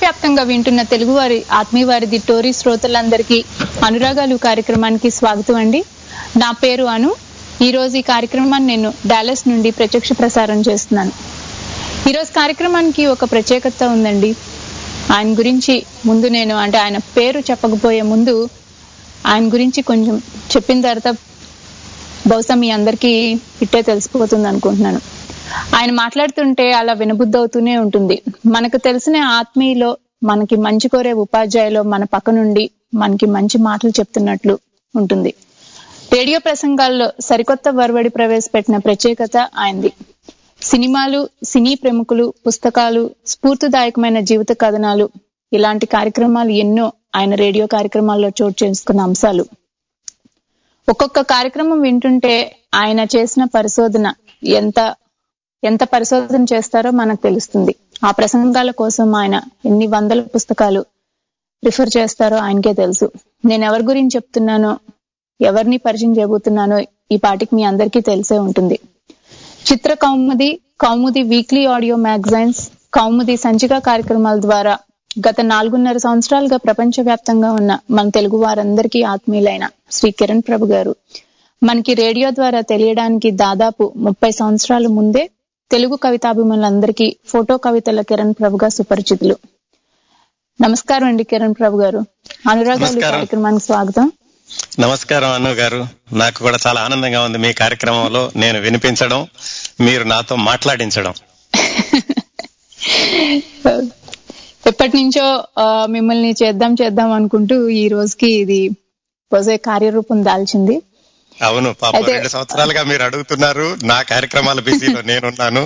ప్రపంచవ్యాప్తంగా వింటున్న తెలుగువారి ఆత్మీయవారిది టోరీ శ్రోతలందరికీ అనురాగాలు కార్యక్రమానికి స్వాగతం అండి. నా పేరు అను. ఈరోజు ఈ కార్యక్రమాన్ని నేను డాలస్ నుండి ప్రత్యక్ష ప్రసారం చేస్తున్నాను. ఈ రోజు కార్యక్రమానికి ఒక ప్రత్యేకత ఉందండి. ఆయన గురించి ముందు నేను అంటే ఆయన పేరు చెప్పకపోయే ముందు ఆయన గురించి కొంచెం చెప్పిన తర్వాత బహుశా మీ అందరికీ ఇట్టే తెలిసిపోతుంది అనుకుంటున్నాను. ఆయన మాట్లాడుతుంటే అలా వినబుద్ధి అవుతూనే ఉంటుంది. మనకు తెలిసిన ఆత్మీయులో మనకి మంచి కోరే ఉపాధ్యాయులో మన పక్క నుండి మనకి మంచి మాటలు చెప్తున్నట్లు ఉంటుంది. రేడియో ప్రసంగాల్లో సరికొత్త వరవడి ప్రవేశపెట్టిన ప్రత్యేకత ఆయనది. సినిమాలు సినీ ప్రముఖులు పుస్తకాలు స్ఫూర్తిదాయకమైన జీవిత కథనాలు ఇలాంటి కార్యక్రమాలు ఎన్నో ఆయన రేడియో కార్యక్రమాల్లో చోటు చేసుకున్న అంశాలు. ఒక్కొక్క కార్యక్రమం వింటుంటే ఆయన చేసిన పరిశోధన ఎంత ఎంత పరిశోధన చేస్తారో మనకు తెలుస్తుంది. ఆ ప్రసంగాల కోసం ఆయన ఎన్ని వందల పుస్తకాలు రిఫర్ చేస్తారో ఆయనకే తెలుసు. నేను ఎవరి గురించి చెప్తున్నానో ఎవరిని పరిచయం చేయబోతున్నానో ఈ పాటికి మీ అందరికీ తెలిసే ఉంటుంది. Chitra Koumudi Koumudi weekly audio magazines Koumudi సంచిక కార్యక్రమాల ద్వారా గత నాలుగున్నర సంవత్సరాలుగా ప్రపంచవ్యాప్తంగా ఉన్న మన తెలుగు వారందరికీ ఆత్మీయులైన శ్రీ కిరణ్ ప్రభు గారు. మనకి రేడియో ద్వారా తెలియడానికి దాదాపు ముప్పై సంవత్సరాల ముందే తెలుగు కవితాభిమానులందరికీ ఫోటో కవితల కిరణ్ ప్రభుగా సుపరిచితులు. నమస్కారం అండి కిరణ్ ప్రభు గారు. నమస్కారం. కార్యక్రమానికి స్వాగతం. నమస్కారం అను గారు. నాకు కూడా చాలా ఆనందంగా ఉంది మీ కార్యక్రమంలో నేను వినిపించడం మీరు నాతో మాట్లాడించడం. ఎప్పటి నుంచో మిమ్మల్ని చేద్దాం చేద్దాం అనుకుంటూ ఈ రోజుకి ఇది బహుశా కార్యరూపం దాల్చింది. అవును పాప రెండు సంవత్సరాలుగా మీరు అడుగుతున్నారు నా కార్యక్రమాల బిజీలో నేనున్నాను.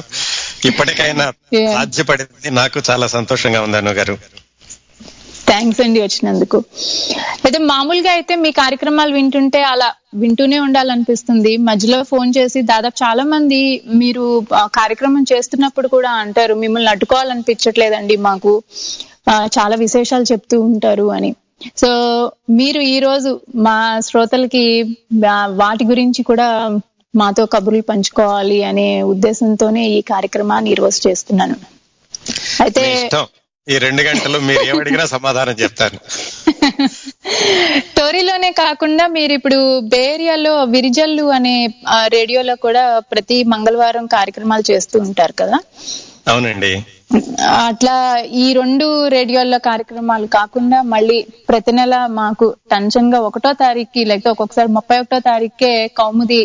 ఇప్పటికైనా. సాధ్యపడింది నాకు చాలా సంతోషంగా ఉంది అను గారు. థ్యాంక్స్ అండి వచ్చినందుకు. అయితే మామూలుగా అయితే మీ కార్యక్రమాలు వింటుంటే అలా వింటూనే ఉండాలనిపిస్తుంది. మధ్యలో ఫోన్ చేసి దాదాపు చాలా మంది మీరు కార్యక్రమం చేస్తున్నప్పుడు కూడా అంటారు మిమ్మల్ని అడ్డుకోవాలనిపించట్లేదండి మాకు. చాలా విశేషాలు చెప్తూ ఉంటారు అని. సో మీరు ఈ రోజు మా శ్రోతలకి వాటి గురించి కూడా మాతో కబుర్లు పంచుకోవాలి అనే ఉద్దేశంతోనే ఈ కార్యక్రమాన్ని ఈ రోజు చేస్తున్నాను. అయితే ఈ రెండు గంటలు మీరు ఏమడిగినా సమాధానం చెప్తాను. టోరీలోనే కాకుండా మీరు ఇప్పుడు బేరియాలో విరిజల్లు అనే రేడియోలో కూడా ప్రతి మంగళవారం కార్యక్రమాలు చేస్తూ ఉంటారు కదా? అవునండి. అట్లా ఈ రెండు రేడియోల్లో కార్యక్రమాలు కాకుండా మళ్ళీ ప్రతి నెల మాకు టెన్షన్గా ఒకటో తారీఖుకి లేకపోతే ఒక్కొక్కసారి ముప్పై ఒకటో తారీఖుకే కౌముది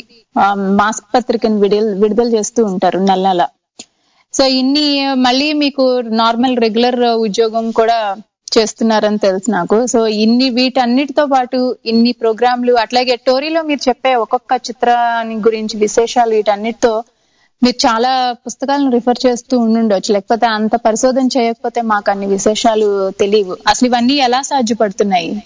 మాసపత్రికను విడుదల విడుదల చేస్తూ ఉంటారు నెల నెల. సో ఇన్ని మళ్ళీ మీకు నార్మల్ రెగ్యులర్ ఉద్యోగం కూడా చేస్తున్నారని తెలుసు నాకు. సో ఇన్ని వీటన్నిటితో పాటు ఇన్ని ప్రోగ్రాంలు అట్లాగే టోరీలో మీరు చెప్పే ఒక్కొక్క చిత్రాన్ని గురించి విశేషాలు వీటన్నిటితో మీరు చాలా పుస్తకాలను రిఫర్ చేస్తూ ఉండుండొచ్చు. లేకపోతే అంత పరిశోధన చేయకపోతే మాకు అన్ని విశేషాలు తెలియవు. అసలు ఇవన్నీ ఎలా సాధ్యపడుతున్నాయి?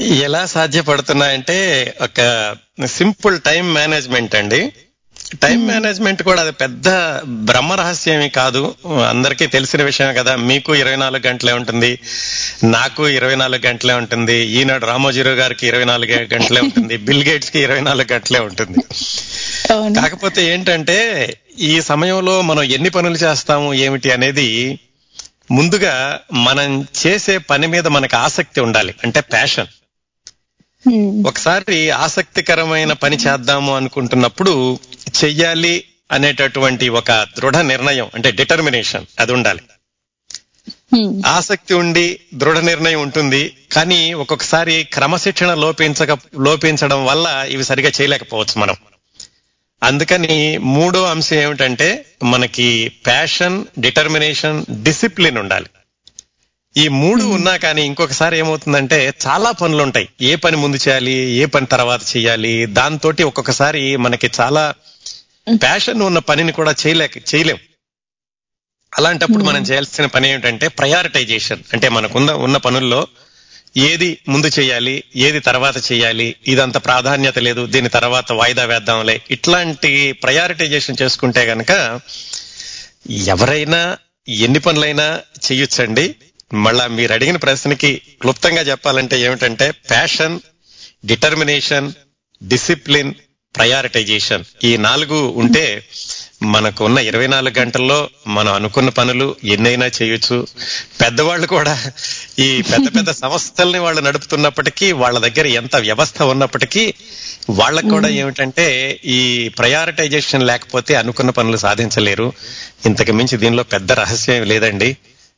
ఎలా సాధ్యపడుతున్నాయంటే ఒక సింపుల్ టైం మేనేజ్మెంట్ అండి. టైం మేనేజ్మెంట్ కూడా అది పెద్ద బ్రహ్మ రహస్యమే కాదు. అందరికీ తెలిసిన విషయమే కదా. మీకు ఇరవై నాలుగు గంటలే ఉంటుంది. నాకు ఇరవై నాలుగు గంటలే ఉంటుంది. ఈనాడు రామోజీరావు గారికి ఇరవై నాలుగు గంటలే ఉంటుంది. బిల్ గేట్స్కి ఇరవై నాలుగు గంటలే ఉంటుంది. కాకపోతే ఏంటంటే ఈ సమయంలో మనం ఎన్ని పనులు చేస్తాము ఏమిటి అనేది ముందుగా మనం చేసే పని మీద మనకు ఆసక్తి ఉండాలి. అంటే ప్యాషన్ ఒకసారి ఆసక్తికరమైన పని చేద్దాము అనుకుంటున్నప్పుడు చెయ్యాలి అనేటటువంటి ఒక దృఢ నిర్ణయం అంటే డిటర్మినేషన్ అది ఉండాలి. ఆసక్తి ఉండి దృఢ నిర్ణయం ఉంటుంది కానీ ఒక్కొక్కసారి క్రమశిక్షణ లోపించక లోపించడం వల్ల ఇవి సరిగా చేయలేకపోవచ్చు మనం. అందుకని మూడో అంశం ఏమిటంటే మనకి ప్యాషన్ డిటర్మినేషన్ డిసిప్లిన్ ఉండాలి. ఈ మూడు ఉన్నా కానీ ఇంకొకసారి ఏమవుతుందంటే చాలా పనులు ఉంటాయి. ఏ పని ముందు చేయాలి ఏ పని తర్వాత చేయాలి దాంతో ఒక్కొక్కసారి మనకి చాలా ప్యాషన్ ఉన్న పనిని కూడా చేయలేక చేయలేం. అలాంటప్పుడు మనం చేయాల్సిన పని ఏమిటంటే ప్రయారిటైజేషన్ అంటే మనకున్న ఉన్న పనుల్లో ఏది ముందు చేయాలి ఏది తర్వాత చేయాలి ఇదంత ప్రాధాన్యత లేదు దీని తర్వాత వాయిదా వేద్దాంలే. ఇట్లాంటి ప్రయారిటైజేషన్ చేసుకుంటే గనక ఎవరైనా ఎన్ని పనులైనా చేయొచ్చండి. మళ్ళా మీరు అడిగిన ప్రశ్నకి క్లుప్తంగా చెప్పాలంటే ఏమిటంటే ప్యాషన్ డిటర్మినేషన్ డిసిప్లిన్ ప్రయారిటైజేషన్ ఈ నాలుగు ఉంటే మనకు ఉన్న ఇరవై నాలుగు గంటల్లో మనం అనుకున్న పనులు ఎన్నైనా చేయొచ్చు. పెద్దవాళ్ళు కూడా ఈ పెద్ద పెద్ద సంస్థల్ని వాళ్ళు నడుపుతున్నప్పటికీ వాళ్ళ దగ్గర ఎంత వ్యవస్థ ఉన్నప్పటికీ వాళ్ళకు కూడా ఏమిటంటే ఈ ప్రయారిటైజేషన్ లేకపోతే అనుకున్న పనులు సాధించలేరు. ఇంతకు మించి దీనిలో పెద్ద రహస్యం లేదండి.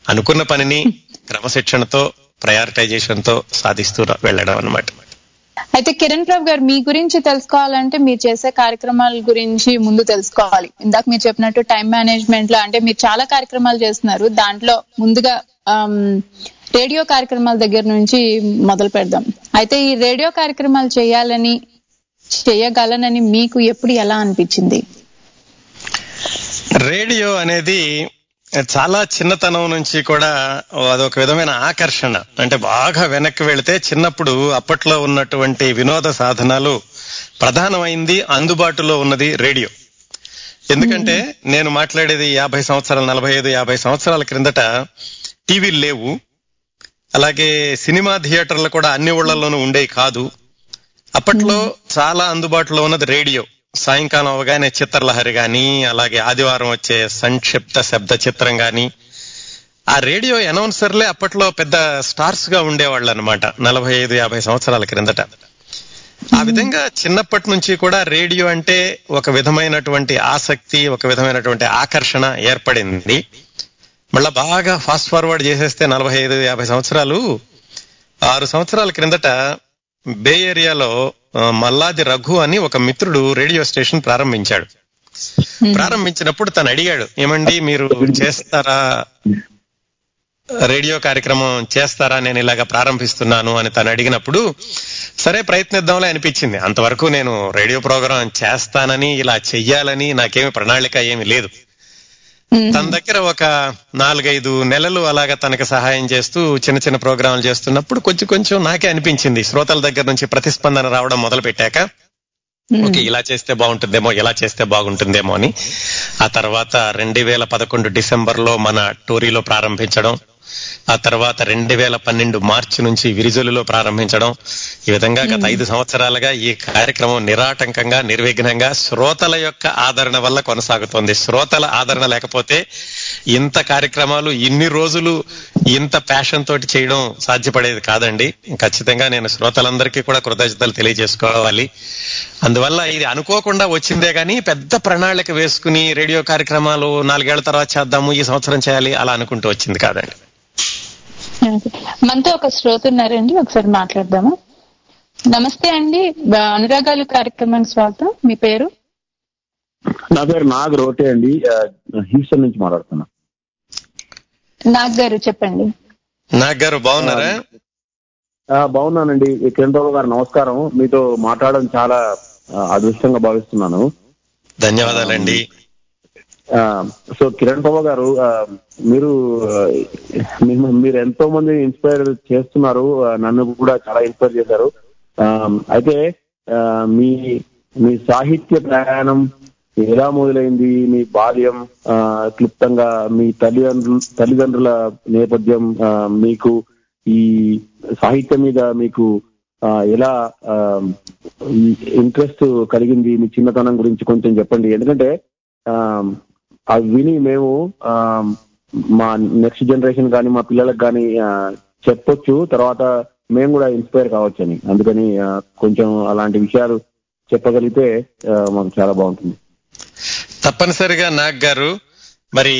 అనుకున్న పనిని క్రమశిక్షణతో ప్రయారిటైజేషన్తో సాధిస్తూ వెళ్ళడం అన్నమాట. అయితే కిరణ్ ప్రభు గారు మీ గురించి తెలుసుకోవాలంటే మీరు చేసే కార్యక్రమాల గురించి ముందు తెలుసుకోవాలి. ఇందాక మీరు చెప్పినట్టు టైం మేనేజ్మెంట్లో అంటే మీరు చాలా కార్యక్రమాలు చేస్తున్నారు. దాంట్లో ముందుగా రేడియో కార్యక్రమాల దగ్గర నుంచి మొదలు పెడదాం. అయితే ఈ రేడియో కార్యక్రమాలు చేయాలని చేయగలనని మీకు ఎప్పుడు ఎలా అనిపించింది? రేడియో అనేది చాలా చిన్నతనం నుంచి కూడా అదొక విధమైన ఆకర్షణ. అంటే బాగా వెనక్కి వెళితే చిన్నప్పుడు అప్పట్లో ఉన్నటువంటి వినోద సాధనాలు ప్రధానమైంది అందుబాటులో ఉన్నది రేడియో. ఎందుకంటే నేను మాట్లాడేది యాభై సంవత్సరాలు నలభై ఐదు యాభై సంవత్సరాల క్రిందట టీవీలు లేవు. అలాగే సినిమా థియేటర్లు కూడా అన్ని ఊళ్ళల్లోనూ ఉండేవి కాదు. అప్పట్లో చాలా అందుబాటులో ఉన్నది రేడియో. సాయంకాలం అవగానే చిత్రలహరి గాని అలాగే ఆదివారం వచ్చే సంక్షిప్త శబ్ద చిత్రం గాని ఆ రేడియో అనౌన్సర్లే అప్పట్లో పెద్ద స్టార్స్గా ఉండేవాళ్ళు అనమాట నలభై ఐదు యాభై సంవత్సరాల క్రిందట. ఆ విధంగా చిన్నప్పటి నుంచి కూడా రేడియో అంటే ఒక విధమైనటువంటి ఆసక్తి ఒక విధమైనటువంటి ఆకర్షణ ఏర్పడింది. మళ్ళా బాగా ఫాస్ట్ ఫార్వర్డ్ చేసేస్తే నలభై ఐదు యాభై సంవత్సరాలు ఆరు సంవత్సరాల క్రిందట బే ఏరియాలో మల్లాది రఘు అని ఒక మిత్రుడు రేడియో స్టేషన్ ప్రారంభించాడు. ప్రారంభించినప్పుడు తను అడిగాడు ఏమండి మీరు చేస్తారా? రేడియో కార్యక్రమం చేస్తారా? నేను ఇలాగా ప్రారంభిస్తున్నాను అని తను అడిగినప్పుడు సరే ప్రయత్నిద్దాంలే అనిపించింది. అంతవరకు నేను రేడియో ప్రోగ్రాం చేస్తానని ఇలా చెయ్యాలని నాకేమి ప్రణాళిక ఏమి లేదు. తన దగ్గర ఒక నాలుగైదు నెలలు అలాగా తనకు సహాయం చేస్తూ చిన్న చిన్న ప్రోగ్రాంలు చేస్తున్నప్పుడు కొంచెం కొంచెం నాకే అనిపించింది. శ్రోతల దగ్గర నుంచి ప్రతిస్పందన రావడం మొదలు పెట్టాక ఓకే ఇలా చేస్తే బాగుంటుందేమో ఇలా చేస్తే బాగుంటుందేమో అని. ఆ తర్వాత రెండు వేల పదకొండు డిసెంబర్లో మన టోరీలో ప్రారంభించడం ఆ తర్వాత రెండు వేల పన్నెండు మార్చి నుంచి విరిజులులో ప్రారంభించడం. ఈ విధంగా గత ఐదు సంవత్సరాలుగా ఈ కార్యక్రమం నిరాటంకంగా నిర్విఘ్నంగా శ్రోతల యొక్క ఆదరణ వల్ల కొనసాగుతోంది. శ్రోతల ఆదరణ లేకపోతే ఇంత కార్యక్రమాలు ఇన్ని రోజులు ఇంత ప్యాషన్ తోటి చేయడం సాధ్యపడేది కాదండి. ఖచ్చితంగా నేను శ్రోతలందరికీ కూడా కృతజ్ఞతలు తెలియజేసుకోవాలి. అందువల్ల ఇది అనుకోకుండా వచ్చిందే కానీ పెద్ద ప్రణాళిక వేసుకుని రేడియో కార్యక్రమాలు నాలుగేళ్ళ తర్వాత చేద్దాము ఈ సంవత్సరం చేయాలి అలా అనుకుంటూ వచ్చింది కాదండి. మనతో ఒక శ్రోత ఉన్నారండి ఒకసారి మాట్లాడదాము? నమస్తే అండి అనురాగాలు కార్యక్రమానికి స్వాగతం. మీ పేరు? నా పేరు నాగ్ రోటే అండి. హ్యూస్టన్ నుంచి మాట్లాడుతున్నా. నాగ్ గారు చెప్పండి. నాగ్ గారు బాగున్నారా? బాగున్నానండి. కిరణ్ బాబు గారు నమస్కారం. మీతో మాట్లాడడం చాలా అదృష్టంగా భావిస్తున్నాను. ధన్యవాదాలండి. సో కిరణ్ బాబు గారు ఆ, మీరు మీరు ఎంతో మంది ఇన్స్పైర్ చేస్తున్నారు నన్ను కూడా చాలా ఇన్స్పైర్ చేశారు. ఆ, అయితే ఆ, మీ మీ సాహిత్య ప్రయాణం ఎలా మొదలైంది? మీ బాల్యం ఆ, క్లుప్తంగా మీ తల్లిదండ్రులు తల్లిదండ్రుల నేపథ్యం ఆ, మీకు ఈ సాహిత్యం మీద మీకు ఆ, ఎలా ఇంట్రెస్ట్ కలిగింది? మీ చిన్నతనం గురించి కొంచెం చెప్పండి. ఎందుకంటే ఆ, అవి విని మేము మా నెక్స్ట్ జనరేషన్ కానీ మా పిల్లలకు కానీ చెప్పొచ్చు. తర్వాత మేము కూడా ఇన్స్పైర్ కావచ్చు అని అందుకని కొంచెం అలాంటి విషయాలు చెప్పగలిగితే మాకు చాలా బాగుంటుంది. తప్పనిసరిగా నాగ్ గారు మరి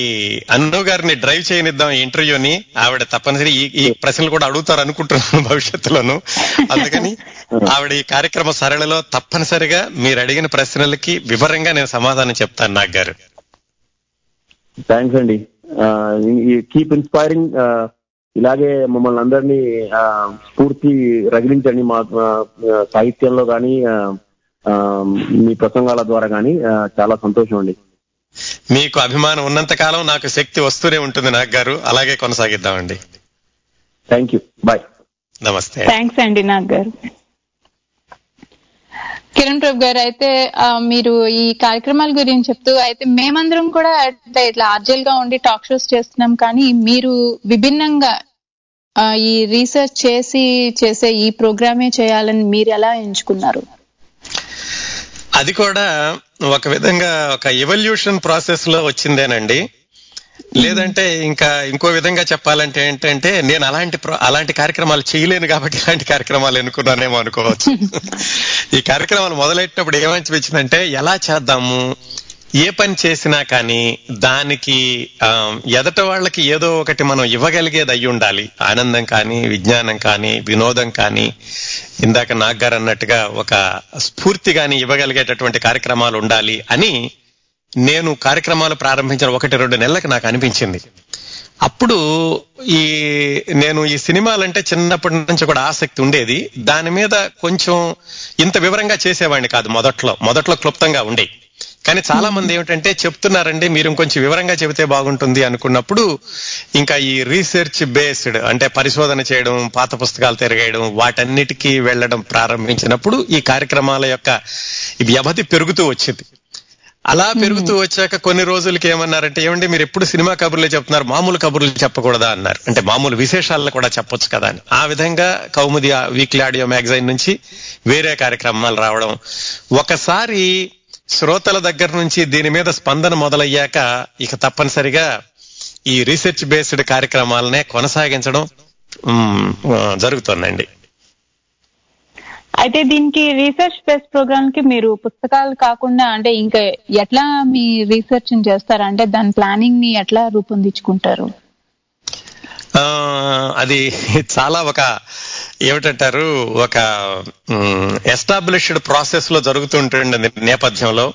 అన్ను గారిని డ్రైవ్ చేయనిద్దాం ఈ ఇంటర్వ్యూని ఆవిడ తప్పనిసరి ఈ ఈ ప్రశ్నలు కూడా అడుగుతారు అనుకుంటున్నాను భవిష్యత్తులోను. అందుకని ఆవిడ ఈ కార్యక్రమ సరళిలో తప్పనిసరిగా మీరు అడిగిన ప్రశ్నలకి వివరంగా నేను సమాధానం చెప్తాను నాగ్ గారు. థ్యాంక్స్ అండి కీప్ ఇన్స్పైరింగ్ ఇలాగే మమ్మల్ని అందరినీ ఆ, స్ఫూర్తి రగిలించండి మా సాహిత్యంలో కానీ మీ ప్రసంగాల ద్వారా కానీ చాలా సంతోషం అండి. మీకు అభిమానం ఉన్నంత కాలం నాకు శక్తి వస్తూనే ఉంటుంది నాగ్ గారు. అలాగే కొనసాగిద్దామండి. థ్యాంక్ యూ బాయ్ నమస్తే. థ్యాంక్స్ అండి నాగ్ గారు. కిరణ్ ప్రభు గారు అయితే మీరు ఈ కార్యక్రమాల గురించి చెప్తూ అయితే మేమందరం కూడా అంటే ఇట్లా ఆర్జల్గా ఉండి టాక్ షోస్ చేస్తున్నాం కానీ మీరు విభిన్నంగా ఈ రీసెర్చ్ చేసి చేసే ఈ ప్రోగ్రామే చేయాలని మీరు ఎలా ఎంచుకున్నారు? అది కూడా ఒక విధంగా ఒక ఎవల్యూషన్ ప్రాసెస్లో వచ్చిందేనండి. లేదంటే ఇంకా ఇంకో విధంగా చెప్పాలంటే ఏంటంటే నేను అలాంటి అలాంటి కార్యక్రమాలు చేయలేను కాబట్టి ఇలాంటి కార్యక్రమాలు ఎన్నుకున్నానేమో అనుకోవచ్చు. ఈ కార్యక్రమాలు మొదలెట్టినప్పుడు ఏమనిపించిందంటే ఎలా చేద్దాము? ఏ పని చేసినా కానీ దానికి ఎదట వాళ్ళకి ఏదో ఒకటి మనం ఇవ్వగలిగేది అయి ఉండాలి. ఆనందం కానీ విజ్ఞానం కానీ వినోదం కానీ ఇందాక నాగ్ గారు అన్నట్టుగా ఒక స్ఫూర్తి కానీ ఇవ్వగలిగేటటువంటి కార్యక్రమాలు ఉండాలి అని నేను కార్యక్రమాలు ప్రారంభించిన ఒకటి రెండు నెలలకు నాకు అనిపించింది. అప్పుడు ఈ నేను ఈ సినిమాలంటే చిన్నప్పటి నుంచి కూడా ఆసక్తి ఉండేది. దాని మీద కొంచెం ఇంత వివరంగా చేసేవాడిని కాదు మొదట్లో. మొదట్లో క్లుప్తంగా ఉండే. కానీ చాలా మంది ఏమిటంటే చెప్తున్నారండి మీరు ఇంకొంచెం వివరంగా చెబితే బాగుంటుంది అనుకున్నప్పుడు ఇంకా ఈ రీసెర్చ్ బేస్డ్ అంటే పరిశోధన చేయడం పాత పుస్తకాలు తిరగేయడం వాటన్నిటికీ వెళ్ళడం ప్రారంభించినప్పుడు ఈ కార్యక్రమాల యొక్క వ్యవధి పెరుగుతూ వచ్చింది. అలా పెరుగుతూ వచ్చాక కొన్ని రోజులకి ఏమన్నారంటే ఏమండి మీరు ఎప్పుడు సినిమా కబుర్లే చెప్తున్నారు? మామూలు కబుర్లు చెప్పకూడదా? అన్నారు. అంటే మామూలు విశేషాలను కూడా చెప్పొచ్చు కదా అని. ఆ విధంగా కౌముది వీక్లీ ఆడియో మ్యాగజైన్ నుంచి వేరే కార్యక్రమాలు రావడం. ఒకసారి శ్రోతల దగ్గర నుంచి దీని మీద స్పందన మొదలయ్యాక ఇక తప్పనిసరిగా ఈ రీసెర్చ్ బేస్డ్ కార్యక్రమాలనే కొనసాగించడం జరుగుతోందండి. అయితే దీనికి రీసెర్చ్ బేస్ ప్రోగ్రామ్కి మీరు పుస్తకాలు కాకుండా అంటే ఇంకా ఎట్లా మీ రీసెర్చ్ చేస్తారు? అంటే దాని ప్లానింగ్ని ఎట్లా రూపొందించుకుంటారు? ఆ, అది చాలా ఒక ఏమిటంటారు? ఒక ఎస్టాబ్లిష్డ్ ప్రాసెస్లో జరుగుతుంటుంది నేపథ్యంలో.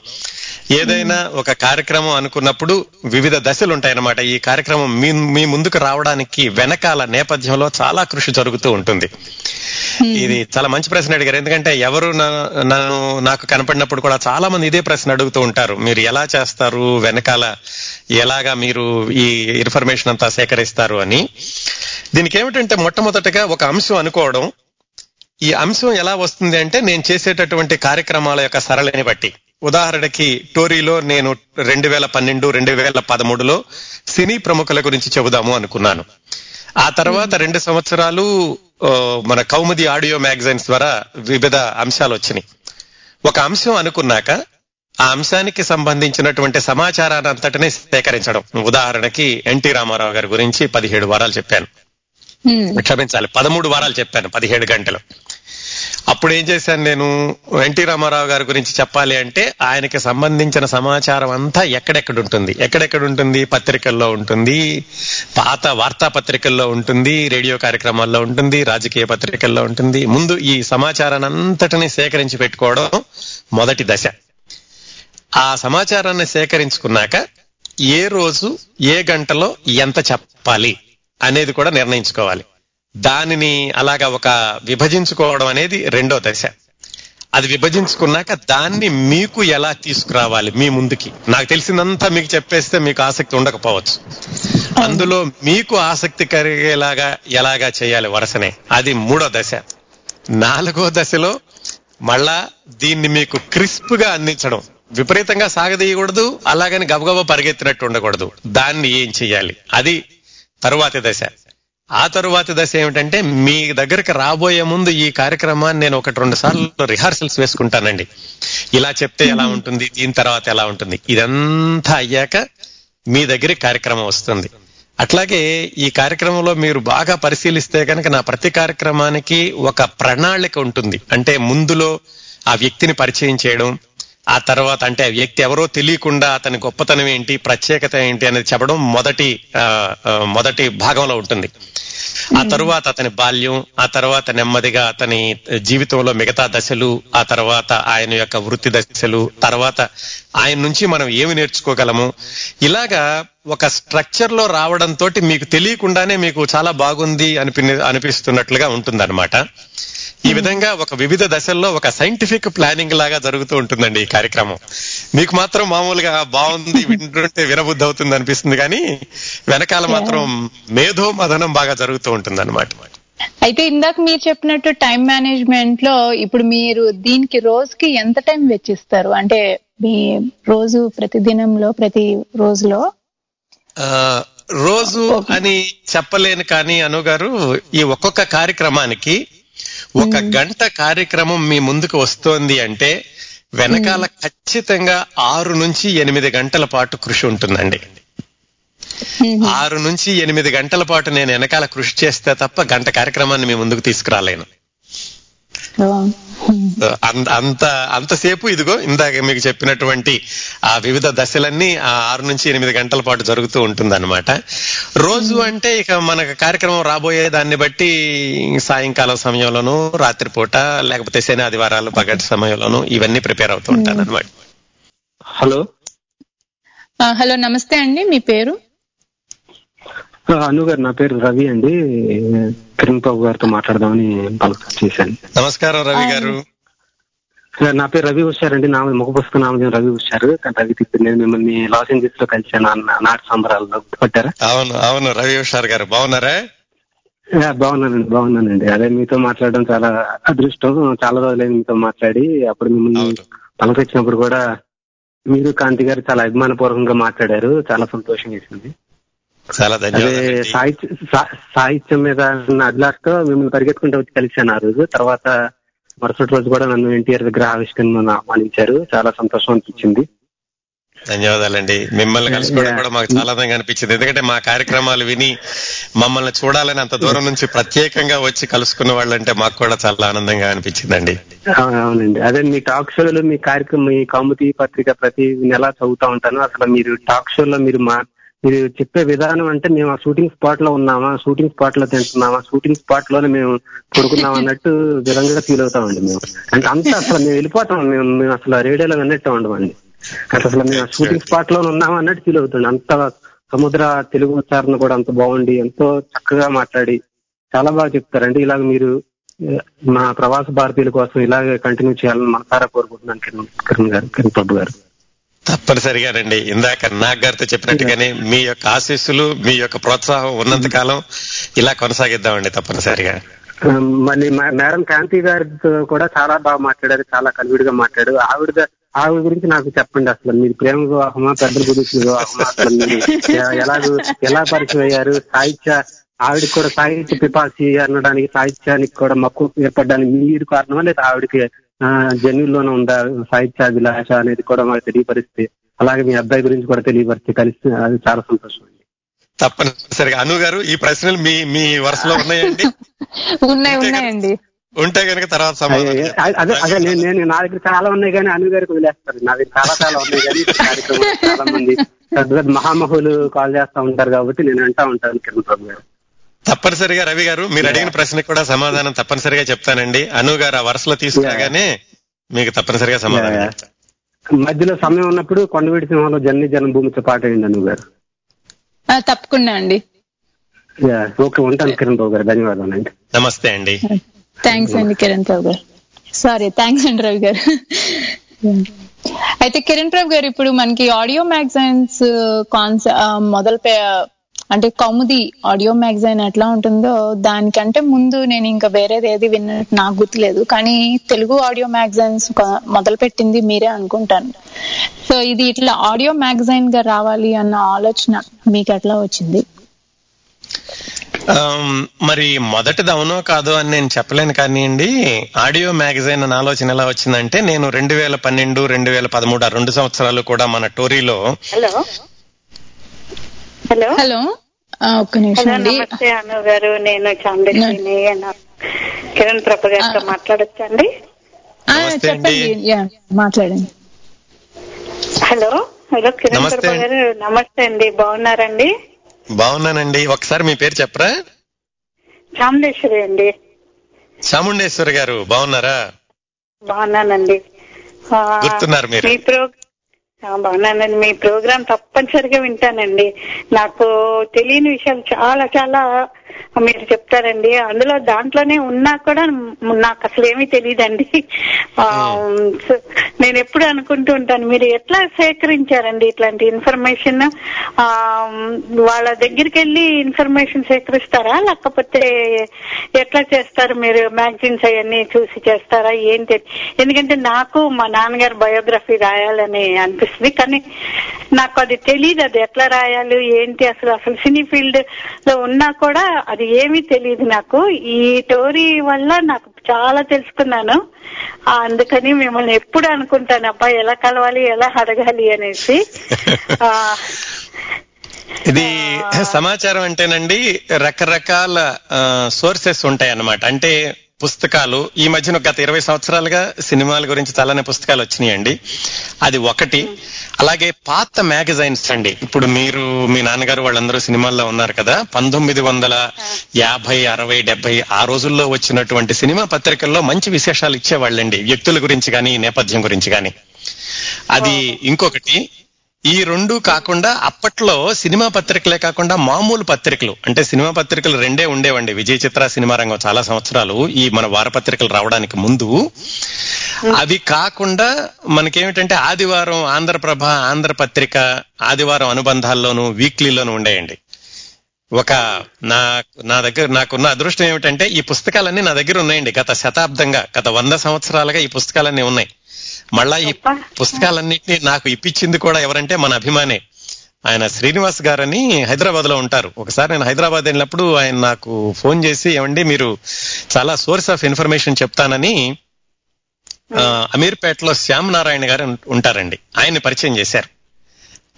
ఏదైనా ఒక కార్యక్రమం అనుకున్నప్పుడు వివిధ దశలు ఉంటాయన్నమాట. ఈ కార్యక్రమం మీ మీ ముందుకు రావడానికి వెనకాల నేపథ్యంలో చాలా కృషి జరుగుతూ ఉంటుంది. Hmm. ఇది చాలా మంచి ప్రశ్న అడిగారు. ఎందుకంటే ఎవరు నన్ను నాకు కనపడినప్పుడు కూడా చాలా మంది ఇదే ప్రశ్న అడుగుతూ ఉంటారు. మీరు ఎలా చేస్తారు? వెనకాల ఎలాగా మీరు ఈ ఇన్ఫర్మేషన్ అంతా సేకరిస్తారు అని. దీనికి ఏమిటంటే మొట్టమొదటగా ఒక అంశం అనుకోవడం. ఈ అంశం ఎలా వస్తుంది అంటే నేను చేసేటటువంటి కార్యక్రమాల యొక్క సరళిని బట్టి. ఉదాహరణకి టోరీలో నేను రెండు వేల పన్నెండు రెండు వేల పదమూడులో సినీ ప్రముఖుల గురించి చెబుదాము అనుకున్నాను. ఆ తర్వాత రెండు సంవత్సరాలు మన కౌముది ఆడియో మ్యాగజైన్స్ ద్వారా వివిధ అంశాలు వచ్చినాయి. ఒక అంశం అనుకున్నాక ఆ అంశానికి సంబంధించినటువంటి సమాచారాన్ని అంతటినీ సేకరించడం. ఉదాహరణకి ఎన్టీ రామారావు గారి గురించి పదిహేడు వారాలు చెప్పాను. క్షమించాలి పదమూడు వారాలు చెప్పాను పదిహేడు గంటలు. అప్పుడు ఏం చేశాను నేను? ఎన్టీ రామారావు గారి గురించి చెప్పాలి అంటే ఆయనకి సంబంధించిన సమాచారం అంతా ఎక్కడెక్కడ ఉంటుంది? ఎక్కడెక్కడ ఉంటుంది? పత్రికల్లో ఉంటుంది. పాత వార్తాపత్రికల్లో ఉంటుంది. రేడియో కార్యక్రమాల్లో ఉంటుంది. రాజకీయ పత్రికల్లో ఉంటుంది. ముందు ఈ సమాచారాన్ని అంతటిని సేకరించి పెట్టుకోవడం మొదటి దశ. ఆ సమాచారాన్ని సేకరించుకున్నాక ఏ రోజు ఏ గంటలో ఎంత చెప్పాలి అనేది కూడా నిర్ణయించుకోవాలి. దానిని అలాగా ఒక విభజించుకోవడం అనేది రెండో దశ. అది విభజించుకున్నాక దాన్ని మీకు ఎలా తీసుకురావాలి మీ ముందుకి? నాకు తెలిసిందంతా మీకు చెప్పేస్తే మీకు ఆసక్తి ఉండకపోవచ్చు. అందులో మీకు ఆసక్తి కలిగేలాగా ఎలాగా చేయాలి వరుసనే? అది మూడో దశ. నాలుగో దశలో మళ్ళా దీన్ని మీకు క్రిస్ప్గా అందించడం. విపరీతంగా సాగదీయకూడదు అలాగని గబగబా పరిగెత్తినట్టు ఉండకూడదు. దాన్ని ఏం చెయ్యాలి? అది తరువాతి దశ. ఆ తరువాతి దశ ఏమిటంటే మీ దగ్గరికి రాబోయే ముందు ఈ కార్యక్రమాన్ని నేను ఒకటి రెండు సార్లు రిహార్సల్స్ వేసుకుంటానండి. ఇలా చెప్తే ఎలా ఉంటుంది దీని తర్వాత ఎలా ఉంటుంది ఇదంతా అయ్యాక మీ దగ్గరికి కార్యక్రమం వస్తుంది. అట్లాగే ఈ కార్యక్రమంలో మీరు బాగా పరిశీలిస్తే కనుక నా ప్రతి కార్యక్రమానికి ఒక ప్రణాళిక ఉంటుంది. అంటే ముందులో ఆ వ్యక్తిని పరిచయం చేయడం ఆ తర్వాత అంటే ఆ వ్యక్తి ఎవరో తెలియకుండా అతని గొప్పతనం ఏంటి ప్రత్యేకత ఏంటి అనేది చెప్పడం మొదటి మొదటి భాగంలో ఉంటుంది. ఆ తరువాత అతని బాల్యం ఆ తర్వాత నెమ్మదిగా అతని జీవితంలో మిగతా దశలు ఆ తర్వాత ఆయన యొక్క వృత్తి దశలు తర్వాత ఆయన నుంచి మనం ఏమి నేర్చుకోగలము? ఇలాగా ఒక స్ట్రక్చర్లో రావడంతో మీకు తెలియకుండానే మీకు చాలా బాగుంది అనిపి అనిపిస్తున్నట్లుగా ఉంటుందన్నమాట. ఈ విధంగా ఒక వివిధ దశల్లో ఒక సైంటిఫిక్ ప్లానింగ్ లాగా జరుగుతూ ఉంటుందండి ఈ కార్యక్రమం. మీకు మాత్రం మామూలుగా బాగుంది వింటుంటే వినబుద్ధి అవుతుంది అనిపిస్తుంది కానీ వెనకాల మాత్రం మేధో మదనం బాగా జరుగుతూ ఉంటుంది అనమాట అయితే ఇందాక మీరు చెప్పినట్టు టైం మేనేజ్మెంట్లో ఇప్పుడు మీరు దీనికి రోజుకి ఎంత టైం వెచ్చిస్తారు? అంటే మీ రోజు ప్రతి దినంలో ప్రతి రోజులో? రోజు అని చెప్పలేను కానీ అను గారు ఈ ఒక్కొక్క కార్యక్రమానికి ఒక గంట కార్యక్రమం మీ ముందుకు వస్తోంది అంటే వెనకాల ఖచ్చితంగా ఆరు నుంచి ఎనిమిది గంటల పాటు కృషి ఉంటుందండి. ఆరు నుంచి ఎనిమిది గంటల పాటు నేను వెనకాల కృషి చేస్తే తప్ప గంట కార్యక్రమాన్ని మీ ముందుకు తీసుకురాలేను. అంత అంత అంతసేపు ఇదిగో ఇందాక మీకు చెప్పినటువంటి ఆ వివిధ దశలన్నీ ఆ ఆరు నుంచి ఎనిమిది గంటల పాటు జరుగుతూ ఉంటుందన్నమాట. రోజు అంటే ఇక మనకు కార్యక్రమం రాబోయే దాన్ని బట్టి సాయంకాలం సమయంలోనూ రాత్రిపూట లేకపోతే శని ఆదివారాలు పగటి సమయంలోనూ ఇవన్నీ ప్రిపేర్ అవుతూ ఉంటాను అనమాట హలో హలో నమస్తే అండి మీ పేరు? అను గారు నా పేరు రవి అండి. కిరణ్ బాబు గారితో మాట్లాడదామని పలక చేశాను. నమస్కారం రవి గారు. నా పేరు రవి ఉషారండి నా ముఖ పుస్తక నామం రవి ఉషారు. కానీ రవి తిప్పి నేను మిమ్మల్ని లాస్ ఏంజల్స్లో కలిశాను అన్న నాటి సంబరాల్లో గుర్తుపట్టారా అవును అవును రవి హుషార్ గారు. బాగున్నారా? బాగున్నానండి బాగున్నానండి. అదే మీతో మాట్లాడడం చాలా అదృష్టం. చాలా రోజులైంది మీతో మాట్లాడి అప్పుడు మిమ్మల్ని పలకరించినప్పుడు కూడా మీరు కాంతి గారు చాలా అభిమానపూర్వకంగా మాట్లాడారు. చాలా సంతోషం వేసింది. చాలా ధన్యవాదాలు సాహిత్య మీద ఉన్న అభిలాషతో మిమ్మల్ని పరిగెత్తుకుంటూ వచ్చి కలిశాను ఆ రోజు. తర్వాత మరుసటి రోజు కూడా నన్ను ఎన్టీఆర్ దగ్గర ఆవిష్కరణ ఆహ్వానించారు. చాలా సంతోషం అనిపించింది. ధన్యవాదాలండి. మిమ్మల్ని కలుసుకోవడం. కూడా మాకు చాలా ఆనందంగా అనిపించింది. ఎందుకంటే మా కార్యక్రమాలు విని మమ్మల్ని చూడాలని అంత దూరం నుంచి ప్రత్యేకంగా వచ్చి కలుసుకున్న వాళ్ళంటే మాకు కూడా చాలా ఆనందంగా అనిపించిందండి. అవునండి. అదే మీ టాక్ షోలు మీ కార్యక్రమం మీ కౌముది పత్రిక ప్రతి నెల చదువుతా ఉంటాను. అసలు మీరు టాక్ షోలో మీరు మా మీరు చెప్పే విధానం అంటే మేము ఆ షూటింగ్ స్పాట్లో ఉన్నామా షూటింగ్ స్పాట్లో తింటున్నామా షూటింగ్ స్పాట్లోనే మేము కొడుకున్నాం అన్నట్టు విధంగా ఫీల్ అవుతామండి మేము. అంటే అంత అసలు మేము వెళ్ళిపోతాం మేము మేము అసలు రేడియోలో విన్నట్టు ఉండమండి. అంటే అసలు మేము షూటింగ్ స్పాట్లో ఉన్నామా అన్నట్టు ఫీల్ అవుతుంది. అంత సముద్ర తెలుగు ఉచ్చారణ కూడా అంత బాగుండి ఎంతో చక్కగా మాట్లాడి చాలా బాగా చెప్తారండి. ఇలాగ మీరు మా ప్రవాస భారతీయుల కోసం ఇలాగే కంటిన్యూ చేయాలని మనసారా కోరుకుంటున్నాను కిరణ్ గారు కిరణ్ ప్రభు గారు. తప్పనిసరిగానండి. ఇందాక నాగ్ గారితో చెప్పినట్టుగానే మీ యొక్క ఆశీస్సులు మీ యొక్క ప్రోత్సాహం ఉన్నంత కాలం ఇలా కొనసాగిద్దామండి తప్పనిసరిగా. మళ్ళీ మేడం కాంతి గారితో కూడా చాలా బాగా మాట్లాడారు చాలా కలివిడిగా మాట్లాడారు. ఆవిడ ఆవిడ గురించి నాకు చెప్పండి అసలు. మీరు ప్రేమ వివాహమా పెద్దల గురించి వివాహమా అసలు? ఎలా ఎలా పరిచయం అయ్యారు సాహిత్య ఆవిడకి కూడా సాహిత్య పిపాసి అనడానికి సాహిత్యానికి కూడా మక్కువ ఏర్పడడానికి మీరు కారణమా లేదా ఆవిడకి జన్యుల్లోనే ఉందా? సాహిత్య అభిలాష అనేది కూడా మాకు తెలియపరిస్తే అలాగే మీ అబ్బాయి గురించి కూడా తెలియపరిస్తే కలిసి అది చాలా సంతోషం అండి తప్పనిసరిగా. అను గారు ఈ ప్రశ్నలు మీ మీ వరుసలో ఉన్నాయండి? ఉన్నాయి ఉన్నాయండి. ఉంటే కనుక తర్వాత అదే. అదే నేను నేను నా దగ్గర చాలా ఉన్నాయి కానీ అను గారికి వదిలేస్తారు. నా దగ్గర చాలా చాలా ఉన్నాయి కానీ ఈ కార్యక్రమంలో చాలా మంది పెద్ద పెద్ద మహామహులు కాల్ చేస్తా ఉంటారు కాబట్టి నేను అంటా ఉంటాను కిరణ్ ప్రభు గారు. తప్పనిసరిగా రవి గారు మీరు అడిగిన ప్రశ్నకు కూడా సమాధానం తప్పనిసరిగా చెప్తానండి. అను గారు ఆ వరుసలో తీసుకురాగానే మీకు తప్పనిసరిగా సమాధానం. చెప్తాను మధ్యలో సమయం ఉన్నప్పుడు కొండవీటి సింహంలో జన్ని జన్మభూమితో పాట అయింది అను గారు. తప్పకుండా అండి. యా, ఓకే ఉంటాను కిరణ్ బాబు గారు. ధన్యవాదాలు అండి. నమస్తే అండి. థ్యాంక్స్ అండి కిరణ్ ప్రభు గారు. సారీ థ్యాంక్స్ అండి రవి గారు. అయితే కిరణ్ ప్రభు గారు ఇప్పుడు మనకి ఆడియో మ్యాగజైన్స్ కాన్సె మొదలు పె- అంటే కౌముది ఆడియో మ్యాగజైన్ ఎట్లా ఉంటుందో దానికంటే ముందు నేను ఇంకా వేరేది ఏది విన్నట్టు నాకు గుర్తులేదు. కానీ తెలుగు ఆడియో మ్యాగజైన్స్ మొదలు పెట్టింది మీరే అనుకుంటాను. సో ఇది ఇట్లా ఆడియో మ్యాగజైన్గా రావాలి అన్న ఆలోచన మీకు ఎట్లా వచ్చింది? మరి మొదటిది అవునో కాదో అని నేను చెప్పలేను కానివ్వండి ఆడియో మ్యాగజైన్ అన్న ఆలోచన ఎలా వచ్చిందంటే నేను రెండు వేల పన్నెండు రెండు వేల పదమూడు ఆ రెండు సంవత్సరాలు కూడా మన టోరీలో హలో? హలో? ఒక్క నిమిషం అండి. నమస్తే అను గారు. నేను చాందేశ్వరిని నా- కిరణ్ ప్రభ గారితో మాట్లాడొచ్చండి? చెప్పండి. మాట్లాడండి. హలో? హలో కిరణ్. ప్రభ గారు. నమస్తే అండి. బాగున్నారండి? బాగున్నానండి. ఒకసారి మీ పేరు చెప్పరా? చాముండేశ్వరి అండి. చాముండేశ్వరి గారు బాగున్నారా? బాగున్నానండి. గుర్తున్నారు మీరు. మీ ప్రో ఆ, బాగున్నానండి మీ ప్రోగ్రాం తప్పనిసరిగా వింటానండి. నాకు తెలియని విషయాలు చాలా చాలా మీరు చెప్తారండి. అందులో దాంట్లోనే ఉన్నా కూడా నాకు అసలు ఏమీ తెలియదండి నేను ఎప్పుడు అనుకుంటూ ఉంటాను మీరు ఎట్లా సేకరించారండి ఇట్లాంటి ఇన్ఫర్మేషన్? వాళ్ళ దగ్గరికి వెళ్ళి ఇన్ఫర్మేషన్ సేకరిస్తారా? లేకపోతే ఎట్లా చేస్తారు మీరు? మ్యాగజైన్స్ అవన్నీ చూసి చేస్తారా? ఏంటి? ఎందుకంటే నాకు మా నాన్నగారు బయోగ్రఫీ రాయాలని అనిపిస్తుంది. కానీ నాకు అది తెలియదు అది ఎట్లా రాయాలి ఏంటి అసలు అసలు సినీ ఫీల్డ్లో ఉన్నా కూడా అది ఏమీ తెలియదు నాకు. ఈ టోరీ వల్ల నాకు చాలా తెలుసుకున్నాను. అందుకని మిమ్మల్ని ఎప్పుడు అనుకుంటాను అబ్బా ఎలా కలవాలి ఎలా అడగాలి అనేసి. ఇది సమాచారం అంటేనండి రకరకాల సోర్సెస్ ఉంటాయి అన్నమాట అంటే పుస్తకాలు ఈ మధ్యన గత ఇరవై సంవత్సరాలుగా సినిమాల గురించి చాలానే పుస్తకాలు వచ్చినాయండి. అది ఒకటి. అలాగే పాత మ్యాగజైన్స్ అండి. ఇప్పుడు మీరు మీ నాన్నగారు వాళ్ళందరూ సినిమాల్లో ఉన్నారు కదా. పంతొమ్మిది వందల యాభై అరవై డెబ్బై ఆ రోజుల్లో వచ్చినటువంటి సినిమా పత్రికల్లో మంచి విశేషాలు ఇచ్చేవాళ్ళండి. వ్యక్తుల గురించి కానీ నేపథ్యం గురించి కానీ అది ఇంకొకటి. ఈ రెండు కాకుండా అప్పట్లో సినిమా పత్రికలే కాకుండా మామూలు పత్రికలు అంటే సినిమా పత్రికలు రెండే ఉండేవండి. విజయ చిత్ర సినిమా రంగం చాలా సంవత్సరాలు ఈ మన వారపత్రికలు రావడానికి ముందు. అవి కాకుండా మనకేమిటంటే ఆదివారం ఆంధ్రప్రభ ఆంధ్రపత్రిక ఆదివారం అనుబంధాల్లోనూ వీక్లీలోనూ ఉండేయండి. ఒక నా నా దగ్గర నాకున్న అదృష్టం ఏమిటంటే ఈ పుస్తకాలన్నీ నా దగ్గర ఉన్నాయండి. గత శతాబ్దంగా గత వంద సంవత్సరాలుగా ఈ పుస్తకాలన్నీ ఉన్నాయి. మళ్ళా ఈ. పుస్తకాలన్నింటినీ నాకు ఇప్పించింది కూడా ఎవరంటే మన అభిమానే. ఆయన శ్రీనివాస్ గారని హైదరాబాద్లో ఉంటారు. ఒకసారి నేను హైదరాబాద్ వెళ్ళినప్పుడు ఆయన నాకు ఫోన్ చేసి ఏమండి మీరు చాలా సోర్స్ ఆఫ్ ఇన్ఫర్మేషన్ చెప్తానని అమీర్పేటలో శ్యామ్ నారాయణ గారు ఉంటారండి. ఆయన్ని పరిచయం చేశారు.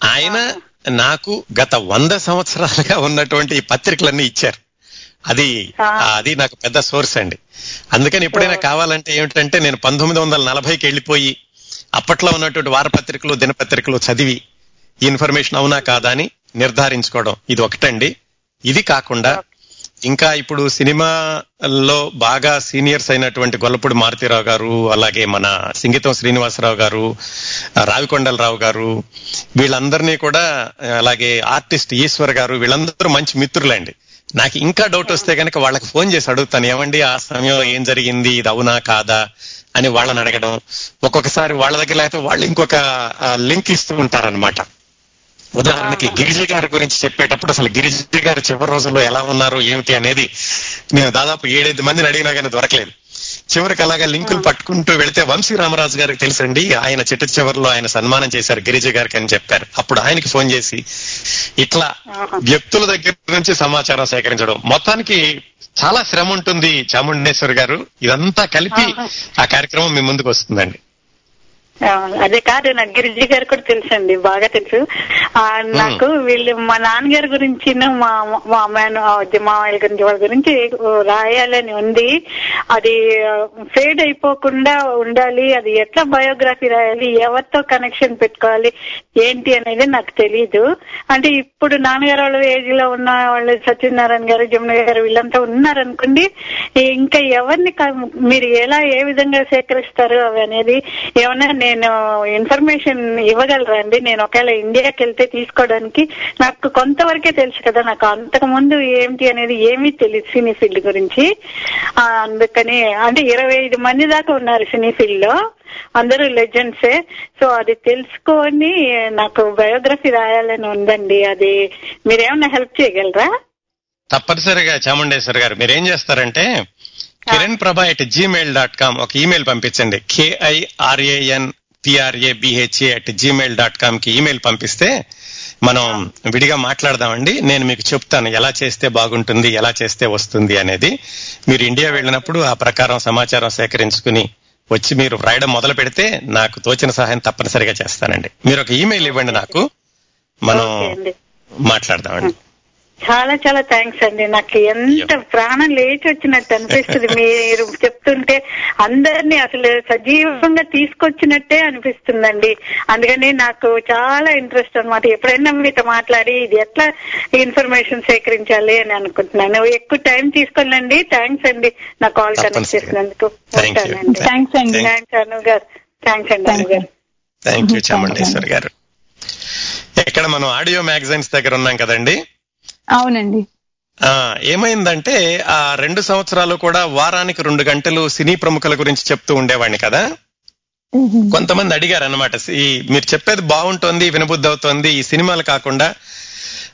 ఆయన నాకు గత వంద సంవత్సరాలుగా ఉన్నటువంటి ఈ పత్రికలన్నీ ఇచ్చారు. అది. అది నాకు పెద్ద సోర్స్ అండి. అందుకని ఎప్పుడైనా కావాలంటే ఏమిటంటే నేను పంతొమ్మిది వందల నలభైకి వెళ్ళిపోయి అప్పట్లో ఉన్నటువంటి వారపత్రికలు దినపత్రికలు చదివి ఈ ఇన్ఫర్మేషన్ అవునా కాదా అని నిర్ధారించుకోవడం ఇది ఒకటండి. ఇది కాకుండా ఇంకా ఇప్పుడు సినిమాలో బాగా సీనియర్స్ అయినటువంటి గొల్లపూడి మారుతీరావు గారు అలాగే మన సింగీతం శ్రీనివాసరావు గారు రావికొండలరావు గారు వీళ్ళందరినీ కూడా అలాగే ఆర్టిస్ట్ ఈశ్వర్ గారు వీళ్ళందరూ మంచి మిత్రులండి. నాకు ఇంకా డౌట్ వస్తే కనుక వాళ్ళకి ఫోన్ చేసి అడుగుతాను ఏమండి ఆ సమయం ఏం జరిగింది? ఇది అవునా కాదా? అని వాళ్ళని అడగడం. ఒక్కొక్కసారి వాళ్ళ దగ్గర లేకపోతే వాళ్ళు ఇంకొక లింక్ ఇస్తూ ఉంటారన్నమాట. ఉదాహరణకి గిరిజ గారి గురించి చెప్పేటప్పుడు అసలు గిరిజ గారు చివరి రోజుల్లో ఎలా ఉన్నారు ఏమిటి అనేది నేను దాదాపు ఏడైదు మందిని అడిగినా కానీ దొరకలేదు. చివరికి అలాగా లింకులు పట్టుకుంటూ వెళితే వంశీ రామరాజు గారికి తెలుసండి ఆయన చిట్ట చివరిలో ఆయన సన్మానం చేశారు గిరిజ గారికి అని చెప్పారు. అప్పుడు ఆయనకి ఫోన్ చేసి ఇట్లా వ్యక్తుల దగ్గర నుంచి సమాచారం సేకరించడం. మొత్తానికి చాలా శ్రమ ఉంటుంది చాముండేశ్వర్ గారు. ఇదంతా కలిపి ఆ కార్యక్రమం మీ ముందుకు వస్తుందండి. అదే కాదు నాకు గిరిజి గారు కూడా తెలుసండి బాగా తెలుసు. నాకు వీళ్ళు మా నాన్నగారి గురించి మా మా అమ్మాయి మామయ్య గురించి వాళ్ళ గురించి రాయాలని ఉంది. అది ఫేడ్ అయిపోకుండా ఉండాలి. అది ఎట్లా బయోగ్రఫీ రాయాలి? ఎవరితో కనెక్షన్ పెట్టుకోవాలి? ఏంటి అనేది నాకు తెలియదు అంటే ఇప్పుడు నాన్నగారు వాళ్ళ ఏజ్లో ఉన్న వాళ్ళు సత్యనారాయణ గారు జమున గారు వీళ్ళంతా ఉన్నారనుకోండి ఇంకా ఎవరిని మీరు ఎలా ఏ విధంగా సేకరిస్తారు అవి అనేది ఏమన్నా నేను ఇన్ఫర్మేషన్ ఇవ్వగలరా అండి నేను ఒకవేళ ఇండియాకి వెళ్తే తీసుకోవడానికి నాకు కొంతవరకే తెలుసు కదా నాకు అంతకు ముందు ఏంటి అనేది ఏమీ తెలియదు సినీ ఫీల్డ్ గురించి. అందుకని అంటే ఇరవై ఐదు మంది దాకా ఉన్నారు సినీ ఫీల్డ్లో. అందరూ లెజెండ్సే సో అది తెలుసుకొని నాకు బయోగ్రఫీ రాయాలని ఉందండి. అది మీరేమన్నా హెల్ప్ చేయగలరా? తప్పనిసరిగా చాముండేశ్వర్ గారు మీరు ఏం చేస్తారంటే Kiran Prabha at gmail dot com ఒక ఈమెయిల్ పంపించండి. KIRAN PRA BHA at gmail dot కామ్కి email పంపిస్తే మనం విడిగా మాట్లాడదామండి. నేను మీకు చెప్తాను ఎలా చేస్తే బాగుంటుంది ఎలా చేస్తే వస్తుంది అనేది. మీరు ఇండియా వెళ్ళినప్పుడు ఆ ప్రకారం సమాచారం సేకరించుకుని వచ్చి మీరు రాయడం మొదలు పెడితే నాకు తోచిన సహాయం తప్పనిసరిగా చేస్తానండి. మీరు ఒక ఈమెయిల్ ఇవ్వండి నాకు. మనం మాట్లాడదామండి. చాలా చాలా థ్యాంక్స్ అండి. నాకు ఎంత ప్రాణం లేచి వచ్చినట్టు అనిపిస్తుంది. మీరు చెప్తుంటే అందరినీ అసలు సజీవంగా తీసుకొచ్చినట్టే అనిపిస్తుందండి. అందుకని నాకు చాలా ఇంట్రెస్ట్ అన్నమాట. ఎప్పుడైనా మీతో మాట్లాడి ఇది ఎట్లా ఇన్ఫర్మేషన్ సేకరించాలి అని అనుకుంటున్నాను. ఎక్కువ టైం తీసుకోనండి థ్యాంక్స్ అండి. నా కాల్ కనెక్ట్. చేసినందుకు. థ్యాంక్స్ అండి. థ్యాంక్స్ అను గారు. థ్యాంక్స్ అండి. అను గారు థ్యాంక్ యూ చాముండేశ్వర్ గారు. ఇక్కడ మనం ఆడియో మ్యాగజైన్స్ దగ్గర ఉన్నాం కదండి? అవునండి. ఆ ఏమైందంటే ఆ రెండు సంవత్సరాలు కూడా వారానికి రెండు గంటలు సినీ ప్రముఖుల గురించి చెప్తూ ఉండేవాడిని కదా? కొంతమంది అడిగారు అనమాట మీరు చెప్పేది బాగుంటుంది వినబుద్ధి అవుతోంది ఈ సినిమాలు కాకుండా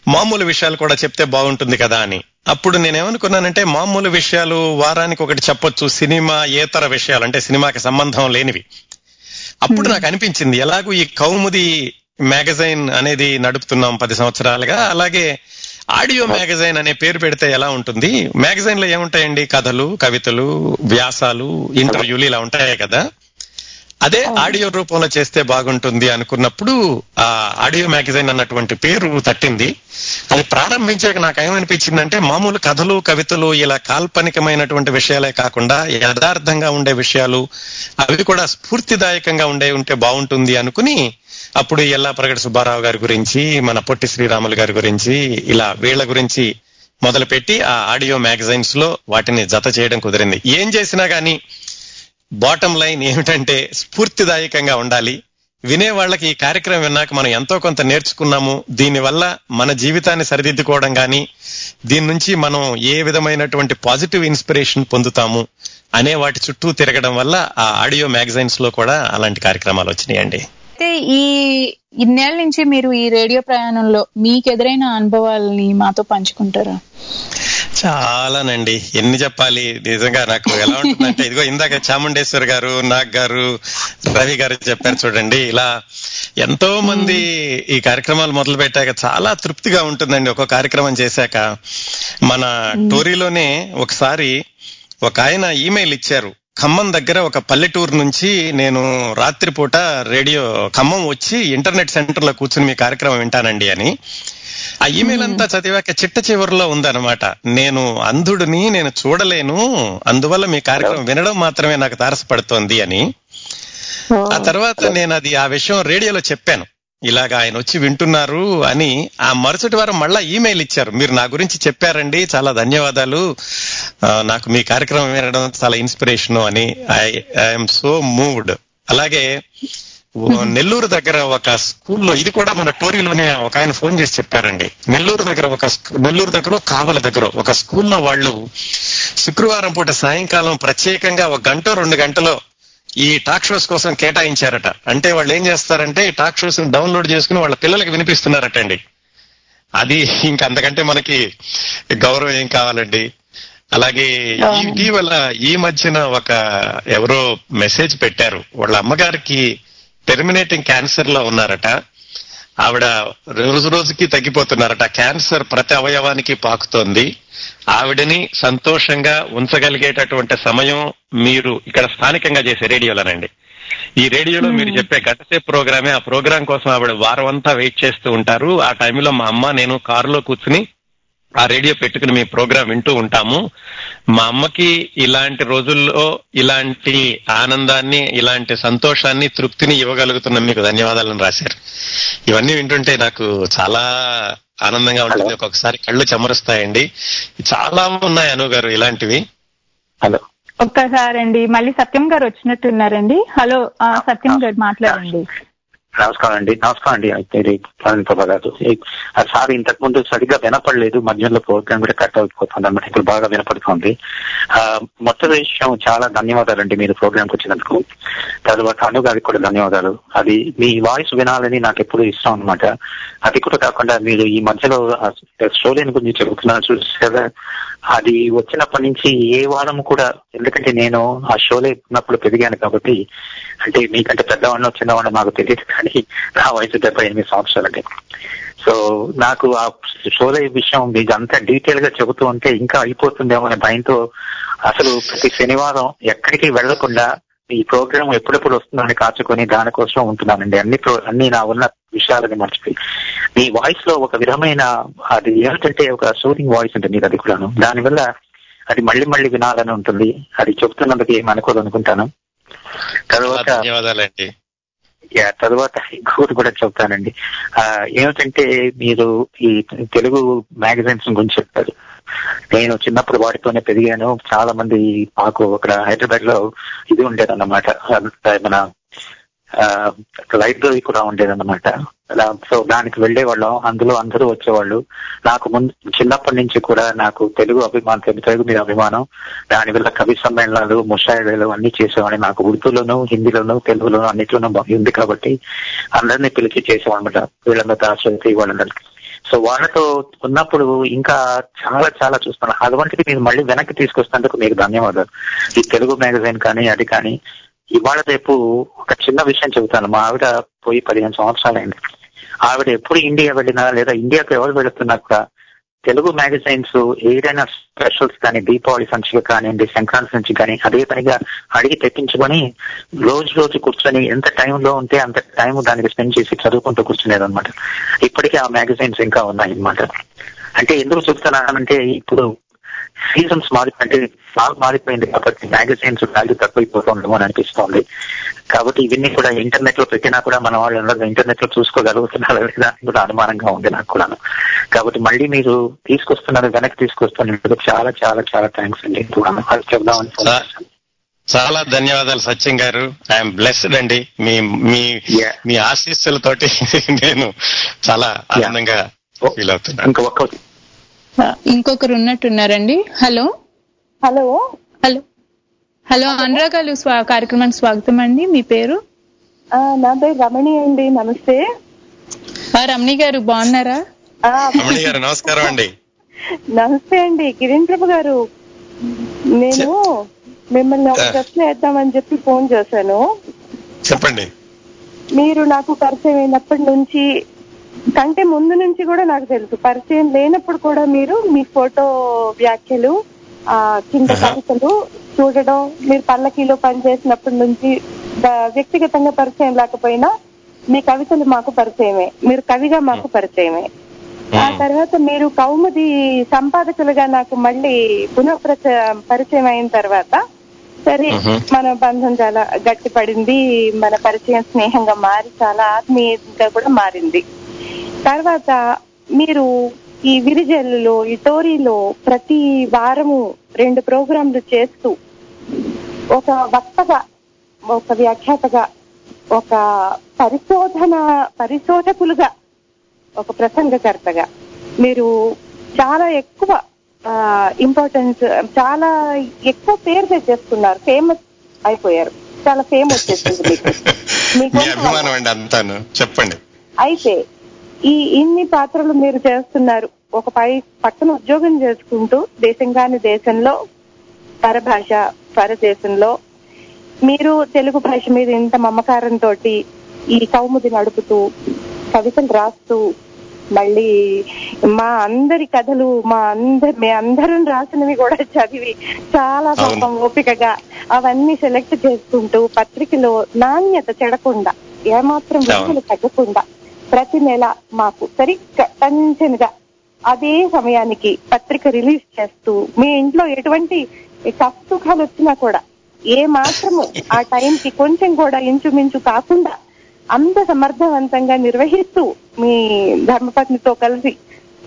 మామూలు విషయాలు కూడా చెప్తే బాగుంటుంది కదా అని. అప్పుడు నేనేమనుకున్నానంటే మామూలు విషయాలు వారానికి ఒకటి చెప్పొచ్చు సినిమా ఏతర విషయాలు అంటే సినిమాకి సంబంధం లేనివి. అప్పుడు నాకు అనిపించింది ఎలాగూ ఈ కౌముది మ్యాగజైన్ అనేది నడుపుతున్నాం పది సంవత్సరాలుగా అలాగే ఆడియో మ్యాగజైన్ అనే పేరు పెడితే ఎలా ఉంటుంది? మ్యాగజైన్లో ఏముంటాయండి? కథలు కవితలు వ్యాసాలు ఇంటర్వ్యూలు ఇలా ఉంటాయి కదా. అదే ఆడియో రూపంలో చేస్తే బాగుంటుంది అనుకున్నప్పుడు ఆ ఆడియో మ్యాగజైన్ అన్నటువంటి పేరు తట్టింది. అది ప్రారంభించాక నాకు ఏమనిపించిందంటే మామూలు కథలు కవితలు ఇలా కాల్పనికమైనటువంటి విషయాలే కాకుండా యథార్థంగా ఉండే విషయాలు అవి కూడా స్ఫూర్తిదాయకంగా ఉండే ఉంటే బాగుంటుంది అనుకుని అప్పుడు ఎల్లాప్రగడ సుబ్బారావు గారి గురించి మన పొట్టి శ్రీరాములు గారి గురించి ఇలా వీళ్ళ గురించి మొదలుపెట్టి ఆ ఆడియో మ్యాగజైన్స్లో వాటిని జత చేయడం కుదిరింది. ఏం చేసినా కానీ బాటం లైన్ ఏమిటంటే స్ఫూర్తిదాయకంగా ఉండాలి. వినే వాళ్ళకి ఈ కార్యక్రమం విన్నాక మనం ఎంతో కొంత నేర్చుకున్నాము. దీనివల్ల మన జీవితాన్ని సరిదిద్దుకోవడం కానీ దీని నుంచి మనం ఏ విధమైనటువంటి పాజిటివ్ ఇన్స్పిరేషన్ పొందుతాము అనే వాటి చుట్టూ తిరగడం వల్ల ఆ ఆడియో మ్యాగజైన్స్లో కూడా అలాంటి కార్యక్రమాలు వచ్చినాయండి. అయితే ఈ ఇన్నేళ్ళ నుంచి మీరు ఈ రేడియో ప్రయాణంలో మీకు ఎదురైన అనుభవాలని మాతో పంచుకుంటారా? చాలానండి. ఎన్ని చెప్పాలి? నిజంగా నాకు ఎలా ఉంటుందంటే ఇదిగో ఇందాక చాముండేశ్వర్ గారు నాగ్ గారు రవి గారు చెప్పారు చూడండి. ఇలా ఎంతో మంది ఈ కార్యక్రమాలు మొదలు పెట్టాక చాలా తృప్తిగా ఉంటుందండి ఒక కార్యక్రమం చేశాక. మన టోరీలోనే ఒకసారి ఒక ఆయన ఈమెయిల్ ఇచ్చారు. ఖమ్మం దగ్గర ఒక పల్లెటూరు నుంచి నేను రాత్రిపూట రేడియో ఖమ్మం వచ్చి ఇంటర్నెట్ సెంటర్లో కూర్చుని మీ కార్యక్రమం వింటానండి అని. ఆ ఈమెయిల్ అంతా చదివాక చిట్ట చివరిలో ఉందన్నమాట. నేను అంధుడిని నేను చూడలేను అందువల్ల మీ కార్యక్రమం వినడం మాత్రమే నాకు తారసపడుతోంది అని. ఆ తర్వాత నేను అది ఆ విషయం రేడియోలో చెప్పాను. ఇలాగ ఆయన వచ్చి వింటున్నారు అని ఆ మరుసటి వారం మళ్ళా ఈమెయిల్ ఇచ్చారు. మీరు నా గురించి చెప్పారండి చాలా ధన్యవాదాలు. ఆ, నాకు మీ కార్యక్రమం వినడం చాలా ఇన్స్పిరేషన్ అని ఐఎమ్ సో మూవ్డ్ అలాగే నెల్లూరు దగ్గర ఒక స్కూల్లో ఇది కూడా మన టోరీలోనే ఒక ఆయన ఫోన్ చేసి చెప్పారండి. నెల్లూరు దగ్గర ఒక నెల్లూరు దగ్గర కావల దగ్గర ఒక స్కూల్లో వాళ్ళు శుక్రవారం పూట సాయంకాలం ప్రత్యేకంగా ఒక గంట రెండు గంటలో ఈ టాక్ షోస్ కోసం కేటాయించారట. అంటే వాళ్ళు ఏం చేస్తారంటే ఈ టాక్ షోస్ డౌన్లోడ్ చేసుకుని వాళ్ళ పిల్లలకి వినిపిస్తున్నారట అండి అది ఇంకా అంతకంటే మనకి గౌరవం ఏం కావాలండి? అలాగే ఇటీవల ఈ మధ్యన ఒక ఎవరో మెసేజ్ పెట్టారు. వాళ్ళ అమ్మగారికి టెర్మినేటింగ్ క్యాన్సర్లో ఉన్నారట. ఆవిడ రోజు రోజుకి తగ్గిపోతున్నారట. క్యాన్సర్ ప్రతి అవయవానికి పాకుతోంది. ఆవిడని సంతోషంగా ఉంచగలిగేటటువంటి సమయం మీరు ఇక్కడ స్థానికంగా చేసే రేడియోలోనండి. ఈ రేడియోలో మీరు చెప్పే గంటసేపు ప్రోగ్రామే. ఆ ప్రోగ్రాం కోసం ఆవిడ వారం అంతా వెయిట్ చేస్తూ ఉంటారు. ఆ టైంలో మా అమ్మ నేను కారులో కూర్చుని ఆ రేడియో పెట్టుకుని మీ ప్రోగ్రాం వింటూ ఉంటాము. మా అమ్మకి ఇలాంటి రోజుల్లో ఇలాంటి ఆనందాన్ని ఇలాంటి సంతోషాన్ని తృప్తిని ఇవ్వగలుగుతున్న మీకు ధన్యవాదాలను రాశారు. ఇవన్నీ వింటుంటే నాకు చాలా ఆనందంగా ఉంటుంది. ఒక్కొక్కసారి కళ్ళు చెమరుస్తాయండి. చాలా ఉన్నాయి అను గారు ఇలాంటివి. హలో. ఒక్కసారి అండి మళ్ళీ సత్యం గారు వచ్చినట్టున్నారండి. హలో సత్యం గారు మాట్లాడండి. నమస్కారం అండి. నమస్కారం అండి. అయితే ఇది సార్ ఇంతకు ముందు సరిగ్గా వినపడలేదు. మధ్యలో ప్రోగ్రామ్ కూడా కట్ అయిపోతుంది అనమాట ఇప్పుడు బాగా వినపడుతుంది. ఆ, మొత్తం విషయం చాలా ధన్యవాదాలు అండి మీరు ప్రోగ్రామ్కి వచ్చినందుకు. తర్వాత అను గారికి కూడా ధన్యవాదాలు. అది మీ వాయిస్ వినాలని నాకు ఎప్పుడు ఇష్టం అనమాట అది కూడా కాకుండా మీరు ఈ మధ్యలో స్టోరీని గురించి చెబుతున్నారు చూసారా? అది వచ్చినప్పటి నుంచి ఏ వారం కూడా ఎందుకంటే నేను ఆ షోలో ఉన్నప్పుడు పెరిగాను కాబట్టి అంటే మీకంటే పెద్దవాడినో చిన్నవాడిని నాకు తెలియదు కానీ నా వయసు డెబ్బై ఎనిమిది సంవత్సరాలండి సో నాకు ఆ షోలో ఈ విషయం మీకు అంత డీటెయిల్గా చెబుతూ ఉంటే ఇంకా అయిపోతుందేమో అనే భయంతో అసలు ప్రతి శనివారం ఎక్కడికి వెళ్ళకుండా ఈ ప్రోగ్రామ్ ఎప్పుడెప్పుడు వస్తుందని కాచుకొని దానికోసం ఉంటున్నానండి. అన్ని ప్రో అన్ని నా ఉన్న విషయాలని మర్చిపోయి మీ వాయిస్లో ఒక విధమైన అది ఏమిటంటే ఒక షూటింగ్ వాయిస్ ఉంటుంది అది కూడాను. దానివల్ల అది మళ్ళీ మళ్ళీ వినాలని ఉంటుంది. అది చెప్తున్నందుకు ఏం అనుకోదు అనుకుంటాను. తర్వాత ధన్యవాదాలండి. తర్వాత ఇంకోటి కూడా చెప్తానండి. ఆ, ఏమిటంటే మీరు ఈ తెలుగు మ్యాగజైన్స్ గురించి చెప్పారు. నేను చిన్నప్పుడు వాటితోనే పెరిగాను. చాలా మంది మాకు అక్కడ హైదరాబాద్లో ఇది ఉండేదన్నమాట. ఆ, మన లైబ్రరీ కూడా ఉండేదన్నమాట. అన్నమాట సో దానికి వెళ్ళేవాళ్ళం. అందులో అందరూ వచ్చేవాళ్ళు. నాకు ముందు చిన్నప్పటి నుంచి కూడా నాకు తెలుగు అభిమానం తెలుగు మీద అభిమానం. దానివల్ల కవి సమ్మేళనాలు ముషాయిదాలు అన్ని చేసేవాడిని. నాకు ఉర్దూలోను హిందీలోను తెలుగులోను అన్నిట్లోనూ ఉంది కాబట్టి అందరినీ పిలిచి చేసేవాళ్ళమాట వీళ్ళందరూ దాశరథి వాళ్ళందరికీ సో వాళ్ళతో ఉన్నప్పుడు ఇంకా చాలా చాలా చూస్తున్నాను అటువంటిది మీరు మళ్ళీ వెనక్కి తీసుకొస్తున్నందుకు మీకు ధన్యవాదాలు. ఈ తెలుగు మ్యాగజైన్ కానీ అది కానీ ఇవాళ రేపు ఒక చిన్న విషయం చెబుతాను. మా ఆవిడ పోయి పదిహేను సంవత్సరాలైంది. ఆవిడ ఎప్పుడు ఇండియా వెళ్ళినా లేదా ఇండియాకు ఎవరు వెళుతున్నా కూడా తెలుగు మ్యాగజైన్స్ ఏదైనా స్పెషల్స్ కానీ దీపావళి సంచిక కానివ్వండి సంక్రాంతి నుంచి కానీ అదే పనిగా అడిగి తెప్పించుకొని రోజు రోజు కూర్చొని ఎంత టైంలో ఉంటే అంత టైం దానికి స్పెండ్ చేసి చదువుకుంటూ కూర్చునేది అనమాట ఇప్పటికీ ఆ మ్యాగజైన్స్ ఇంకా ఉన్నాయి అన్నమాట అంటే ఎందుకు చెప్తున్నానంటే ఇప్పుడు సీజన్స్ మారి అంటే బాగా మారిపోయింది కాబట్టి మ్యాగజైన్స్ వాల్యూ తక్కువైపోతుందేమో అని అనిపిస్తోంది. కాబట్టి ఇవన్నీ కూడా ఇంటర్నెట్లో పెట్టినా కూడా మన వాళ్ళు అందరూ ఇంటర్నెట్లో చూసుకోగలుగుతున్నారు లేదా అని కూడా అనుమానంగా ఉంది నాకు కూడా కాబట్టి మళ్ళీ మీరు తీసుకొస్తున్నారు వెనక్కి తీసుకొస్తున్నందుకు చాలా చాలా చాలా థ్యాంక్స్ అండి. అది చెప్దామని. చాలా ధన్యవాదాలు సత్యం గారు. ఐఎమ్ బ్లెస్డ్ అండి. మీ మీ. మీ ఆశీస్సులతోటి నేను చాలా ఆనందంగా ఫీల్ అవుతున్నాను. ఇంకా ఒక్క ఇంకొకరు ఉన్నట్టున్నారండి. హలో? హలో? హలో? హలో అనురాగాలు స్వా కార్యక్రమానికి స్వాగతం అండి. మీ పేరు? ఆ, నా పేరు రమణి అండి. నమస్తే. ఆ, రమణి గారు బాగున్నారా? ఆ, రమణి గారు నమస్కారం అండి. నమస్తే అండి. కిరణ్ ప్రభు గారు నేను మిమ్మల్ని ఒక. ప్రశ్న వేద్దామని చెప్పి ఫోన్ చేశాను. చెప్పండి. మీరు నాకు పరిచయం అయినప్పటి నుంచి కంటే ముందు నుంచి కూడా నాకు తెలుసు. పరిచయం లేనప్పుడు కూడా మీరు మీ ఫోటో వ్యాఖ్యలు ఆ కింద. కవితలు చూడడం మీరు పల్లకీలో పనిచేసినప్పటి నుంచి వ్యక్తిగతంగా పరిచయం లేకపోయినా మీ కవితలు మాకు పరిచయమే. మీరు కవిగా మాకు పరిచయమే. ఆ తర్వాత మీరు కౌముది సంపాదకులుగా నాకు మళ్ళీ పునః ప్రచ- పరిచయం అయిన తర్వాత సరే. మన బంధం చాలా గట్టిపడింది. మన పరిచయం స్నేహంగా మారి చాలా ఆత్మీయంగా కూడా మారింది. తర్వాత మీరు ఈ విరిజల్లులో ఈ టోరీలో ప్రతి వారము రెండు ప్రోగ్రాంలు చేస్తూ ఒక వక్తగా ఒక వ్యాఖ్యాతగా ఒక పరిశోధన పరిశోధకులుగా ఒక ప్రసంగకర్తగా మీరు చాలా ఎక్కువ ఇంపార్టెన్స్ చాలా ఎక్కువ పేరు తెచ్చేస్తున్నారు ఫేమస్ అయిపోయారు. చాలా ఫేమ్ వచ్చేసింది మీకు. మీ మీకు అభిమానం అండి అంతాను. చెప్పండి. అయితే ఈ ఇన్ని పాత్రలు మీరు చేస్తున్నారు. ఒక పై పక్కన ఉద్యోగం చేసుకుంటూ దేశం కాని దేశంలో పరభాష పరదేశంలో మీరు తెలుగు భాష మీద ఇంత మమకారంతో ఈ కౌముది నడుపుతూ కవితలు రాస్తూ మళ్ళీ మా అందరి కథలు మా అందరి మీ అందరం రాసినవి కూడా చదివి చాలా పాపం ఓపికగా అవన్నీ సెలెక్ట్ చేసుకుంటూ పత్రికలో నాణ్యత చెడకుండా ఏమాత్రం విలువలు తగ్గకుండా ప్రతి నెల మాకు సరిగ్గా టెన్షన్గా అదే సమయానికి పత్రిక రిలీజ్ చేస్తూ మీ ఇంట్లో ఎటువంటి కష్టసుఖాలు వచ్చినా కూడా ఏ మాత్రము ఆ టైంకి కొంచెం కూడా ఇంచుమించు కాకుండా అంత సమర్థవంతంగా నిర్వహిస్తూ మీ ధర్మపత్నితో కలిసి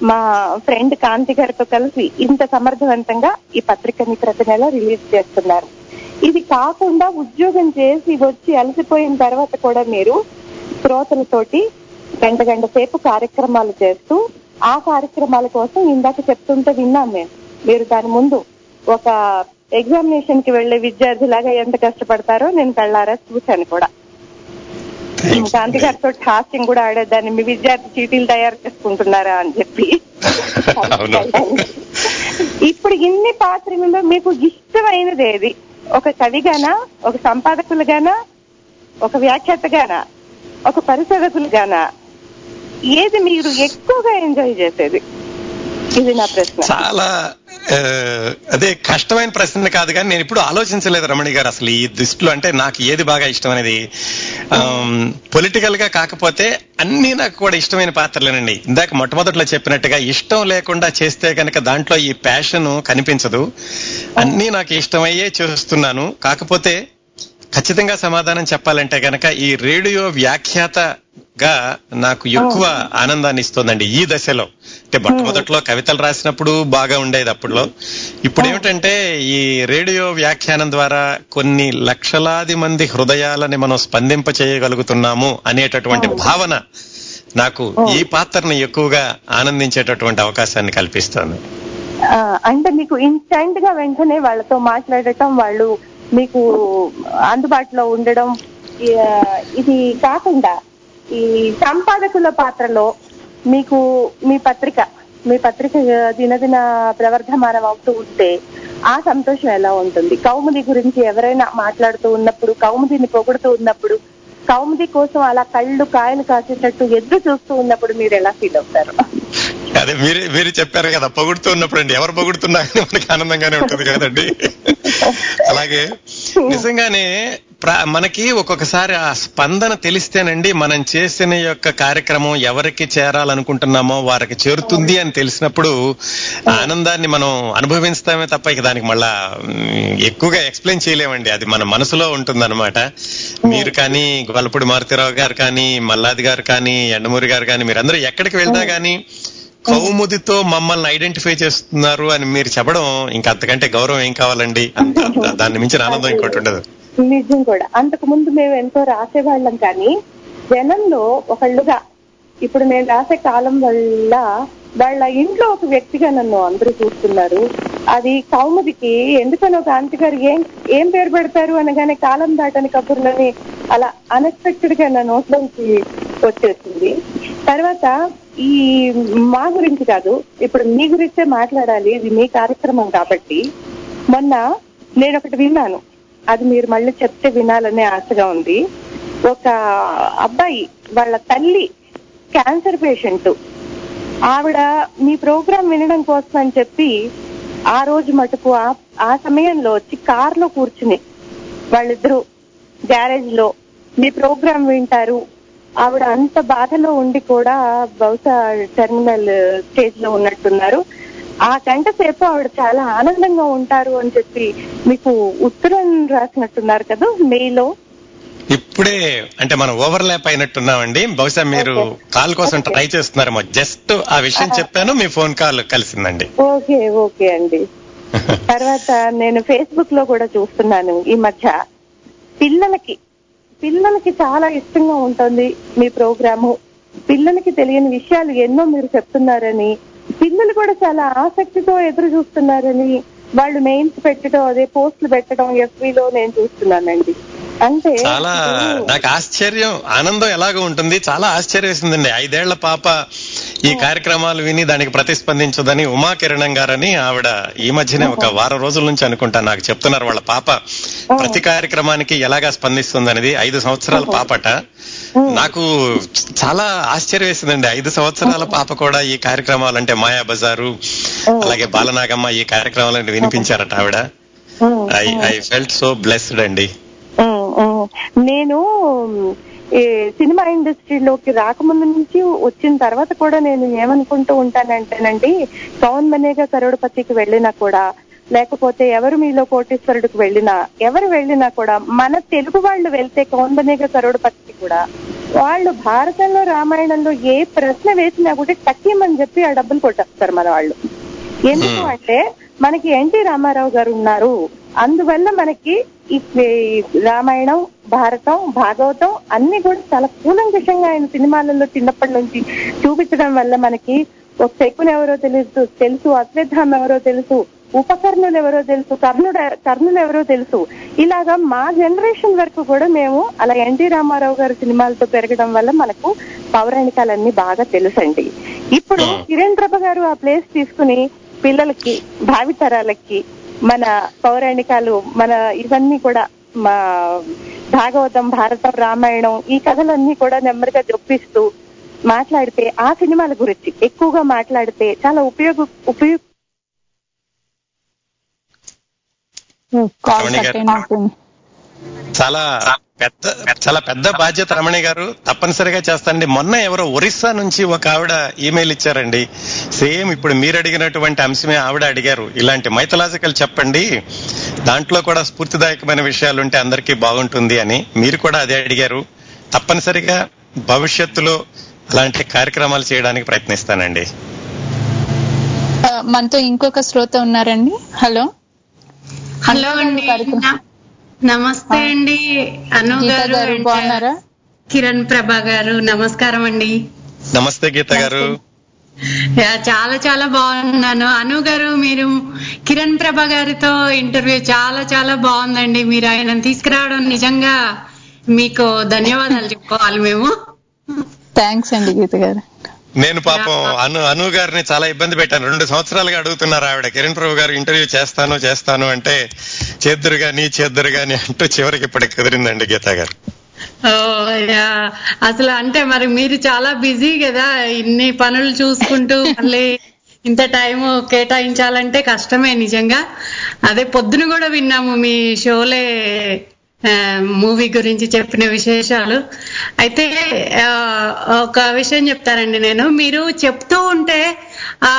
మా ఫ్రెండ్ కాంతి గారితో కలిసి ఇంత సమర్థవంతంగా ఈ పత్రికని ప్రతి నెల రిలీజ్ చేస్తున్నారు. ఇది కాకుండా ఉద్యోగం చేసి వచ్చి అలసిపోయిన తర్వాత కూడా మీరు శ్రోతలతోటి గంట గంట సేపు కార్యక్రమాలు చేస్తూ ఆ కార్యక్రమాల కోసం ఇందాక చెప్తుంటే విన్నాం మేము. మీరు దాని ముందు ఒక ఎగ్జామినేషన్కి వెళ్ళే విద్యార్థిలాగా ఎంత కష్టపడతారో నేను కళ్ళారా చూశాను కూడా. కాంతి గారితో హాస్యం కూడా ఆడేదాన్ని. మీ విద్యార్థి చీటీలు తయారు చేసుకుంటున్నారా అని చెప్పి. ఇప్పుడు ఇన్ని పాత్రలలో మీకు ఇష్టమైనది ఏది? ఒక కవిగానా? ఒక సంపాదకులుగానా? ఒక వ్యాఖ్యాతగానా? ఒక పరిశోధకులుగానా? ఏది మీరు ఎక్కువగా ఎంజాయ్ చేసేది? ఇది నా ప్రశ్న. చాలా అదే కష్టమైన ప్రశ్న కాదు కానీ నేను ఇప్పుడు ఆలోచించలేదు రమణి గారు అసలు ఈ దృష్టిలో అంటే నాకు ఏది బాగా ఇష్టం అనేది. పొలిటికల్గా కాకపోతే అన్ని నాకు కూడా ఇష్టమైన పాత్రలేనండి. ఇందాక మొట్టమొదట్లో చెప్పినట్టుగా ఇష్టం లేకుండా చేస్తే కనుక దాంట్లో ఈ ప్యాషన్ కనిపించదు. అన్ని నాకు ఇష్టమయ్యే చేస్తున్నాను. కాకపోతే ఖచ్చితంగా సమాధానం చెప్పాలంటే గనక ఈ రేడియో వ్యాఖ్యాతగా నాకు ఎక్కువ ఆనందాన్ని ఇస్తుందండి ఈ దశలో. అంటే మొట్టమొదట్లో కవితలు రాసినప్పుడు బాగా ఉండేది అప్పుడులో ఇప్పుడు ఏమిటంటే ఈ రేడియో వ్యాఖ్యానం ద్వారా కొన్ని లక్షలాది మంది హృదయాలని మనం స్పందింప చేయగలుగుతున్నాము అనేటటువంటి భావన నాకు ఈ పాత్రని ఎక్కువగా ఆనందించేటటువంటి అవకాశాన్ని కల్పిస్తుంది. అంటే మీకు ఇన్స్టెంట్గా వెంటనే వాళ్ళతో మాట్లాడటం వాళ్ళు మీకు అందుబాటులో ఉండడం ఇది కాకుండా ఈ సంపాదకుల పాత్రలో మీకు మీ పత్రిక మీ పత్రిక దినదిన ప్రవర్ధమానం అవుతూ ఉంటే ఆ సంతోషం ఎలా ఉంటుంది? కౌముది గురించి ఎవరైనా మాట్లాడుతూ ఉన్నప్పుడు కౌముదిని పొగుడుతూ ఉన్నప్పుడు కౌముది కోసం అలా కళ్ళు కాయలు కాసేటట్టు ఎదురు చూస్తూ ఉన్నప్పుడు మీరు ఎలా ఫీల్ అవుతారు? అదే మీరు మీరు చెప్పారు కదా పొగుడుతూ ఉన్నప్పుడు అండి. ఎవరు పొగుడుతున్నా మనకి ఆనందంగానే ఉంటుంది కదండి. అలాగే నిజంగానే మనకి ఒక్కొక్కసారి ఆ స్పందన తెలిస్తేనండి మనం చేసిన యొక్క కార్యక్రమం ఎవరికి చేరాలనుకుంటున్నామో వారికి చేరుతుంది అని తెలిసినప్పుడు ఆనందాన్ని మనం అనుభవిస్తామే తప్ప ఇక దానికి మళ్ళా ఎక్కువగా ఎక్స్ప్లెయిన్ చేయలేమండి. అది మన మనసులో ఉంటుందన్నమాట. మీరు కానీ గొల్లపూడి మారుతిరావు గారు కానీ మల్లాది గారు కానీ ఎండమూరి గారు కానీ మీరందరూ ఎక్కడికి వెళ్తా కానీ కౌముదితో మమ్మల్ని ఐడెంటిఫై చేస్తున్నారు అని మీరు చెప్పడం ఇంకా అంతకంటే గౌరవం ఏం కావాలండి? అంత దాన్ని మించిన ఆనందం ఇంకోటి ఉండదు. నిజం కూడా. అంతకు ముందు మేము ఎంతో రాసేవాళ్ళం కానీ జనంలో ఒకళ్ళుగా ఇప్పుడు నేను రాసే కాలం వల్ల వాళ్ళ ఇంట్లో ఒక వ్యక్తిగా నన్ను అందరూ చూస్తున్నారు. అది కౌముదికి ఎందుకని ఒక ఆంటీ గారు ఏం ఏం పేరు పెడతారు అనగానే కాలం దాటని కబుర్లని అలా అన్ఎక్స్పెక్టెడ్గా నా నోట్లోంచి వచ్చేసింది. తర్వాత ఈ మా గురించి కాదు ఇప్పుడు మీ గురించే మాట్లాడాలి. ఇది మీ కార్యక్రమం కాబట్టి మొన్న నేను ఒకటి విన్నాను. అది మీరు మళ్ళీ చెప్తే వినాలనే ఆశగా ఉంది. ఒక అబ్బాయి వాళ్ళ తల్లి క్యాన్సర్ పేషెంట్. ఆవిడ మీ ప్రోగ్రాం వినడం కోసం అని చెప్పి ఆ రోజు మటుకు ఆ- ఆ సమయంలో వచ్చి కారులో కూర్చుని వాళ్ళిద్దరూ గ్యారేజ్లో మీ ప్రోగ్రాం వింటారు. ఆవిడ అంత బాధలో ఉండి కూడా బహుశా టెర్మినల్ స్టేజ్లో ఉన్నట్టున్నారు. ఆ గంట సేపు ఆవిడ చాలా ఆనందంగా ఉంటారు అని చెప్పి మీకు ఉత్తరం రాసినట్టున్నారు కదా మెయిలో ఇప్పుడే అంటే మనం ఓవర్లాప్ అయినట్టున్నామండి. బహుశా మీరు కాల్ కోసం ట్రై చేస్తున్నారేమో జస్ట్ ఆ విషయం చెప్పాను మీ ఫోన్ కాల్ కలిసిందండి. ఓకే ఓకే అండి. తర్వాత నేను ఫేస్బుక్లో కూడా చూస్తున్నాను ఈ మధ్య. పిల్లలకి పిల్లలకి చాలా ఇష్టంగా ఉంటుంది మీ ప్రోగ్రాము. పిల్లలకి తెలియని విషయాలు ఎన్నో మీరు చెప్తున్నారని పిల్లలు కూడా చాలా ఆసక్తితో ఎదురు చూస్తున్నారని వాళ్ళు మెయిన్స్ పెట్టడం అదే పోస్టులు పెట్టడం ఎఫ్బీలో లో నేను చూస్తున్నానండి. అంటే చాలా నాకు ఆశ్చర్యం ఆనందం ఎలాగో ఉంటుంది. చాలా ఆశ్చర్యం వేసిందండి ఐదేళ్ళ పాప ఈ కార్యక్రమాలు విని దానికి ప్రతిస్పందించదని ఉమా కిరణం గారని ఆవిడ ఈ మధ్యనే ఒక వారం రోజుల నుంచి అనుకుంటా నాకు చెప్తున్నారు వాళ్ళ పాప. ప్రతి కార్యక్రమానికి ఎలాగా స్పందిస్తుంది అనేది ఐదు సంవత్సరాల పాపట. నాకు చాలా ఆశ్చర్యం వేసిందండి ఐదు సంవత్సరాల పాప కూడా ఈ కార్యక్రమాలు అంటే మాయా బజారు అలాగే బాలనాగమ్మ ఈ కార్యక్రమాలను వినిపించారట ఆవిడ. I I felt so blessed అండి. నేను ఈ సినిమా ఇండస్ట్రీలోకి రాకముందు నుంచి వచ్చిన తర్వాత కూడా నేను ఏమనుకుంటూ ఉంటానంటేనండి కౌన్ మనేగా కరోడపతికి వెళ్ళినా కూడా లేకపోతే ఎవరు మీలో కోటీశ్వరుడికి వెళ్ళినా ఎవరు వెళ్ళినా కూడా మన తెలుగు వాళ్ళు వెళ్తే కౌన్ బనేగా కరోడపతికి కూడా వాళ్ళు భారతంలో రామాయణంలో ఏ ప్రశ్న వేసినా కూడా టక్కిమని చెప్పి ఆ డబ్బులు కొట్టేస్తారు మన వాళ్ళు. ఎందుకు అంటే మనకి ఎన్టీ రామారావు గారు ఉన్నారు. అందువల్ల మనకి ఈ రామాయణం భారతం భాగవతం అన్ని కూడా చాలా కూలంకషంగా ఆయన సినిమాలలో చిన్నప్పటి నుంచి చూపించడం వల్ల మనకి ఒక శకుని ఎవరో తెలుసు తెలుసు అశ్వత్థామ ఎవరో తెలుసు ఉపకర్ణులు ఎవరో తెలుసు కర్ణుడు కర్ణులు ఎవరో తెలుసు. ఇలాగా మా జనరేషన్ వరకు కూడా మేము అలా ఎన్టీ రామారావు గారి సినిమాలతో పెరగడం వల్ల మనకు పౌరాణికాలన్నీ బాగా తెలుసండి. ఇప్పుడు కిరణ్ ప్రభ గారు ఆ ప్లేస్ తీసుకుని పిల్లలకి భావితరాలకి మన పౌరాణికాలు మన ఇవన్నీ కూడా మా భాగవతం భారతం రామాయణం ఈ కథలన్నీ కూడా నెమ్మదిగా జొప్పిస్తూ మాట్లాడితే ఆ సినిమాల గురించి ఎక్కువగా మాట్లాడితే చాలా ఉపయోగ ఉపయోగ చాలా పెద్ద చాలా పెద్ద బాధ్యత రమణి గారు. తప్పనిసరిగా చేస్తాండి మొన్న ఎవరో ఒరిస్సా నుంచి ఒక ఆవిడ ఈమెయిల్ ఇచ్చారండి. సేమ్ ఇప్పుడు మీరు అడిగినటువంటి అంశమే ఆవిడ అడిగారు. ఇలాంటి మైథలాజికల్ చెప్పండి. దాంట్లో కూడా స్ఫూర్తిదాయకమైన విషయాలు ఉంటే అందరికీ బాగుంటుంది అని మీరు కూడా అదే అడిగారు. తప్పనిసరిగా భవిష్యత్తులో అలాంటి కార్యక్రమాలు చేయడానికి ప్రయత్నిస్తానండి. మనతో ఇంకొక శ్రోత ఉన్నారండి. హలో. హలో అండి. నమస్తే అండి. అను గారు బాగున్నారా? కిరణ్ ప్రభా గారు నమస్కారం అండి. నమస్తే గీత గారు. యా, చాలా చాలా బాగున్నాను. అను గారు మీరు కిరణ్ ప్రభా గారితో ఇంటర్వ్యూ చాలా చాలా బాగుందండి. మీరు ఆయన తీసుకురావడం నిజంగా మీకు ధన్యవాదాలు చెప్పుకోవాలి మేము. థ్యాంక్స్ అండి గీత గారు. నేను పాపం అను అను గారిని చాలా ఇబ్బంది పెట్టాను. రెండు సంవత్సరాలుగా అడుగుతున్నారు ఆవిడ. కిరణ్ ప్రభు గారు ఇంటర్వ్యూ చేస్తాను చేస్తాను అంటే చేద్దరు గాని చేద్దురు గాని అంటూ చివరికి ఇప్పటికి కుదిరిందండి గీతా గారు. ఓ, అసలు అంటే మరి మీరు చాలా బిజీ కదా. ఇన్ని పనులు చూసుకుంటూ మళ్ళీ ఇంత టైం కేటాయించాలంటే కష్టమే నిజంగా. అదే పొద్దున కూడా విన్నాము మీ షోలే మూవీ గురించి చెప్పిన విశేషాలు. అయితే ఒక విషయం చెప్తారండి నేను. మీరు చెప్తూ ఉంటే ఆ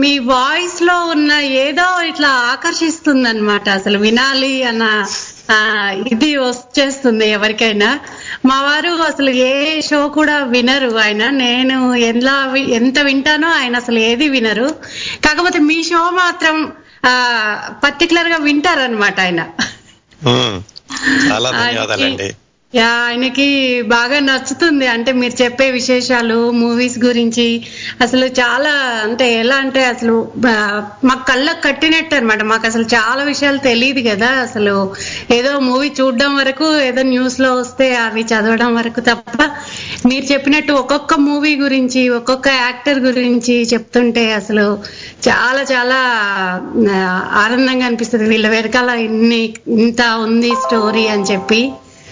మీ వాయిస్లో ఉన్న ఏదో ఇట్లా ఆకర్షిస్తుంది అనమాట అసలు వినాలి అన్న ఇది వచ్చేస్తుంది ఎవరికైనా. మా వారు అసలు ఏ షో కూడా వినరు ఆయన. నేను ఎలా ఎంత వింటానో ఆయన అసలు ఏది వినరు. కాకపోతే మీ షో మాత్రం పర్టికులర్గా వింటారనమాట ఆయన. చాలా ధన్యవాదాలండి. యా ఆయనకి బాగా నచ్చుతుంది. అంటే మీరు చెప్పే విశేషాలు మూవీస్ గురించి అసలు చాలా అంటే ఎలా అంటే అసలు మాకు మా కళ్ళకు కట్టినట్టు అనమాట మాకు అసలు చాలా విషయాలు తెలియదు కదా అసలు. ఏదో మూవీ చూడడం వరకు ఏదో న్యూస్లో వస్తే అవి చదవడం వరకు తప్ప మీరు చెప్పినట్టు ఒక్కొక్క మూవీ గురించి ఒక్కొక్క యాక్టర్ గురించి చెప్తుంటే అసలు చాలా చాలా ఆనందంగా అనిపిస్తుంది. వీళ్ళ వెనకాల ఇన్ని ఇంత ఉంది స్టోరీ అని చెప్పి.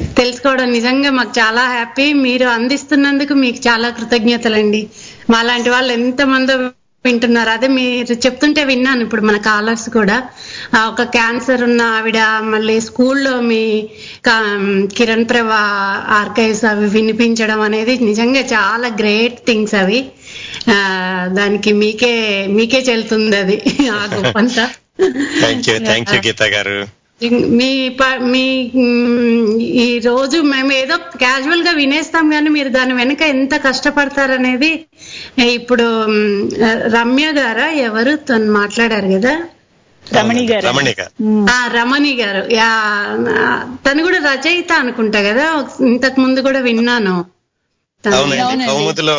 తెలుసుకోవడం నిజంగా మాకు చాలా హ్యాపీ. మీరు అందిస్తున్నందుకు మీకు చాలా కృతజ్ఞతలండి. మాలాంటి వాళ్ళు ఎంతమందో వింటున్నారు. అదే మీరు చెప్తుంటే విన్నాను ఇప్పుడు మన కాలర్స్ కూడా. ఆ, ఒక క్యాన్సర్ ఉన్న ఆవిడ మళ్ళీ స్కూల్లో మీ కిరణ్ ప్రభా ఆర్కైవ్స్ అవి వినిపించడం అనేది నిజంగా చాలా గ్రేట్ థింగ్స్ అవి. ఆ, దానికి మీకే మీకే చెల్తుంది అది. ఆ గొప్పంతా. Thank you thank you Geetha garu. మీ మీ ఈ రోజు మేము ఏదో క్యాజువల్గా వినేస్తాం కానీ మీరు దాని వెనక ఎంత కష్టపడతారనేది ఇప్పుడు రమ్య గారా? ఎవరు? తను మాట్లాడారు కదా? రమణి గారు. రమణి గారు. ఆ రమణి గారు. యా తను కూడా రచయిత అనుకుంటా కదా? ఇంతకు ముందు కూడా విన్నాను. అవునండి. కౌముదిలో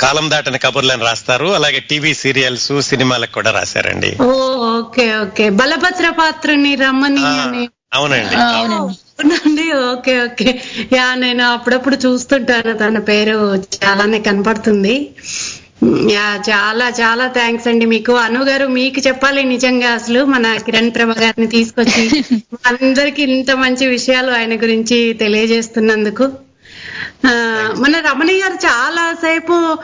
కాలం దాటని కబుర్లను రాస్తారు. అలాగే టీవీ సీరియల్స్ సినిమాలకు కూడా రాశారండి. ఓ ఓకే ఓకే. బలభద్ర పాత్రని రమ్మని అవునండి. అవునండి అవునండి. Okay okay. యా నేను అప్పుడప్పుడు చూస్తుంటాను. తన పేరు చాలానే కనపడుతుంది. యా చాలా చాలా థ్యాంక్స్ అండి మీకు. అను గారు మీకు చెప్పాలి నిజంగా అసలు మన కిరణ్ ప్రభ గారిని తీసుకొచ్చి. అందరికి ఇంత మంచి విషయాలు ఆయన గురించి తెలియజేస్తున్నందుకు. మన రమణి గారు చాలా సేపు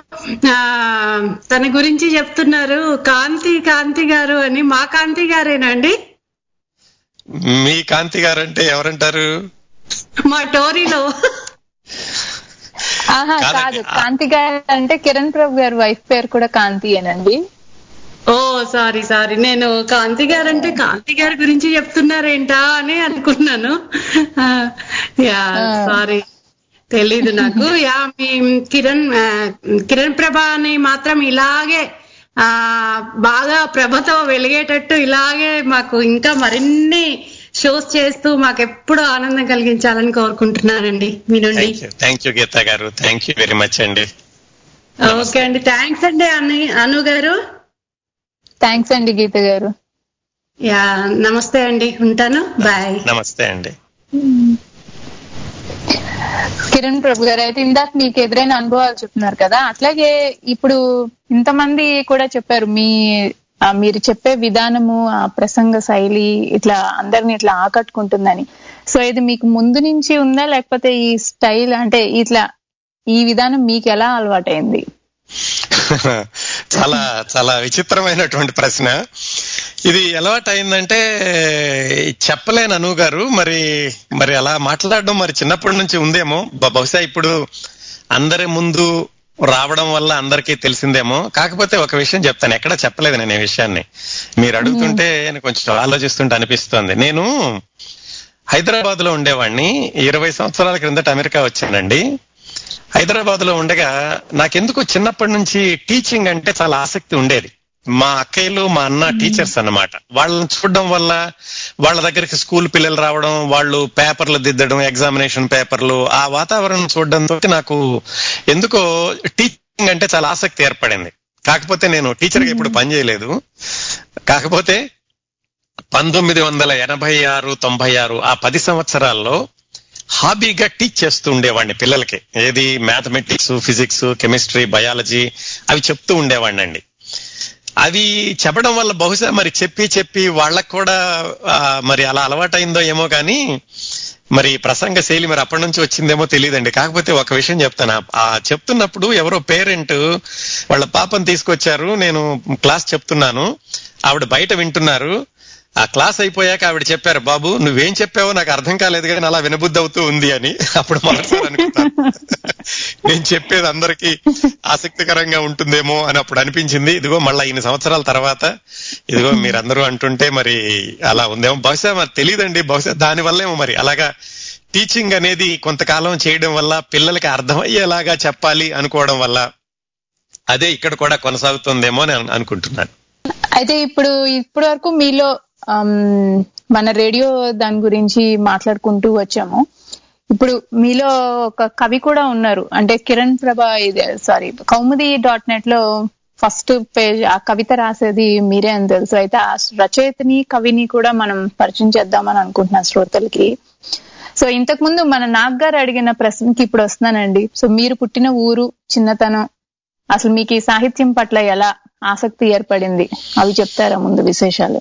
తన గురించి చెప్తున్నారు. కాంతి కాంతి గారు అని. మా కాంతి గారేనండి మీ కాంతి గారు అంటే ఎవరంటారు? మా టోరీలో. ఆహా. కాదు కాంతి గారు అంటే కిరణ్ ప్రభు గారి వైఫ్ పేరు కూడా కాంతి ఏనండి. ఓ సారీ సారీ. నేను కాంతి గారు అంటే కాంతి గారి గురించి చెప్తున్నారేంటా అని అనుకున్నాను. Yeah sorry. తెలీదు నాకు. యా మీ కిరణ్ కిరణ్ ప్రభ అని మాత్రం ఇలాగే ఆ బాగా ప్రభతో వెలిగేటట్టు ఇలాగే మాకు ఇంకా మరిన్ని షోస్ చేస్తూ మాకు ఎప్పుడు ఆనందం కలిగించాలని కోరుకుంటున్నానండి. మీ నుండి thank you thank you Geetha garu. Thank you very much అండి. ఓకే అండి. థ్యాంక్స్ అండి అను అను గారు. థ్యాంక్స్ అండి గీత గారు. యా నమస్తే అండి. ఉంటాను. బాయ్. నమస్తే అండి కిరణ్ ప్రభు గారు. అయితే ఇందాక మీకు ఎదురైన అనుభవాలు చెప్తున్నారు కదా. అట్లాగే ఇప్పుడు ఇంతమంది కూడా చెప్పారు. మీ మీరు చెప్పే విధానము ఆ ప్రసంగ శైలి ఇట్లా అందరిని ఇట్లా ఆకట్టుకుంటుందని. సో ఇది మీకు ముందు నుంచి ఉందా? లేకపోతే ఈ స్టైల్ అంటే ఇట్లా ఈ విధానం మీకు ఎలా అలవాటైంది? చాలా చాలా విచిత్రమైనటువంటి ప్రశ్న. ఇది అలవాటు అయిందంటే చెప్పలేను అను గారు. మరి మరి అలా మాట్లాడడం మరి చిన్నప్పటి నుంచి ఉందేమో. బహుశా ఇప్పుడు అందరి ముందు రావడం వల్ల అందరికీ తెలిసిందేమో. కాకపోతే ఒక విషయం చెప్తాను. ఎక్కడ చెప్పలేదు నేను ఈ విషయాన్ని. మీరు అడుగుతుంటే నేను కొంచెం ఆలోచిస్తుంటే అనిపిస్తోంది. నేను హైదరాబాద్లో ఉండేవాడిని ఇరవై సంవత్సరాల క్రిందట అమెరికా వచ్చానండి. హైదరాబాద్లో ఉండగా నాకెందుకు చిన్నప్పటి నుంచి టీచింగ్ అంటే చాలా ఆసక్తి ఉండేది. మా అక్కయ్యలు మా అన్న టీచర్స్ అన్నమాట. వాళ్ళని చూడడం వల్ల వాళ్ళ దగ్గరికి స్కూల్ పిల్లలు రావడం వాళ్ళు పేపర్లు దిద్దడం ఎగ్జామినేషన్ పేపర్లు ఆ వాతావరణం చూడడంతో నాకు ఎందుకో టీచింగ్ అంటే చాలా ఆసక్తి ఏర్పడింది. కాకపోతే నేను టీచర్గా ఇప్పుడు పని చేయలేదు కాకపోతే పంతొమ్మిది వందల ఎనభై ఆరు తొంభై ఆరు ఆ పది సంవత్సరాల్లో హాబీగా టీచ్ చేస్తూ ఉండేవాడిని పిల్లలకి. ఏది మ్యాథమెటిక్స్ ఫిజిక్స్ కెమిస్ట్రీ బయాలజీ అవి చెప్తూ ఉండేవాడిని అండి. అవి చెప్పడం వల్ల బహుశా మరి చెప్పి చెప్పి వాళ్ళకు కూడా ఆ, మరి అలా అలవాటైందో ఏమో కానీ మరి ప్రసంగ శైలి మరి అప్పటి నుంచి వచ్చిందేమో తెలియదండి. కాకపోతే ఒక విషయం చెప్తాను. ఆ- చెప్తున్నప్పుడు ఎవరో పేరెంట్ వాళ్ళ పాపను తీసుకొచ్చారు. నేను క్లాస్ చెప్తున్నాను. ఆవిడ బయట వింటున్నారు. ఆ క్లాస్ అయిపోయాక ఆవిడ చెప్పారు బాబు నువ్వేం చెప్పావో నాకు అర్థం కాలేదు కానీ అలా వినబుద్ధి అవుతూ ఉంది అని. అప్పుడు మొదటిసారి అనుకుంటాను నేను చెప్పేది అందరికీ ఆసక్తికరంగా ఉంటుందేమో అని అప్పుడు అనిపించింది. ఇదిగో మళ్ళా ఇన్ని సంవత్సరాల తర్వాత ఇదిగో మీరందరూ అంటుంటే మరి అలా ఉందేమో. బహుశా మరి తెలియదండి బహుశా దాని వల్లేమో మరి. అలాగా టీచింగ్ అనేది కొంతకాలం చేయడం వల్ల పిల్లలకి అర్థమయ్యేలాగా చెప్పాలి అనుకోవడం వల్ల అదే ఇక్కడ కూడా కొనసాగుతుందేమో అని అను- అనుకుంటున్నాను. అయితే ఇప్పుడు ఇప్పటి వరకు మీలో Um, మన రేడియో దాని గురించి మాట్లాడుకుంటూ వచ్చాము. ఇప్పుడు మీలో ఒక కవి కూడా ఉన్నారు. అంటే కిరణ్ ప్రభా ఇది సారీ కౌముది డాట్ నెట్లో ఫస్ట్ పేజ్ ఆ కవిత రాసేది మీరే అని తెలుసు. అయితే ఆ రచయితని కవిని కూడా మనం పరిచయం చేద్దామని అనుకుంటున్నాం శ్రోతలకి. సో ఇంతకు ముందు మన నాగ్ గారు అడిగిన ప్రశ్నకి ఇప్పుడు వస్తున్నానండి. సో మీరు పుట్టిన ఊరు చిన్నతనం అసలు మీకు ఈ సాహిత్యం పట్ల ఎలా ఆసక్తి ఏర్పడింది? అవి చెప్తారా ముందు విశేషాలు?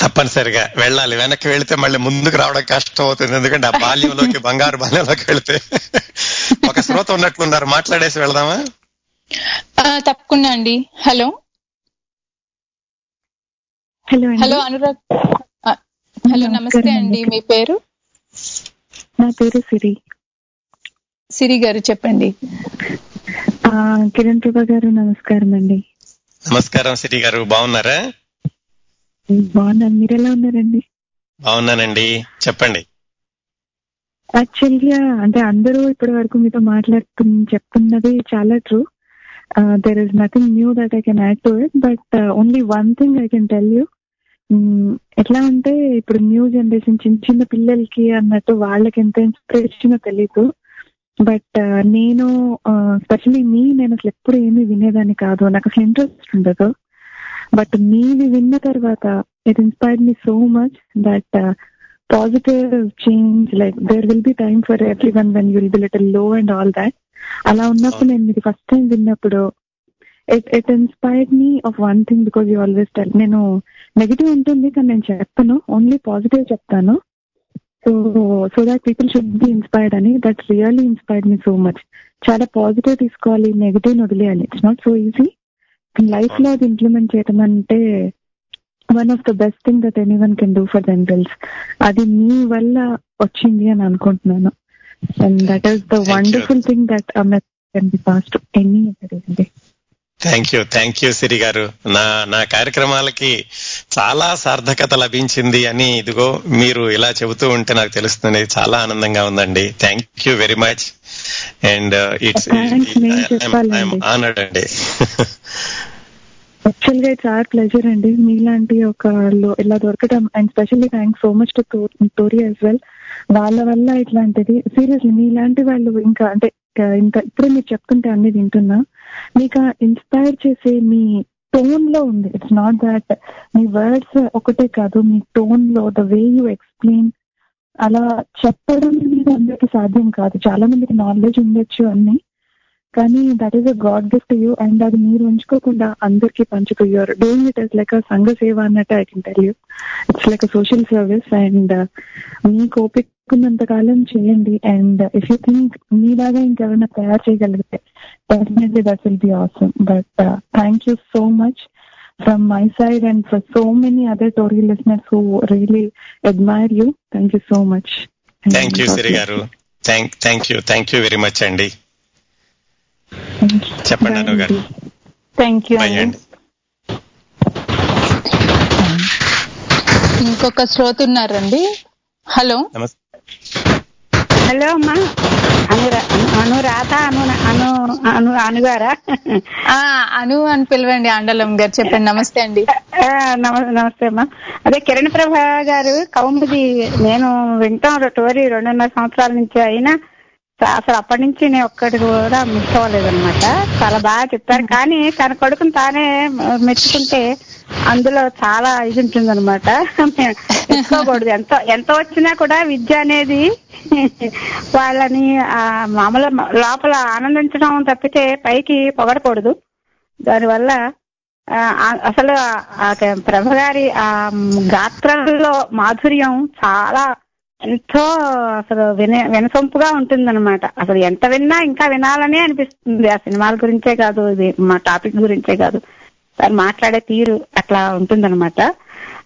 తప్పనిసరిగా వెళ్ళాలి. వెనక్కి వెళితే మళ్ళీ ముందుకు రావడం కష్టం అవుతుంది ఎందుకంటే ఆ బాల్యంలోకి బంగారు బాల్యంలోకి వెళితే ఒక శ్రోత ఉన్నట్లున్నారు. మాట్లాడేసి వెళదామా? తప్పకుండా అండి. Hello? Hello hello Anurag. Hello నమస్తే అండి. మీ పేరు? నా పేరు సిరి. సిరి గారు చెప్పండి. కిరణ్ ప్రభా గారు నమస్కారం అండి. నమస్కారం సిరి గారు. బాగున్నారా? బాగున్నాను. మీరు ఎలా ఉన్నారండి? బాగున్నానండి. చెప్పండి. యాక్చువల్గా అంటే అందరూ ఇప్పటి వరకు మీతో మాట్లాడుతు చెప్తున్నది చాలా true. There is nothing new that I can add to it but only one thing I can tell you ఎట్లా అంటే ఇప్పుడు న్యూ జనరేషన్ చిన్న చిన్న పిల్లలకి అన్నట్టు వాళ్ళకి ఎంత ఇన్స్పిరేషన్ తెలీదు. బట్ నేను స్పెషలీ మీ నేను అసలు ఎప్పుడు ఏమీ వినేదాన్ని కాదు. నాకు అసలు ఇంట్రెస్ట్ ఉండదు. బట్ మీది విన్న తర్వాత it inspired me so much that positive change like there will be time for every one when you'll be లిటిల్లో and all that అలా ఉన్నప్పుడు నేను ఇది ఫస్ట్ టైం విన్నప్పుడు it it inspired me of one thing because you always tell నేను negative ఉంటుంది కానీ నేను చెప్పను ఓన్లీ పాజిటివ్ చెప్తాను. So so that people should be inspired అని that really inspired me so much చాలా పాజిటివ్ తీసుకోవాలి నెగిటివ్ వదిలేయాలి. ఇట్స్ నాట్ సో ఈజీ లైఫ్లో అది ఇంప్లిమెంట్ చేయడం అంటే one of the best thing that any one can do for themselves అది మీ వల్ల వచ్చింది అని అనుకుంటున్నాను. And that is the. Wonderful thing that can be passed any అండి thank you thank you Siri garu. నా నా కార్యక్రమాలకి చాలా సార్థకత లభించింది అని ఇదిగో మీరు ఇలా చెబుతూ ఉంటే నాకు తెలుస్తుంది. చాలా ఆనందంగా ఉందండి. Thank you very much and it's. Honoured అండి యాక్చువల్గా ఇట్స్ ఆర్ ప్లెజర్ అండి. మీలాంటి ఒక ఇలా దొరకడం and specially thanks so much to Tori as well వాళ్ళ వల్ల ఇట్లాంటిది. సీరియస్లీ మీలాంటి వాళ్ళు ఇంకా అంటే ఇంత ఇప్పుడే మీరు చెప్తుంటే అన్ని వింటున్నా. మీకు ఇన్స్పైర్ చేసే మీ టోన్లో ఉంది. ఇట్స్ నాట్ దాట్ మీ వర్డ్స్ ఒకటే కాదు మీ టోన్లో ద వే యూ ఎక్స్ప్లెయిన్ అలా చెప్పడం అనేది అందరికి సాధ్యం కాదు. చాలా మందికి నాలెడ్జ్ ఉండొచ్చు అన్ని. కానీ that is a god gift you and అది మీరు ఉంచుకోకుండా అందరికీ పంచుతూ you're doing it is like సంఘ సేవ అన్నట్టు I can tell you it's like social service and మీకు ఓపిక కాలం చేయండి. అండ్ ఇఫ్ యూ థింక్ మీలాగా ఇంకెవరైనా తయారు చేయగలిగితే definitely that will be awesome but thank you so much from my side and for so many other Tori listeners who really admire you thank you so much thank you Siri garu thank thank you thank you very much అండి చెప్పండి అను గారు thank you Bye అండి ఇంకొక శ్రోత ఉన్నారండి. Hello. Hello అమ్మా. అనురా అనురాధ అను అను అను అనుగారా? ఆ అను అని పిలవండి ఆండలం గారు చెప్పండి నమస్తే అండి. నమస్తే అమ్మా. అదే కిరణ్ ప్రభ గారు కౌముది నేను వింటాం టోరీ రెండున్నర సంవత్సరాల నుంచి అయినా అసలు అప్పటి నుంచి నేను ఒక్కటి కూడా మిస్ అవ్వలేదన్నమాట. చాలా బాగా చెప్తారు కానీ తన కొడుకుని తానే మెచ్చుకుంటే అందులో చాలా ఇది ఉంటుందన్నమాట. మెచ్చుకోకూడదు ఎంత ఎంత వచ్చినా కూడా విద్య అనేది వాళ్ళని ఆ మామూలు లోపల ఆనందించడం తప్పితే పైకి పొగడకూడదు. దానివల్ల ఆ- అసలు ఆ ప్రభ గారి ఆ గాత్రంలో మాధుర్యం చాలా ఎంతో అసలు విన వినసొంపుగా ఉంటుందన్నమాట. అసలు ఎంత విన్నా ఇంకా వినాలనే అనిపిస్తుంది. ఆ సినిమాల గురించే కాదు ఇది మా టాపిక్ గురించే కాదు. తను మాట్లాడే తీరు అట్లా ఉంటుందన్నమాట.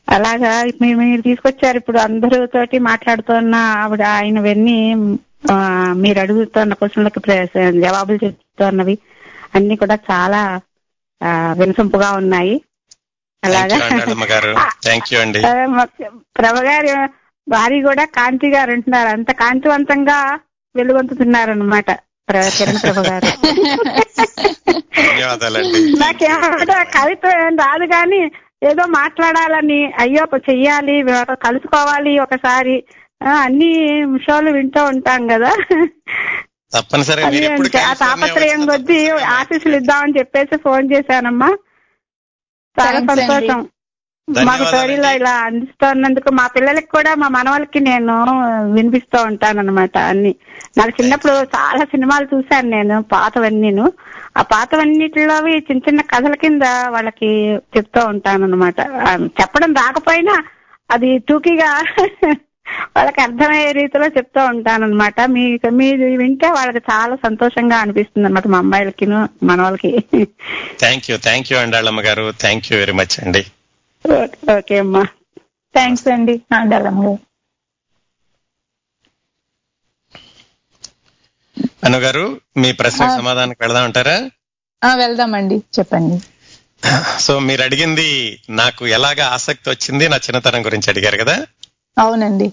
అలాగా మీరు మీరు తీసుకొచ్చారు ఇప్పుడు అందరూ తోటి మాట్లాడుతున్న ఆవిడ ఆయనవన్నీ మీరు అడుగుతున్న క్వశ్చన్లకు జవాబులు చెప్తున్నవి అన్ని కూడా చాలా వినసొంపుగా ఉన్నాయి. అలాగా. ప్రభ గారి భార్య కూడా కాంతి గారు అంటున్నారు. అంత కాంతివంతంగా వెలుగొందుతున్నారు అనమాట కిరణ్ ప్రభ గారు ధన్యవాదాలండి నాకేమంటే కవిత ఏం రాదు కానీ ఏదో మాట్లాడాలని అయ్యో చెయ్యాలి కలుసుకోవాలి ఒకసారి అన్ని విషయాలు వింటూ ఉంటాం కదా తప్పనిసరిగా. ఆ తాపత్రయం కొద్దీ ఆశీస్సులు ఇద్దామని చెప్పేసి ఫోన్ చేశానమ్మా చాలా. సంతోషం మాకు. స్టోరీలో ఇలా అందిస్తున్నందుకు మా పిల్లలకి కూడా మా మనవలకి నేను వినిపిస్తూ ఉంటానన్నమాట అన్ని నాకు చిన్నప్పుడు చాలా సినిమాలు చూశాను నేను పాతవన్నీను ఆ పాతవన్నిటిలో చిన్న చిన్న కథల కింద వాళ్ళకి చెప్తూ ఉంటానన్నమాట. ఆ, చెప్పడం రాకపోయినా అది టూకీగా వాళ్ళకి అర్థమయ్యే రీతిలో చెప్తూ ఉంటానన్నమాట. మీ మీరు వింటే వాళ్ళకి చాలా సంతోషంగా అనిపిస్తుంది అనమాట మా అమ్మాయిలకి మనవాళ్ళకి. థ్యాంక్ యూ థ్యాంక్ యూ అండి Allamma garu. Thank you very much అండి. ఓకే అమ్మా. థ్యాంక్స్ అండి ఆండాలమ్మ గారు. అను గారు మీ ప్రశ్నకు ఆ. సమాధానం వెళదాం అంటారా? వెళ్దామండి. చెప్పండి. సో మీరు అడిగింది నాకు ఎలాగ ఆసక్తి వచ్చింది నా చిన్నతనం గురించి అడిగారు కదా? అవునండి.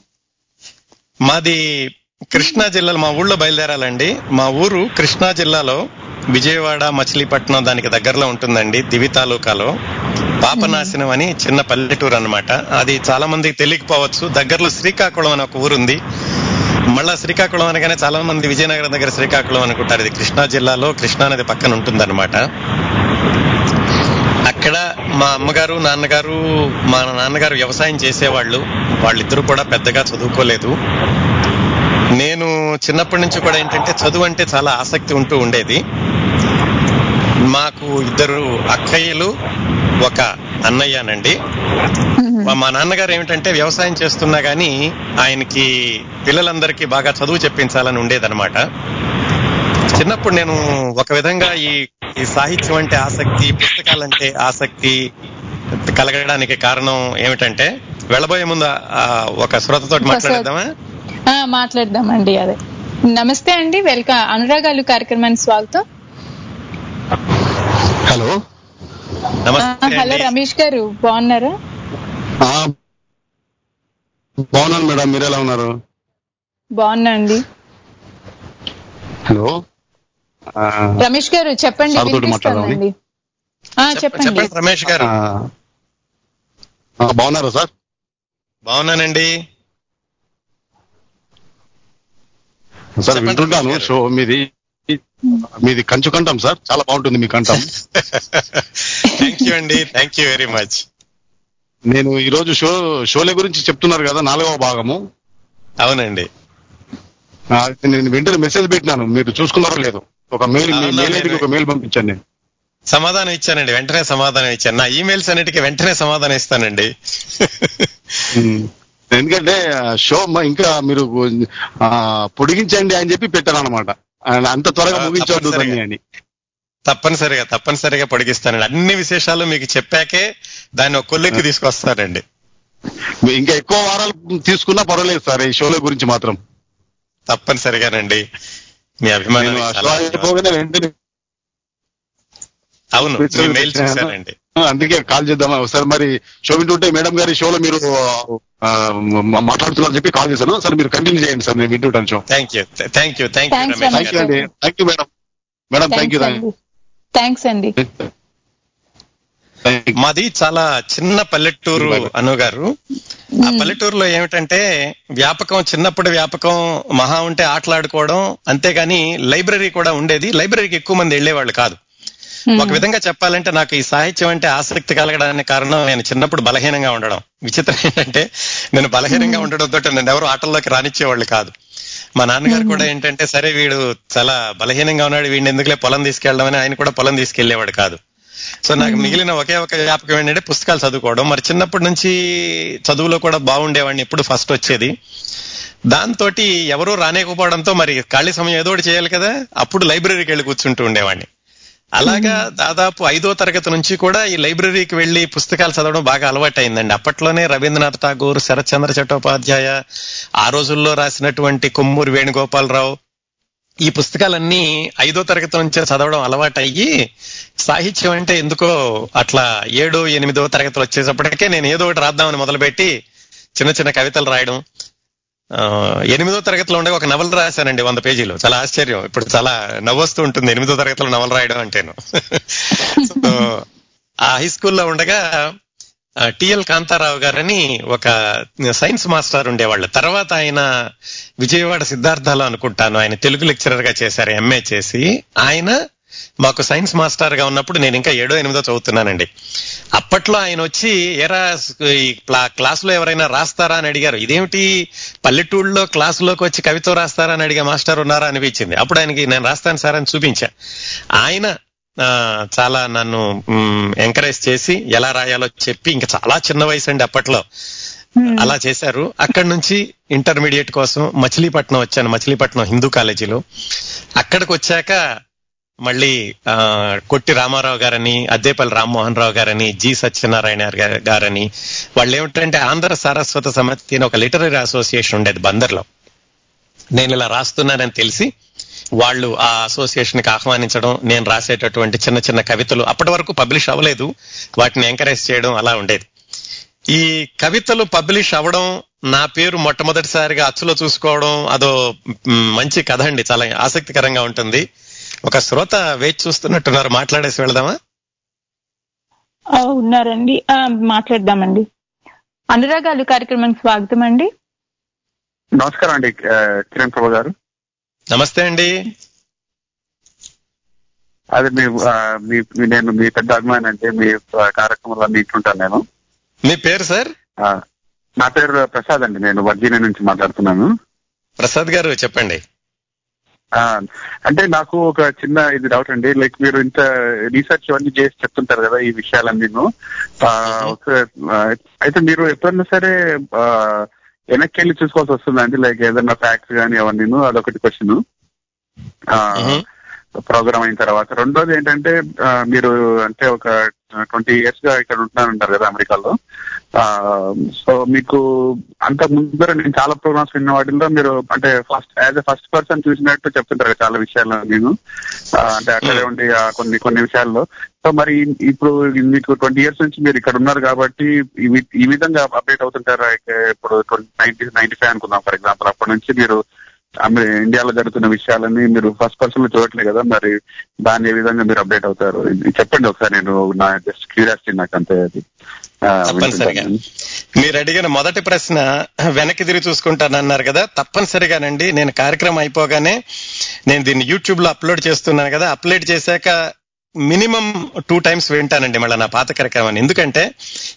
మాది కృష్ణా జిల్లాలో మా ఊళ్ళో బయలుదేరాలండి. మా ఊరు కృష్ణా జిల్లాలో విజయవాడ మచిలీపట్నం దానికి దగ్గరలో ఉంటుందండి దివి తాలూకాలో. పాపనాశనం అని చిన్న పల్లెటూరు అన్నమాట. అది చాలా మందికి తెలియకపోవచ్చు. దగ్గరలో శ్రీకాకుళం అని ఒక ఊరు ఉంది మళ్ళా శ్రీకాకుళం అనగానే చాలా మంది విజయనగరం దగ్గర శ్రీకాకుళం అనుకుంటారు. ఇది కృష్ణా జిల్లాలో కృష్ణా నది పక్కన ఉంటుందన్నమాట. అక్కడ మా అమ్మగారు నాన్నగారు మా నాన్నగారు వ్యవసాయం చేసేవాళ్ళు. వాళ్ళిద్దరూ కూడా పెద్దగా చదువుకోలేదు. నేను చిన్నప్పటి నుంచి కూడా ఏంటంటే చదువు అంటే చాలా ఆసక్తి ఉంటూ ఉండేది. మాకు ఇద్దరు అక్కయ్యలు ఒక అన్నయ్యనండి మా- నాన్నగారు ఏమిటంటే వ్యవసాయం చేస్తున్నా గానీ ఆయనకి పిల్లలందరికీ బాగా చదువు చెప్పించాలని ఉండేదన్నమాట. చిన్నప్పుడు నేను ఒక విధంగా ఈ ఈ సాహిత్యం అంటే ఆసక్తి పుస్తకాలంటే ఆసక్తి కలగడానికి కారణం ఏమిటంటే వెళ్ళబోయే ముందు ఒక శ్రోతతో మాట్లాడేద్దామా? ఆ, మాట్లాడదామండి అదే. నమస్తే అండి వెల్కమ్ అనురాగాలు కార్యక్రమానికి స్వాగతం. హలో. హలో. రమేష్ గారు బాగున్నారా? బాగున్నాను మేడం మీరు ఎలా ఉన్నారు? బాగున్నా అండి హలో రమేష్ గారు చెప్పండి చెప్పండి చెప్పండి. రమేష్ గారు. బాగున్నారా సార్? బాగున్నానండి. సార్ వింటుంటాను. షో మీది మీది కంచు కంఠం సార్ చాలా బాగుంటుంది మీ కంఠం. థ్యాంక్ యూ అండి థ్యాంక్ యూ వెరీ మచ్ నేను ఈ రోజు షో షోలే గురించి చెప్తున్నారు కదా నాలుగవ భాగము. అవునండి. నేను వెంటనే మెసేజ్ పెట్టినాను. మీరు చూసుకున్నారో లేదు. ఒక మెయిల్ మెయిల్ ఐడికి ఒక మెయిల్ పంపించాను నేను. సమాధానం ఇచ్చానండి. వెంటనే సమాధానం ఇచ్చాను. నా ఈమెయిల్స్ అన్నిటికీ వెంటనే సమాధానం ఇస్తానండి. ఎందుకంటే షో ఇంకా మీరు పొడిగించండి అని చెప్పి పెట్టాను అనమాట అంత త్వరగా ముగించవద్దు అని తప్పనిసరిగా తప్పనిసరిగా పొడిగిస్తానండి. అన్ని విశేషాలు మీకు చెప్పాకే దాన్ని ఒక తీసుకొస్తానండి. ఇంకా ఎక్కువ వారాలు తీసుకున్నా పర్వాలేదు సార్ ఈ షోల గురించి మాత్రం. తప్పనిసరిగానండి. మీ అభిమానం అవును మెయిల్ చూశానండి. అందుకే కాల్ చేద్దామా? ఒకసారి మరి షో వింటుంటే మేడం గారి షోలో మీరు మాట్లాడుతున్నారని చెప్పి కాల్ చేశాను. సార్ మీరు కంటిన్యూ చేయండి సార్ నేను వింటుంటాను show. Thank you. Thank you. Thank you Ramesh thank you garu అండి thank you madam. Madam thank you thanks అండి. మాది చాలా చిన్న పల్లెటూరు అను గారు. ఆ పల్లెటూరులో ఏమిటంటే వ్యాపకం చిన్నప్పుడు వ్యాపకం మహా ఉంటే ఆటలాడుకోవడం అంతేగాని లైబ్రరీ కూడా ఉండేది. లైబ్రరీకి ఎక్కువ మంది వెళ్ళేవాళ్ళు కాదు. ఒక విధంగా చెప్పాలంటే నాకు ఈ సాహిత్యం అంటే ఆసక్తి కలగడానికి కారణం నేను చిన్నప్పుడు బలహీనంగా ఉండడం. విచిత్రం ఏంటంటే నేను బలహీనంగా ఉండడంతో నన్ను ఎవరు ఆటల్లోకి రానిచ్చేవాళ్ళు కాదు. మా నాన్నగారు కూడా ఏంటంటే సరే వీడు చాలా బలహీనంగా ఉన్నాడు వీడిని ఎందుకులే పొలం తీసుకెళ్ళడం అని ఆయన కూడా పొలం తీసుకెళ్ళేవాడు కాదు. సో నాకు మిగిలిన ఒకే ఒక వ్యాపకం ఏంటంటే పుస్తకాలు చదువుకోవడం. మరి చిన్నప్పటి నుంచి చదువులో కూడా బాగుండేవాడిని ఎప్పుడు ఫస్ట్ వచ్చేది. దాంతో ఎవరూ రానేకపోవడంతో మరి ఖాళీ సమయం ఏదో ఒకటి చేయాలి కదా అప్పుడు లైబ్రరీకి వెళ్ళి కూర్చుంటూ ఉండేవాడిని. అలాగా దాదాపు ఐదో తరగతి నుంచి కూడా ఈ లైబ్రరీకి వెళ్ళి పుస్తకాలు చదవడం బాగా అలవాటైందండి. అప్పట్లోనే రవీంద్రనాథ్ ఠాగూర్ శరత్చంద్ర చట్టోపాధ్యాయ ఆ రోజుల్లో రాసినటువంటి కొమ్మూరి వేణుగోపాలరావు ఈ పుస్తకాలన్నీ ఐదో తరగతి నుంచే చదవడం అలవాటయ్యి సాహిత్యం అంటే ఎందుకో అట్లా ఏడో ఎనిమిదో తరగతులు వచ్చేటప్పటికే నేను ఏదో ఒకటి రాద్దామని మొదలుపెట్టి చిన్న చిన్న కవితలు రాయడం ఎనిమిదో తరగతిలో ఉండే ఒక నవల రాశానండి వంద పేజీలు. చాలా ఆశ్చర్యం. ఇప్పుడు చాలా నవ్వొస్తూ ఉంటుంది ఎనిమిదో తరగతిలో నవల రాయడం అంటేను. సో, ఆ హై స్కూల్లో ఉండగా టిఎల్ కాంతారావు గారని ఒక సైన్స్ మాస్టర్ ఉండేవాళ్ళు. తర్వాత ఆయన విజయవాడ సిద్ధార్థలో అనుకుంటాను. ఆయన తెలుగు లెక్చరర్గా చేశారు ఎంఏ చేసి. ఆయన మాకు సైన్స్ మాస్టర్గా ఉన్నప్పుడు నేను ఇంకా ఏడో ఎనిమిదో చదువుతున్నానండి. అప్పట్లో ఆయన వచ్చి ఎరా ఈ క్లా- క్లాసులో ఎవరైనా రాస్తారా? అని అడిగారు. ఇదేమిటి? పల్లెటూళ్ళలో క్లాసులోకి వచ్చి కవిత రాస్తారా? అని అడిగే మాస్టర్ ఉన్నారా అనిపించింది. అప్పుడు ఆయనకి నేను రాస్తాను సార్ అని చూపించా. ఆయన చాలా నన్ను ఎంకరేజ్ చేసి ఎలా రాయాలో చెప్పి ఇంకా చాలా చిన్న వయసు అండి అప్పట్లో. అలా చేశారు. అక్కడి నుంచి ఇంటర్మీడియట్ కోసం మచిలీపట్నం వచ్చాను. మచిలీపట్నం హిందూ కాలేజీలో. అక్కడికి వచ్చాక మళ్ళీ ఆ, కొట్టి రామారావు గారని అద్దేపల్లి రామ్మోహన్ రావు గారని జి సత్యనారాయణ గారని వాళ్ళు ఏమిటంటే ఆంధ్ర సారస్వత సమితి అని ఒక లిటరీ అసోసియేషన్ ఉండేది బందర్లో. నేను ఇలా రాస్తున్నానని తెలిసి వాళ్ళు ఆ అసోసియేషన్కి ఆహ్వానించడం నేను రాసేటటువంటి చిన్న చిన్న కవితలు అప్పటి వరకు పబ్లిష్ అవ్వలేదు. వాటిని ఎంకరేజ్ చేయడం అలా ఉండేది. ఈ కవితలు పబ్లిష్ అవ్వడం నా పేరు మొట్టమొదటిసారిగా అచ్చులో చూసుకోవడం అదో మంచి కథ అండి. చాలా ఆసక్తికరంగా ఉంటుంది. ఒక శ్రోత వేచి చూస్తున్నట్టున్నారు. మాట్లాడేసి వెళదామా? ఉన్నారండి. మాట్లాడదామండి. అనురాగాలు కార్యక్రమానికి స్వాగతం అండి. నమస్కారం అండి కిరణ్ ప్రభా గారు. నమస్తే అండి. అదే మీ నేను మీ పెద్ద అభిమాని అంటే మీ కార్యక్రమంలో మీకుంటాను నేను. మీ పేరు సార్? ఆ, నా పేరు ప్రసాద్ అండి. నేను వర్జీనియా నుంచి మాట్లాడుతున్నాను. ప్రసాద్ గారు చెప్పండి. అంటే నాకు ఒక చిన్న ఇది డౌట్ అండి. లైక్ మీరు ఇంత రీసెర్చ్ అవన్నీ చేసి చెప్తుంటారు కదా ఈ విషయాలన్నీ అయితే మీరు ఎప్పుడన్నా సరే వెనక్కి వెళ్ళి చూసుకోవాల్సి వస్తుందండి లైక్ ఏదన్నా ఫ్యాక్ట్స్ కానీ అవన్నీ అదొకటి క్వశ్చన్ ప్రోగ్రామ్ అయిన తర్వాత. రెండోది ఏంటంటే మీరు అంటే ఒక ట్వంటీ ఇయర్స్గా ఇక్కడ ఉంటున్నారంటారు కదా అమెరికాలో. సో మీకు అంత ముందర నేను చాలా ప్రోగ్రామ్స్ విన్న వాటిల్లో మీరు అంటే first as a first person చూసినట్టు చెప్తుంటారు కదా చాలా విషయాల్లో నేను. అంటే అక్కడే ఉండి ఆ, కొన్ని కొన్ని విషయాల్లో. సో మరి ఇప్పుడు మీకు ట్వంటీ ఇయర్స్ నుంచి మీరు ఇక్కడ ఉన్నారు కాబట్టి ఈ విధంగా అప్డేట్ అవుతుంటారా? ఇప్పుడు నైన్టీ నైన్టీ ఫైవ్ అనుకుందాం ఫర్ ఎగ్జాంపుల్. అప్పటి నుంచి మీరు ఇండియాలో జరుగుతున్న విషయాలన్నీ మీరు ఫస్ట్ పర్సన్లో చూడట్లేదు కదా మరి దాన్ని ఏ విధంగా మీరు అప్డేట్ అవుతారు? చెప్పండి ఒకసారి నేను నా జస్ట్ క్యూరియాసిటీ నాకు అంతే అది. తప్పనిసరిగా. మీరు అడిగిన మొదటి ప్రశ్న వెనక్కి తిరిగి చూసుకుంటానన్నారు కదా తప్పనిసరిగానండి నేను కార్యక్రమం అయిపోగానే నేను దీన్ని యూట్యూబ్లో అప్లోడ్ చేస్తున్నాను కదా అప్లోడ్ చేశాక మినిమం టూ టైమ్స్ వింటానండి మళ్ళీ నా పాత కార్యక్రమాన్ని ఎందుకంటే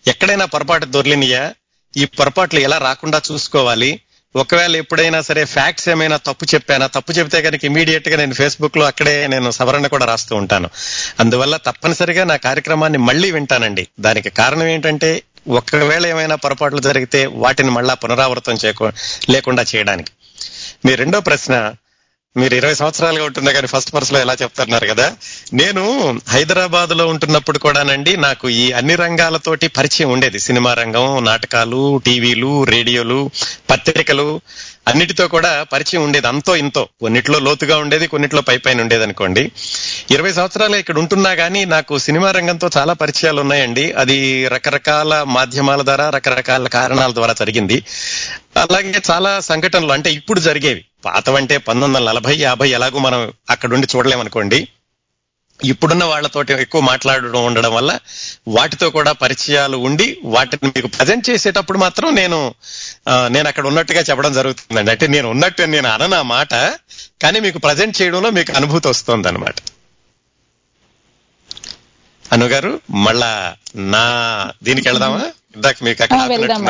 ఎక్కడైనా పొరపాటు దొర్లినయా ఈ పొరపాట్లు ఎలా రాకుండా చూసుకోవాలి ఒకవేళ ఎప్పుడైనా సరే ఫ్యాక్ట్స్ ఏమైనా తప్పు చెప్పానా? తప్పు చెప్తే కనుక ఇమీడియట్గా నేను ఫేస్బుక్లో అక్కడే నేను సవరణ కూడా రాస్తూ ఉంటాను. అందువల్ల తప్పనిసరిగా నా కార్యక్రమాన్ని మళ్ళీ వింటానండి. దానికి కారణం ఏంటంటే ఒకవేళ ఏమైనా పొరపాట్లు జరిగితే వాటిని మళ్ళా పునరావృతం చేయకు లేకుండా చేయడానికి. మీ రెండో ప్రశ్న మీరు ఇరవై సంవత్సరాలుగా ఉంటున్నా కానీ ఫస్ట్ పర్సన్లో ఎలా చెప్తున్నారు కదా? నేను హైదరాబాద్లో ఉంటున్నప్పుడు కూడానండి నాకు ఈ అన్ని రంగాలతోటి పరిచయం ఉండేది. సినిమా రంగం నాటకాలు టీవీలు రేడియోలు పత్రికలు అన్నిటితో కూడా పరిచయం ఉండేది అంతో ఇంతో. కొన్నిట్లో లోతుగా ఉండేది కొన్నిట్లో పై పైన ఉండేది అనుకోండి. ఇరవై సంవత్సరాలు ఇక్కడ ఉంటున్నా కానీ నాకు సినిమా రంగంతో చాలా పరిచయాలు ఉన్నాయండి. అది రకరకాల మాధ్యమాల ద్వారా రకరకాల కారణాల ద్వారా జరిగింది. అలాగే చాలా సంఘటనలు అంటే ఇప్పుడు జరిగేవి. పాతవంటే పంతొమ్మిది వందల నలభై యాభై ఎలాగో మనం అక్కడుండి చూడలేమనుకోండి. ఇప్పుడున్న వాళ్ళతోటి ఎక్కువ మాట్లాడడం ఉండడం వల్ల వాటితో కూడా పరిచయాలు ఉండి వాటిని మీకు ప్రజెంట్ చేసేటప్పుడు మాత్రం నేను నేను అక్కడ ఉన్నట్టుగా చెప్పడం జరుగుతుందండి. అంటే నేను ఉన్నట్టు నేను అనను ఆ మాట కానీ మీకు ప్రజెంట్ చేయడంలో మీకు అనుభూతి వస్తుంది అనమాట అనుగారు మళ్ళా నా దీనికి వెళదామా? ఇందాక మీకు అక్కడ.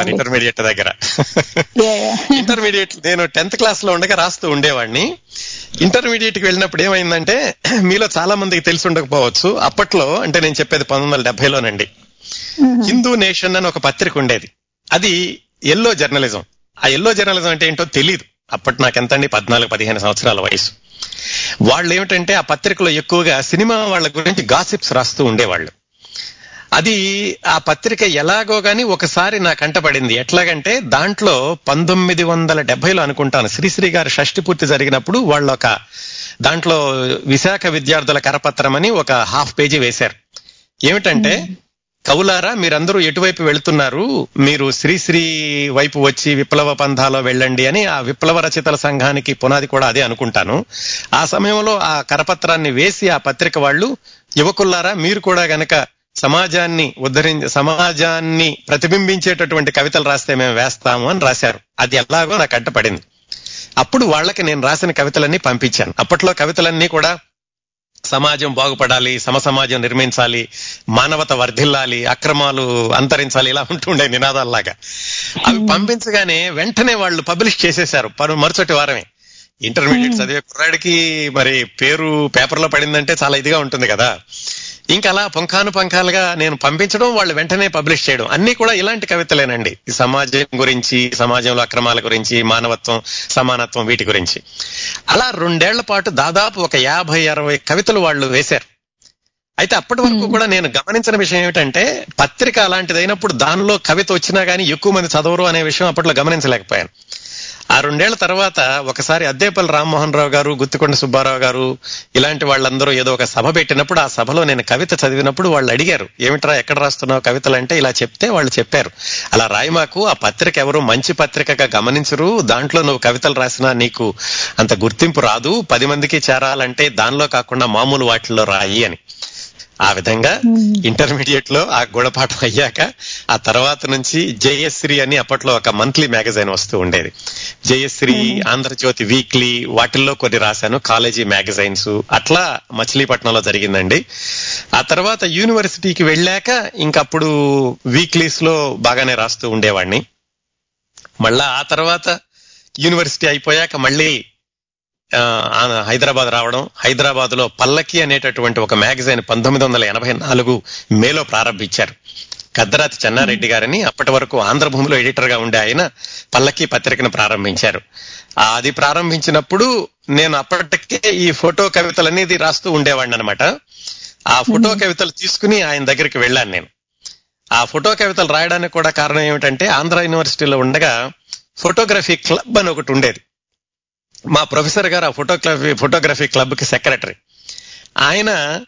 ఇంటర్మీడియట్ దగ్గర. ఇంటర్మీడియట్ నేను టెన్త్ క్లాస్లో ఉండగా రాస్తూ ఉండేవాడిని. ఇంటర్మీడియట్కి వెళ్ళినప్పుడు ఏమైందంటే మీలో చాలా మందికి తెలిసి ఉండకపోవచ్చు. అప్పట్లో అంటే నేను చెప్పేది పంతొమ్మిది వందల డెబ్బైలోనండి. హిందూ నేషన్ అని ఒక పత్రిక ఉండేది. అది ఎల్లో జర్నలిజం ఆ ఎల్లో జర్నలిజం అంటే ఏంటో తెలియదు అప్పటి నాకు ఎంతండి పద్నాలుగు పదిహేను సంవత్సరాల వయసు. వాళ్ళు ఏమిటంటే ఆ పత్రికలో ఎక్కువగా సినిమా వాళ్ళ గురించి గాసిప్స్ రాస్తూ ఉండేవాళ్ళు. అది ఆ పత్రిక ఎలాగో గాని ఒకసారి నా కంటపడింది ఎట్లాగంటే దాంట్లో పంతొమ్మిది వందల డెబ్బైలో అనుకుంటాను శ్రీశ్రీ గారి షష్టి పూర్తి జరిగినప్పుడు వాళ్ళు ఒక దాంట్లో విశాఖ విద్యార్థుల కరపత్రం అని ఒక హాఫ్ పేజీ వేశారు. ఏమిటంటే కవులారా మీరందరూ ఎటువైపు వెళ్తున్నారు? మీరు శ్రీశ్రీ వైపు వచ్చి విప్లవ పంథాలో వెళ్ళండి అని ఆ విప్లవ రచయితల సంఘానికి పునాది కూడా అదే అనుకుంటాను. ఆ సమయంలో ఆ కరపత్రాన్ని వేసి ఆ పత్రిక వాళ్ళు యువకుల్లారా మీరు కూడా గనక సమాజాన్ని ఉద్ధరించి సమాజాన్ని ప్రతిబింబించేటటువంటి కవితలు రాస్తే మేము వేస్తాము అని రాశారు. అది ఎలాగో నాకు అడ్డపడింది అప్పుడు వాళ్ళకి నేను రాసిన కవితలన్నీ పంపించాను. అప్పట్లో కవితలన్నీ కూడా సమాజం బాగుపడాలి సమసమాజం నిర్మించాలి మానవత వర్ధిల్లాలి అక్రమాలు అంతరించాలి ఇలా ఉంటుండే నినాదాల్లాగా. అవి పంపించగానే వెంటనే వాళ్ళు పబ్లిష్ చేసేశారు. పరు మరుసటి వారమే. ఇంటర్మీడియట్ చదివే కుర్రాడికి మరి పేరు పేపర్లో పడిందంటే చాలా ఇదిగా ఉంటుంది కదా. ఇంకా అలా పుంఖాను పంఖాలుగా నేను పంపించడం వాళ్ళు వెంటనే పబ్లిష్ చేయడం. అన్ని కూడా ఇలాంటి కవితలేనండి. ఈ సమాజం గురించి సమాజంలో అక్రమాల గురించి మానవత్వం సమానత్వం వీటి గురించి. అలా రెండేళ్ళ పాటు దాదాపు ఒక యాభై అరవై కవితలు వాళ్ళు వేశారు. అయితే అప్పటి వరకు కూడా నేను గమనించిన విషయం ఏమిటంటే పత్రిక అలాంటిది అయినప్పుడు దానిలో కవిత వచ్చినా గానీ ఎక్కువ మంది చదవరు అనే విషయం అప్పట్లో గమనించలేకపోయాను. ఆ రెండేళ్ళ తర్వాత ఒకసారి అద్దేపల్లి రామ్మోహన్ రావు గారు గుత్తికొండ సుబ్బారావు గారు ఇలాంటి వాళ్ళందరూ ఏదో ఒక సభ పెట్టినప్పుడు ఆ సభలో నేను కవిత చదివినప్పుడు వాళ్ళు అడిగారు ఏమిట్రా ఎక్కడ రాస్తున్నావు కవితలు అంటే ఇలా చెప్తే వాళ్ళు చెప్పారు. అలా రాయి మాకు ఆ పత్రిక ఎవరు మంచి పత్రికగా గమనించరు దాంట్లో నువ్వు కవితలు రాసినా నీకు అంత గుర్తింపు రాదు పది మందికి చేరాలంటే దానిలో కాకుండా మామూలు వాటిల్లో రాయి అని. ఆ విధంగా ఇంటర్మీడియట్లో ఆ గుణపాఠం అయ్యాక ఆ తర్వాత నుంచి జయశ్రీ అని అప్పట్లో ఒక మంత్లీ మ్యాగజైన్ వస్తూ ఉండేది. జయశ్రీ ఆంధ్రజ్యోతి వీక్లీ వాటిల్లో కొన్ని రాశాను. కాలేజీ మ్యాగజైన్స్ అట్లా మచిలీపట్నంలో జరిగిందండి. ఆ తర్వాత యూనివర్సిటీకి వెళ్ళాక ఇంకప్పుడు వీక్లీస్లో బాగానే రాస్తూ ఉండేవాడిని. మళ్ళా ఆ తర్వాత యూనివర్సిటీ అయిపోయాక మళ్ళీ హైదరాబాద్ రావడం హైదరాబాద్లో పల్లకి అనేటటువంటి ఒక మ్యాగజైన్ పంతొమ్మిది వందల ఎనభై నాలుగు మేలో ప్రారంభించారు. కద్దరాతి చెన్నారెడ్డి గారని అప్పటి వరకు ఆంధ్రభూమిలో ఎడిటర్గా ఉండే ఆయన పల్లకి పత్రికను ప్రారంభించారు. అది ప్రారంభించినప్పుడు నేను అప్పటికే ఈ ఫోటో కవితలు అనేది రాస్తూ ఉండేవాడిని అనమాట ఆ ఫోటో కవితలు తీసుకుని ఆయన దగ్గరికి వెళ్ళాను నేను. ఆ ఫోటో కవితలు రాయడానికి కూడా కారణం ఏమిటంటే ఆంధ్ర యూనివర్సిటీలో ఉండగా ఫోటోగ్రఫీ క్లబ్ అని ఒకటి ఉండేది. మా ప్రొఫెసర్ గారు ఆ ఫోటోగ్రఫీ ఫోటోగ్రఫీ క్లబ్కి సెక్రటరీ. ఆయన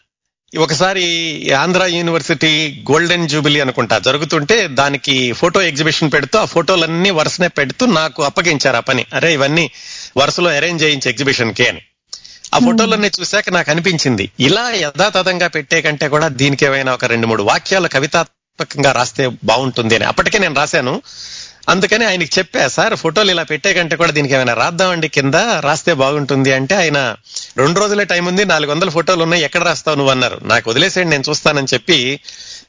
ఒకసారి ఆంధ్ర యూనివర్సిటీ గోల్డెన్ జూబిలీ అనుకుంటా జరుగుతుంటే దానికి ఫోటో ఎగ్జిబిషన్ పెడుతూ ఆ ఫోటోలన్నీ వరుసనే పెడుతూ నాకు అప్పగించారు ఆ పని. అరే ఇవన్నీ వరుసలో అరేంజ్ చేయించి ఎగ్జిబిషన్కి అని. ఆ ఫోటోలన్నీ చూశాక నాకు అనిపించింది ఇలా యథాతథంగా పెట్టే కంటే కూడా దీనికి ఏమైనా ఒక రెండు మూడు వాక్యాలు కవితాత్మకంగా రాస్తే బాగుంటుంది అని. అప్పటికే నేను రాశాను. అందుకని ఆయనకి చెప్పా సార్ ఫోటోలు ఇలా పెట్టే కంటే కూడా దీనికి ఏమైనా రాద్దామండి కింద? రాస్తే బాగుంటుంది. అంటే ఆయన రెండు రోజులే టైం ఉంది నాలుగు వందల ఫోటోలు ఉన్నాయి ఎక్కడ రాస్తావు నువ్వు? అన్నారు. నాకు వదిలేసేయండి నేను చూస్తానని చెప్పి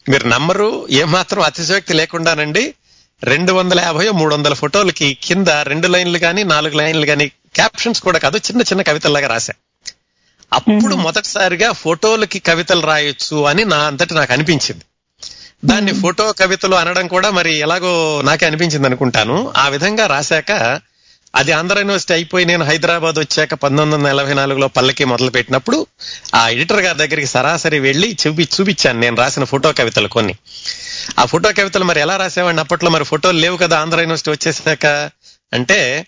మీరు నమ్మరు ఏమాత్రం అతిశయోక్తి లేకుండానండి రెండు వందల యాభై మూడు వందల ఫోటోలకి కింద రెండు లైన్లు కానీ నాలుగు లైన్లు కానీ క్యాప్షన్స్ కూడా కాదు చిన్న చిన్న కవితల్లాగా రాశా. అప్పుడు మొదటిసారిగా ఫోటోలకి కవితలు రాయొచ్చు అని నా అంతటి నాకు అనిపించింది. దాన్ని ఫోటో కవితలు అనడం కూడా మరి ఎలాగో నాకే అనిపించింది అనుకుంటాను. ఆ విధంగా రాశాక అది ఆంధ్ర యూనివర్సిటీ అయిపోయి నేను హైదరాబాద్ వచ్చాక పంతొమ్మిది వందల నలభై నాలుగులో పల్లకి మొదలు పెట్టినప్పుడు ఆ ఎడిటర్ గారి దగ్గరికి సరాసరి వెళ్ళి చూపి చూపించాను నేను రాసిన ఫోటో కవితలు కొన్ని. ఆ ఫోటో కవితలు మరి ఎలా రాసేవాడిని? అప్పట్లో మరి ఫోటోలు లేవు కదా ఆంధ్ర యూనివర్సిటీ వచ్చేసాక? అంటే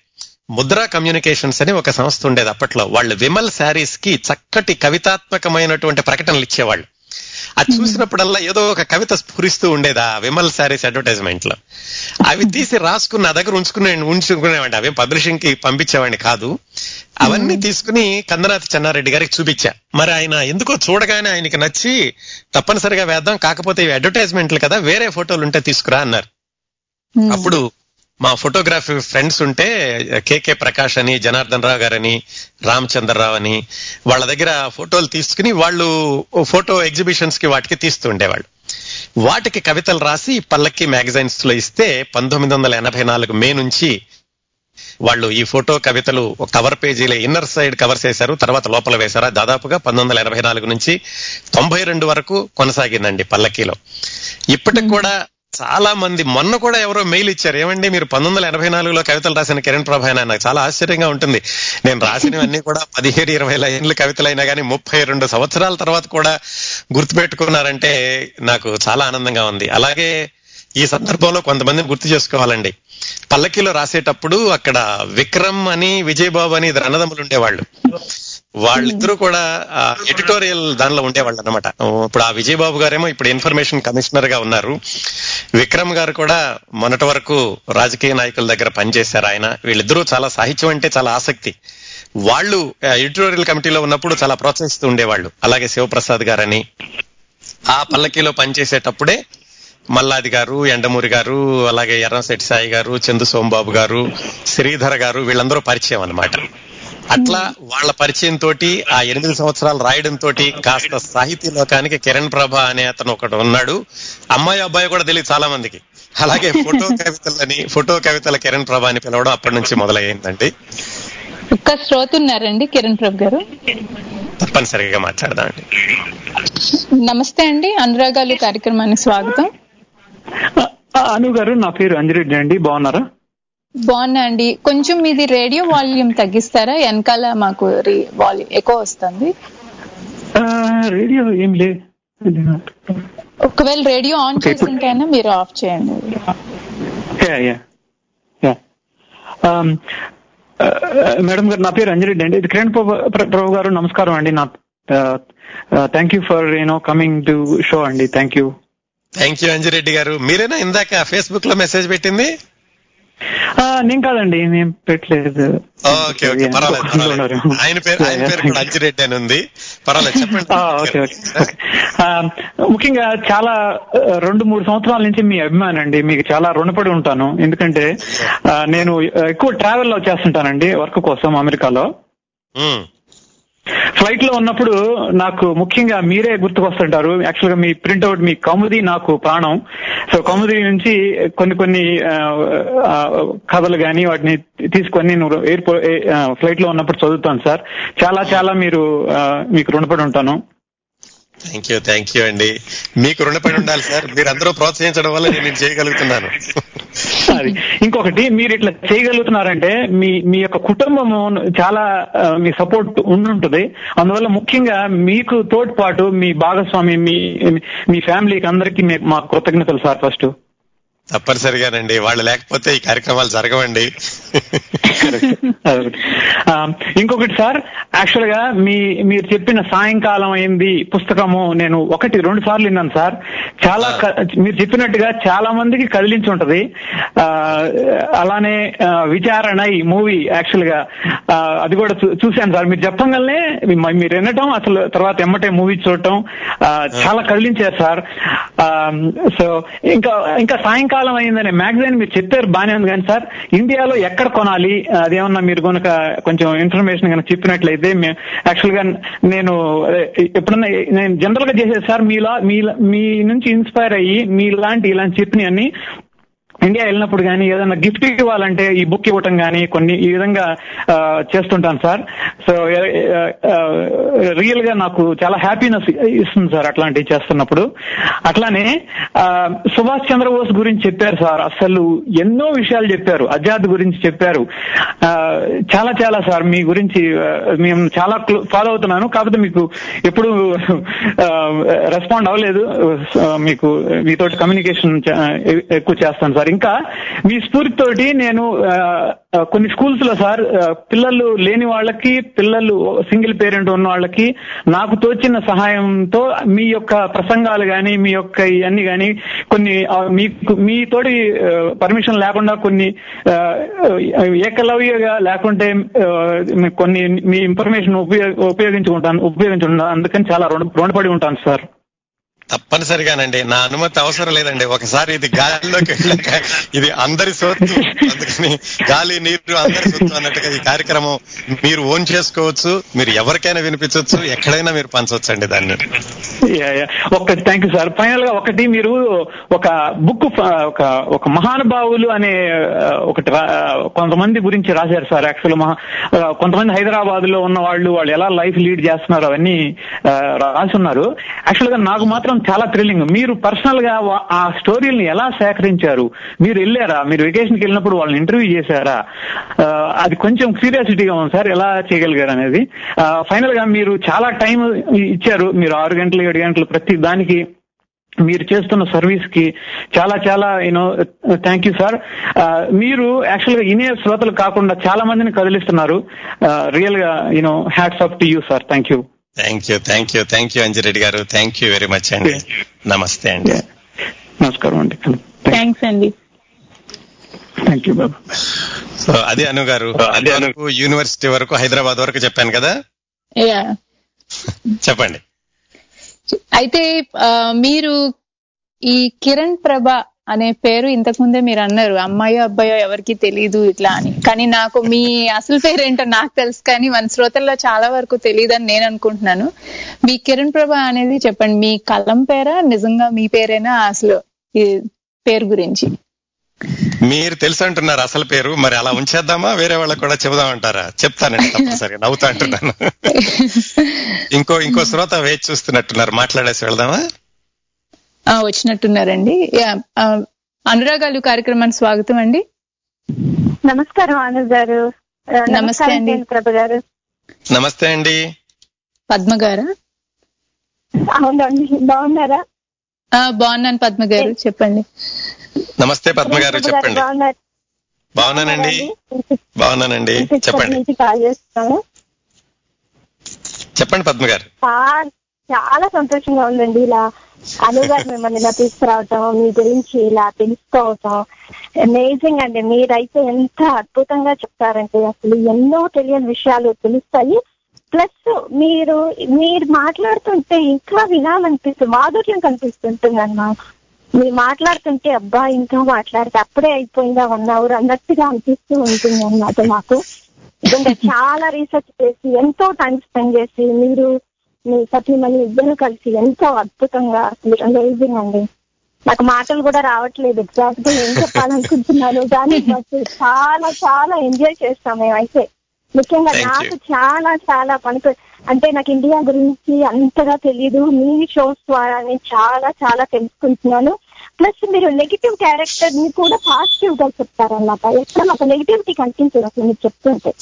ముద్రా కమ్యూనికేషన్స్ అని ఒక సంస్థ ఉండేది అప్పట్లో. వాళ్ళు విమల్ శారీస్కి చక్కటి కవితాత్మకమైనటువంటి ప్రకటనలు ఇచ్చేవాళ్ళు. అది చూసినప్పుడల్లా ఏదో ఒక కవిత స్ఫురిస్తూ ఉండేది ఆ విమల్ శారీస్ అడ్వర్టైజ్మెంట్లో అవి తీసి రాసుకుని నా దగ్గర ఉంచుకునే ఉంచుకునేవాడిని. అవి పబ్లిషింగ్కి పంపించేవాడిని కాదు. అవన్నీ తీసుకుని కందనాథ్ చెన్నారెడ్డి గారికి చూపించా. మరి ఆయన ఎందుకో చూడగానే ఆయనకి నచ్చి తప్పనిసరిగా వేద్దాం కాకపోతే ఇవి అడ్వర్టైజ్మెంట్లు కదా వేరే ఫోటోలు ఉంటే తీసుకురా అన్నారు. అప్పుడు మా ఫోటోగ్రఫీ ఫ్రెండ్స్ ఉంటే కేకే ప్రకాష్ అని జనార్దన్ రావు గారని రామచంద్రరావు అని వాళ్ళ దగ్గర ఫోటోలు తీసుకుని వాళ్ళు ఫోటో ఎగ్జిబిషన్స్కి వాటికి తీస్తూ ఉండేవాళ్ళు. వాటికి కవితలు రాసి పల్లకి మ్యాగజైన్స్లో ఇస్తే పంతొమ్మిది వందల ఎనభై నాలుగు మే నుంచి వాళ్ళు ఈ ఫోటో కవితలు కవర్ పేజీలో ఇన్నర్ సైడ్ కవర్ చేశారు తర్వాత లోపల వేశారా. దాదాపుగా పంతొమ్మిది వందల ఎనభై నాలుగు నుంచి తొంభై రెండు వరకు కొనసాగిందండి పల్లకీలో. ఇప్పటికి కూడా చాలా మంది మొన్న కూడా ఎవరో మెయిల్ ఇచ్చారు. ఏమండి మీరు పంతొమ్మిది వందల ఎనభై నాలుగులో కవితలు రాసిన కిరణ్ ప్రభ నాకు చాలా ఆశ్చర్యంగా ఉంటుంది. నేను రాసినవన్నీ కూడా పదిహేడు ఇరవై లైన్లు కవితలు అయినా కానీ ముప్పై రెండు సంవత్సరాల తర్వాత కూడా గుర్తుపెట్టుకున్నారంటే నాకు చాలా ఆనందంగా ఉంది. అలాగే ఈ సందర్భంలో కొంతమందిని గుర్తు చేసుకోవాలండి. పల్లకిలో రాసేటప్పుడు అక్కడ విక్రమ్ అని విజయబాబు అని ఇద్దరు అన్నదమ్ములు ఉండేవాళ్ళు. వాళ్ళిద్దరూ కూడా ఎడిటోరియల్ దానిలో ఉండేవాళ్ళు అనమాట ఇప్పుడు ఆ విజయబాబు గారేమో ఇప్పుడు ఇన్ఫర్మేషన్ కమిషనర్గా ఉన్నారు. విక్రమ్ గారు కూడా మొన్నటి వరకు రాజకీయ నాయకుల దగ్గర పనిచేశారు ఆయన. వీళ్ళిద్దరూ చాలా సాహిత్యం అంటే చాలా ఆసక్తి. వాళ్ళు ఎడిటోరియల్ కమిటీలో ఉన్నప్పుడు చాలా ప్రోత్సహిస్తూ ఉండేవాళ్ళు. అలాగే శివప్రసాద్ గారని. ఆ పల్లకీలో పనిచేసేటప్పుడే మల్లాది గారు ఎండమూరి గారు అలాగే ఎర్రంశెట్టి సాయి గారు చందు సోంబాబు గారు శ్రీధర్ గారు వీళ్ళందరూ పరిచయం అనమాట అట్లా వాళ్ళ పరిచయం తోటి ఆ ఎనిమిది సంవత్సరాలు రాయడం తోటి కాస్త సాహితీ లోకానికి కిరణ్ ప్రభ అనే అతను ఒకడు ఉన్నాడు. అమ్మాయి అబ్బాయి కూడా తెలియదు చాలా మందికి. అలాగే ఫోటో కవితలని ఫోటో కవితల కిరణ్ ప్రభ అని పిలవడం అప్పటి నుంచి మొదలయ్యిందండి ఒక్క శ్రోత ఉన్నారండి కిరణ్ ప్రభు గారు? తప్పనిసరిగా మాట్లాడదామండి. నమస్తే అండి అనురాగాలు కార్యక్రమానికి స్వాగతం. అను గారు నా పేరు అంజిరెడ్డి అండి బాగున్నారా? బాగున్నా అండి. కొంచెం మీది రేడియో వాల్యూమ్ తగ్గిస్తారా? వెనకాల మాకు వాల్యూమ్ ఎక్కువ వస్తుంది. రేడియో ఏం లేదు ఒకవేళ రేడియో ఆన్ చేసింటైనా మీరు ఆఫ్ చేయండి. Yeah yeah. యా. మేడం గారు నా పేరు అంజిరెడ్డి అండి. ఇది కిరణ్ ప్రభు గారు నమస్కారం అండి. నా thank you for you know coming to show అండి. Thank you thank you Anji Reddy garu. మీరేనా ఇందాక ఫేస్బుక్లో మెసేజ్ పెట్టింది? నేను కాదండి నేను పెట్టలేదు. ఓకే ఓకే పర్వాలేదు పర్వాలేదు. ఆయన పేరు ఆయన పేరు కూడా అంజిరెడ్డి అని ఉంది. పర్వాలేదు చెప్పండి. ఓకే ఓకే ముఖ్యంగా చాలా రెండు మూడు సంవత్సరాల నుంచి మీ అభిమానం అండి. మీకు చాలా రుణపడి ఉంటాను. ఎందుకంటే నేను ఎక్కువ ట్రావెల్లో చేస్తుంటానండి వర్క్ కోసం అమెరికాలో. ఫ్లైట్లో ఉన్నప్పుడు నాకు ముఖ్యంగా మీరే గుర్తుకొస్తుంటారు. యాక్చువల్గా మీ ప్రింట్అవుట్ మీ కౌముది నాకు ప్రాణం. సో కౌముది నుంచి కొన్ని కొన్ని కథలు కానీ వాటిని తీసుకొని నేను ఎయిర్పోర్ట్ ఫ్లైట్లో ఉన్నప్పుడు చదువుతాను సార్. చాలా చాలా మీరు మీకు రుణపడి ఉంటాను. థ్యాంక్ యూ థ్యాంక్ యూ అండి. మీకు రుణపడి ఉండాలి సార్. మీరు అందరూ ప్రోత్సహించడం వల్ల నేను చేయగలుగుతున్నాను. అది. ఇంకొకటి మీరు ఇట్లా చేయగలుగుతున్నారంటే మీ మీ యొక్క కుటుంబము చాలా మీ సపోర్ట్ ఉండుంటుంది. అందువల్ల ముఖ్యంగా మీకు తోడ్పాటు మీ భాగస్వామి మీ మీ ఫ్యామిలీకి అందరికీ మా కృతజ్ఞతలు సార్ ఫస్ట్ తప్పనిసరిగానండి. వాళ్ళు లేకపోతే ఈ కార్యక్రమాలు జరగవండి. ఇంకొకటి సార్ యాక్చువల్గా మీ మీరు చెప్పిన సాయంకాలం అయింది పుస్తకము నేను ఒకటి రెండు సార్లు విన్నాను సార్. చాలా మీరు చెప్పినట్టుగా చాలా మందికి కదిలించి ఉంటది. అలానే విచారణ ఈ మూవీ యాక్చువల్గా అది కూడా చూశాను సార్. మీరు చెప్పగానే మీరు వినటం అసలు తర్వాత ఎమ్మటే మూవీ చూడటం చాలా కదిలించారు సార్. సో ఇంకా ఇంకా సాయంకాలం అయిందనే మ్యాగజైన్ మీరు చెప్పారు బానే ఉంది కానీ సార్ ఇండియాలో ఎక్కడ కొనాలి? అదేమన్నా మీరు కనుక కొంచెం ఇన్ఫర్మేషన్ కనుక చెప్పినట్లయితే యాక్చువల్గా నేను ఎప్పుడన్నా నేను జనరల్గా చేసేది సార్ మీలా మీ నుంచి ఇన్స్పైర్ అయ్యి మీ లాంటి ఇలాంటి చెప్పినవన్నీ ఇండియా వెళ్ళినప్పుడు కానీ ఏదైనా గిఫ్ట్ ఇవ్వాలంటే ఈ బుక్ ఇవ్వటం కానీ కొన్ని ఈ విధంగా చేస్తుంటాను సార్. సో రియల్గా నాకు చాలా హ్యాపీనెస్ ఇస్తుంది సార్ అట్లాంటివి చేస్తున్నప్పుడు. అట్లానే సుభాష్ చంద్రబోస్ గురించి చెప్పారు సార్. అసలు ఎన్నో విషయాలు చెప్పారు. ఆజాద్ గురించి చెప్పారు. చాలా చాలా సార్ మీ గురించి మేము చాలా ఫాలో అవుతున్నాను. కాకపోతే మీకు ఎప్పుడు రెస్పాండ్ అవ్వలేదు. మీకు మీతో కమ్యూనికేషన్ ఎక్కువ చేస్తాను సార్. ఇంకా మీ స్ఫూర్తితోటి నేను కొన్ని స్కూల్స్లో సార్ పిల్లలు లేని వాళ్ళకి పిల్లలు సింగిల్ పేరెంట్ ఉన్న వాళ్ళకి నాకు తోచిన సహాయంతో మీ యొక్క ప్రసంగాలు కానీ మీ యొక్క ఇవన్నీ కానీ కొన్ని మీకు మీతోటి పర్మిషన్ లేకుండా కొన్ని ఏకలవ్యగా లేకుంటే కొన్ని మీ ఇన్ఫర్మేషన్ ఉపయోగించుకుంటాను ఉపయోగించుకుంటాను. అందుకని చాలా రుణపడి ఉంటాను సార్. తప్పనిసరిగానండి. నా అనుమతి అవసరం లేదండి. ఒకసారి ఇది గాలిలోకి వెళ్ళాక ఇది అందరి సొత్తు. అందుకని గాలి నీరు అందరి సొత్తు అన్నట్టుగా ఈ కార్యక్రమం మీరు ఓన్ చేసుకోవచ్చు. మీరు ఎవరికైనా వినిపించవచ్చు. ఎక్కడైనా మీరు పంచవచ్చు అండి దాన్ని ఒక థ్యాంక్ యూ సార్. ఫైనల్గా ఒకటి మీరు ఒక బుక్ ఒక ఒక మహానుభావులు అనే ఒకటి కొంతమంది గురించి రాశారు సార్. యాక్చువల్ మహా కొంతమంది హైదరాబాద్లో ఉన్న వాళ్ళు వాళ్ళు ఎలా లైఫ్ లీడ్ చేస్తున్నారు అవన్నీ రాసి ఉన్నారు యాక్చువల్గా నాకు మాత్రం చాలా థ్రిల్లింగ్ మీరు పర్సనల్గా ఆ స్టోరీని ఎలా సేకరించారు? మీరు వెళ్ళారా? మీరు వెకేషన్కి వెళ్ళినప్పుడు వాళ్ళని ఇంటర్వ్యూ చేశారా? అది కొంచెం క్యూరియాసిటీగా ఉంది సార్. ఎలా చేయగలిగారు అనేది. ఫైనల్గా మీరు చాలా టైం ఇచ్చారు. మీరు ఆరు గంటలు ఏడు గంటలు ప్రతి దానికి మీరు చేస్తున్న సర్వీస్కి చాలా చాలా యూనో థ్యాంక్ యూ సార్ మీరు యాక్చువల్గా ఇనే శ్రోతలు కాకుండా చాలా మందిని కదిలిస్తున్నారు. రియల్గా you know hats off to you sir thank you thank you thank you thank you Anji Reddy garu. Thank you very much అండి నమస్తే అండి నమస్కారం అండి. థ్యాంక్స్ అండి థ్యాంక్ యూ బాబా. సో అది అను గారు అది అనుకు యూనివర్సిటీ వరకు హైదరాబాద్ వరకు చెప్పాను కదా? యా చెప్పండి. అయితే మీరు ఈ కిరణ్ ప్రభ అనే పేరు ఇంతకు ముందే మీరు అన్నారు అమ్మాయో అబ్బాయో ఎవరికి తెలియదు ఇట్లా అని. కానీ నాకు మీ అసలు పేరు ఏంటో నాకు తెలుసు కానీ మన శ్రోతల్లో చాలా వరకు తెలియదని నేను అనుకుంటున్నాను. మీ కిరణ్ ప్రభ అనేది చెప్పండి మీ కలం పేరా నిజంగా మీ పేరేనా అసలు ఈ పేరు గురించి? మీరు తెలుసు అంటున్నారు అసలు పేరు మరి అలా ఉంచేద్దామా? వేరే వాళ్ళకి కూడా చెబుదామంటారా చెప్తానండి తప్పనిసరిగా నవ్వుతా అంటున్నాను. ఇంకో ఇంకో శ్రోత వేచి చూస్తున్నట్టున్నారు మాట్లాడేసి వెళ్దామా? వచ్చినట్టున్నారండి. అనురాగాలు కార్యక్రమానికి స్వాగతం అండి. నమస్కారం ఆనంద్ గారు. నమస్తే అండి. ప్రభ గారు. నమస్తే అండి. పద్మ గారా? అవునండి బాగున్నారా? ఆ, బాగున్నాను పద్మ గారు చెప్పండి. నమస్తే పద్మ గారు చెప్పండి. బాగున్నారు. బాగున్నానండి. బాగున్నానండి. చెప్పండి. నుంచి కాల్ చేస్తున్నాను. చెప్పండి పద్మ గారు. చాలా సంతోషంగా ఉందండి ఇలా అనుగారు మిమ్మల్ని ఇలా తీసుకురావటం మీ గురించి ఇలా తెలుసుకోవటం అమేజింగ్ అండి. మీరైతే ఎంత అద్భుతంగా చెప్తారంటే అసలు ఎన్నో తెలియని విషయాలు తెలుస్తాయి. ప్లస్ మీరు మీరు మాట్లాడుతుంటే ఇంకా వినాలనిపిస్తుంది మాధుర్యం కనిపిస్తుంటుంది అన్నమాట మీరు మాట్లాడుతుంటే అబ్బా ఇంకా మాట్లాడితే అప్పుడే అయిపోయిందా వన్ అవర్ అన్నట్టుగా అనిపిస్తూ ఉంటుంది అన్నమాట మాకు చాలా రీసెర్చ్ చేసి ఎంతో టైం స్పెండ్ చేసి మీరు మీ సతీమణి ఇద్దరు కలిసి ఎంతో అద్భుతంగా అమేజింగ్ అండి నాకు మాటలు కూడా రావట్లేదు. ఎగ్జాక్ట్గా ఏం చెప్పాలనుకుంటున్నాను కానీ చాలా చాలా ఎంజాయ్ చేస్తాం మేమైతే. ముఖ్యంగా. నాకు చాలా చాలా పనికి అంటే నాకు ఇండియా గురించి అంతగా తెలియదు మీ షోస్ ద్వారా నేను చాలా చాలా తెలుసుకుంటున్నాను. ప్లస్ మీరు నెగిటివ్ క్యారెక్టర్ని కూడా పాజిటివ్గా చెప్తారన్నమాట. ఎక్కడ నాకు నెగిటివిటీ కనిపించదు అసలు మీరు చెప్తుంటే.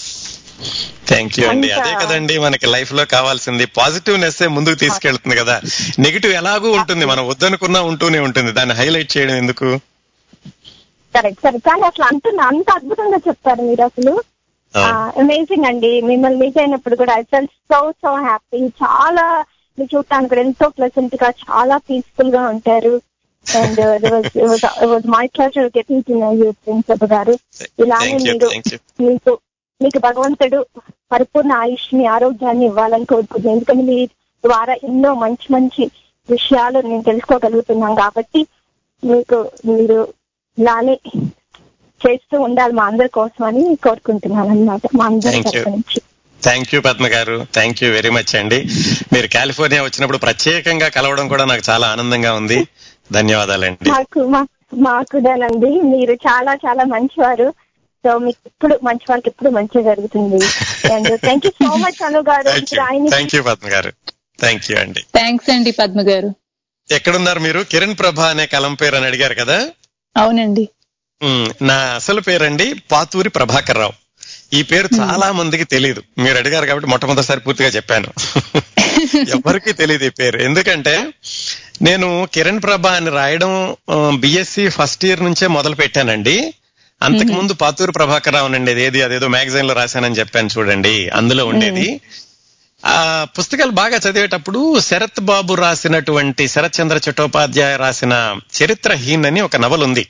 థ్యాంక్ యూ అండి. అదే కదండి మనకి లైఫ్లో కావాల్సింది పాజిటివ్నెస్ ముందుకు తీసుకెళ్తుంది కదా. నెగిటివ్ ఎలాగూ ఉంటుంది మనం వద్దనుకున్నా ఉంటూనే ఉంటుంది. దాన్ని హైలైట్ చేయడం ఎందుకు? కరెక్ట్ సరే కానీ అసలు అంటున్నా అంత అద్భుతంగా చెప్తారు మీరు అసలు. అమేజింగ్ అండి. మిమ్మల్ని మీట్ అయినప్పుడు కూడా I feel so so happy చాలా మీరు చూడటానికి కూడా ఎంతో ప్లెసెంట్గా చాలా పీస్ఫుల్గా ఉంటారు. And my pleasure getting to know you principal garu. ఇలానే మీరు. మీకు మీకు భగవంతుడు పరిపూర్ణ ఆయుష్ని ఆరోగ్యాన్ని ఇవ్వాలని కోరుకుంటున్నాను. ఎందుకంటే మీ ద్వారా ఎన్నో మంచి మంచి విషయాలు నేను తెలుసుకోగలుగుతున్నాం కాబట్టి మీకు మీరు ఇలానే చేస్తూ ఉండాలి మా అందరి కోసం అని కోరుకుంటున్నాను అనమాట మా అందరి నుంచి. థ్యాంక్ యూ పద్మ గారు. థ్యాంక్ యూ వెరీ మచ్ అండి. మీరు కాలిఫోర్నియా వచ్చినప్పుడు ప్రత్యేకంగా కలవడం కూడా నాకు చాలా ఆనందంగా ఉంది. ధన్యవాదాలండి. మాకు మాకు కూడానండి మీరు చాలా చాలా మంచివారు. సో మీకు ఇప్పుడు మంచి వాళ్ళకి ఎప్పుడు మంచిగా జరుగుతుంది. And thank you so much Anu garu. Thank you ఇప్పుడు పద్మ గారు. థ్యాంక్ యూ అండి థ్యాంక్స్ అండి పద్మ గారు. ఎక్కడున్నారు మీరు? కిరణ్ ప్రభ అనే కలం పేరు అని అడిగారు కదా? అవునండి. నా అసలు పేరండి పాతూరి ప్రభాకర్ రావు. ఈ పేరు చాలా మందికి తెలియదు మీరు అడిగారు కాబట్టి మొట్టమొదటిసారి పూర్తిగా చెప్పాను. ఎవరికి తెలియదు ఈ పేరు. ఎందుకంటే నేను కిరణ్ ప్రభ అని రాయడం బిఎస్సి ఫస్ట్ ఇయర్ నుంచే మొదలు పెట్టానండి అంతకు ముందు పాతూరి ప్రభాకర్ రావు అండి ఏది అదేదో మ్యాగజైన్లో రాశానని చెప్పాను చూడండి. అందులో ఉండేది. ఆ పుస్తకాలు బాగా చదివేటప్పుడు శరత్ బాబు రాసినటువంటి శరత్ చంద్ర చట్టోపాధ్యాయ రాసిన చరిత్రహీన్ అని ఒక నవల ఉంది.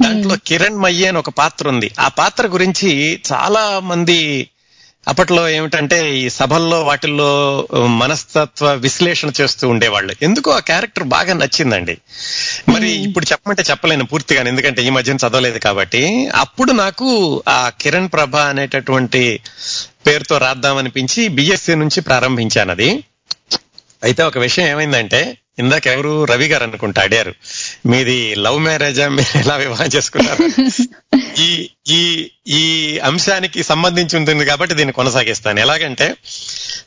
దాంట్లో కిరణ్ మయ్య అని ఒక పాత్ర ఉంది. ఆ పాత్ర గురించి చాలా మంది అప్పట్లో ఏమిటంటే ఈ సభల్లో వాటిల్లో మనస్తత్వ విశ్లేషణ చేస్తూ ఉండేవాళ్ళు. ఎందుకో ఆ క్యారెక్టర్ బాగా నచ్చిందండి. మరి ఇప్పుడు చెప్పమంటే చెప్పలేను పూర్తిగా ఎందుకంటే ఈ మధ్యన చదవలేదు కాబట్టి. అప్పుడు నాకు ఆ కిరణ్ ప్రభ అనేటటువంటి పేరుతో రాద్దామనిపించి బిఎస్సి నుంచి ప్రారంభించాను అది అయితే ఒక విషయం ఏమైందంటే ఇందాక ఎవరు రవి గారు అనుకుంటా అడిగారు. మీది లవ్ మ్యారేజా? మీరు ఎలా వివాహం చేసుకున్నారు? ఈ ఈ ఈ అంశానికి సంబంధించి ఉంటుంది కాబట్టి దీన్ని కొనసాగిస్తాను. ఎలాగంటే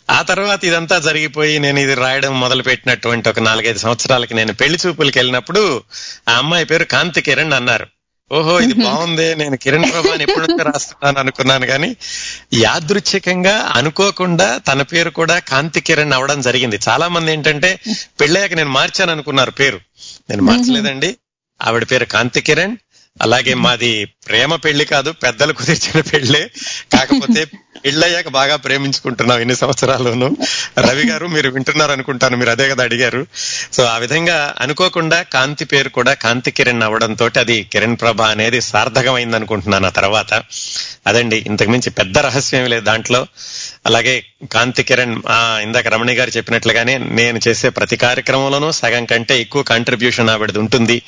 ఆ తర్వాత ఇదంతా జరిగిపోయి నేను ఇది రాయడం మొదలు పెట్టినటువంటి ఒక నాలుగైదు సంవత్సరాలకి నేను పెళ్ళి చూపులకి వెళ్ళినప్పుడు ఆ అమ్మాయి పేరు కాంతి కిరణ్ అన్నారు. ఓహో ఇది బాగుంది. నేను కిరణ్ ప్రభాని ఎప్పటి నుంచో రాస్తున్నాను అనుకున్నాను కానీ యాదృచ్ఛికంగా అనుకోకుండా తన పేరు కూడా కాంతి కిరణ్ అవడం జరిగింది. చాలా మంది ఏంటంటే పెళ్ళాక నేను మార్చాను అనుకున్నారు పేరు. నేను మార్చలేదండి. ఆవిడ పేరు కాంతి కిరణ్. అలాగే మాది ప్రేమ పెళ్ళి కాదు పెద్దలు కుదిర్చిన పెళ్ళే. కాకపోతే పెళ్ళయ్యాక బాగా ప్రేమించుకుంటున్నాం ఎన్ని సంవత్సరాలను రవి గారు మీరు వింటున్నారు అనుకుంటాను మీరు అదే కదా అడిగారు. సో ఆ విధంగా అనుకోకుండా కాంతి పేరు కూడా కాంతి కిరణ్ అవడంతో అది కిరణ్ ప్రభ అనేది సార్థకమైంది అనుకుంటున్నాను ఆ తర్వాత. అదండి ఇంతకుమించి పెద్ద రహస్యం లేదు దాంట్లో. అలాగే కాంతి కిరణ్ ఆ, ఇందాక రమణి గారు చెప్పినట్లుగానే నేను చేసే ప్రతి కార్యక్రమంలోనూ సగం కంటే ఎక్కువ కాంట్రిబ్యూషన్ ఆవిడది ఉంటుంది.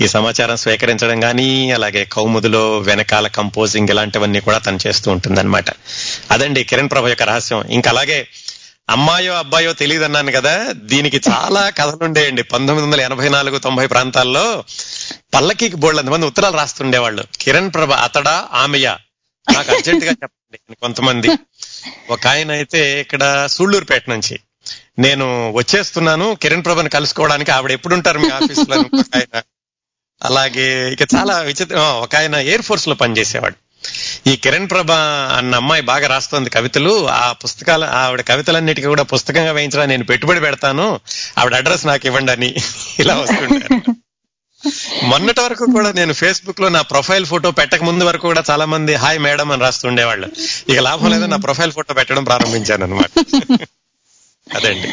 ఈ సమాచారం స్వీకరించడం కానీ అలాగే కౌముదిలో వెనకాల కంపోజింగ్ ఇలాంటివన్నీ కూడా తను చేస్తూ ఉంటుంది అదండి కిరణ్ ప్రభ యొక్క రహస్యం. ఇంకా అలాగే అమ్మాయో అబ్బాయో తెలియదు అన్నాను కదా దీనికి చాలా కథలుండేయండి. పంతొమ్మిది వందల ఎనభై నాలుగు తొంభై ప్రాంతాల్లో పల్లకీకి బోళ్ళంత మంది ఉత్తరాలు రాస్తుండేవాళ్ళు. కిరణ్ ప్రభ అతడా ఆమెయా? నాకు అర్జెంట్గా చెప్పండి కొంతమంది. ఒక ఆయన అయితే ఇక్కడ సూళ్ళూరుపేట నుంచి. నేను వచ్చేస్తున్నాను కిరణ్ ప్రభని కలుసుకోవడానికి ఆవిడ ఎప్పుడు ఉంటారు మీ ఆఫీస్లో ఆయన. అలాగే ఇక చాలా విచిత్ర ఒక ఆయన ఎయిర్ ఫోర్స్లో పనిచేసేవాడు. ఈ కిరణ్ ప్రభ అన్న అమ్మాయి బాగా రాస్తోంది కవితలు. ఆ పుస్తకాల ఆవిడ కవితలన్నిటికీ కూడా పుస్తకంగా వేయించడానికి నేను పెట్టుబడి పెడతాను. ఆవిడ అడ్రస్ నాకు ఇవ్వండి అని ఇలా వస్తుంటారు. మొన్నటి వరకు కూడా నేను ఫేస్బుక్లో నా ప్రొఫైల్ ఫోటో పెట్టక ముందు వరకు కూడా చాలా మంది హాయ్ మేడం అని రాస్తుండేవాళ్ళు. ఇక లాభం లేదా నా ప్రొఫైల్ ఫోటో పెట్టడం ప్రారంభించాను అనమాట అదండి.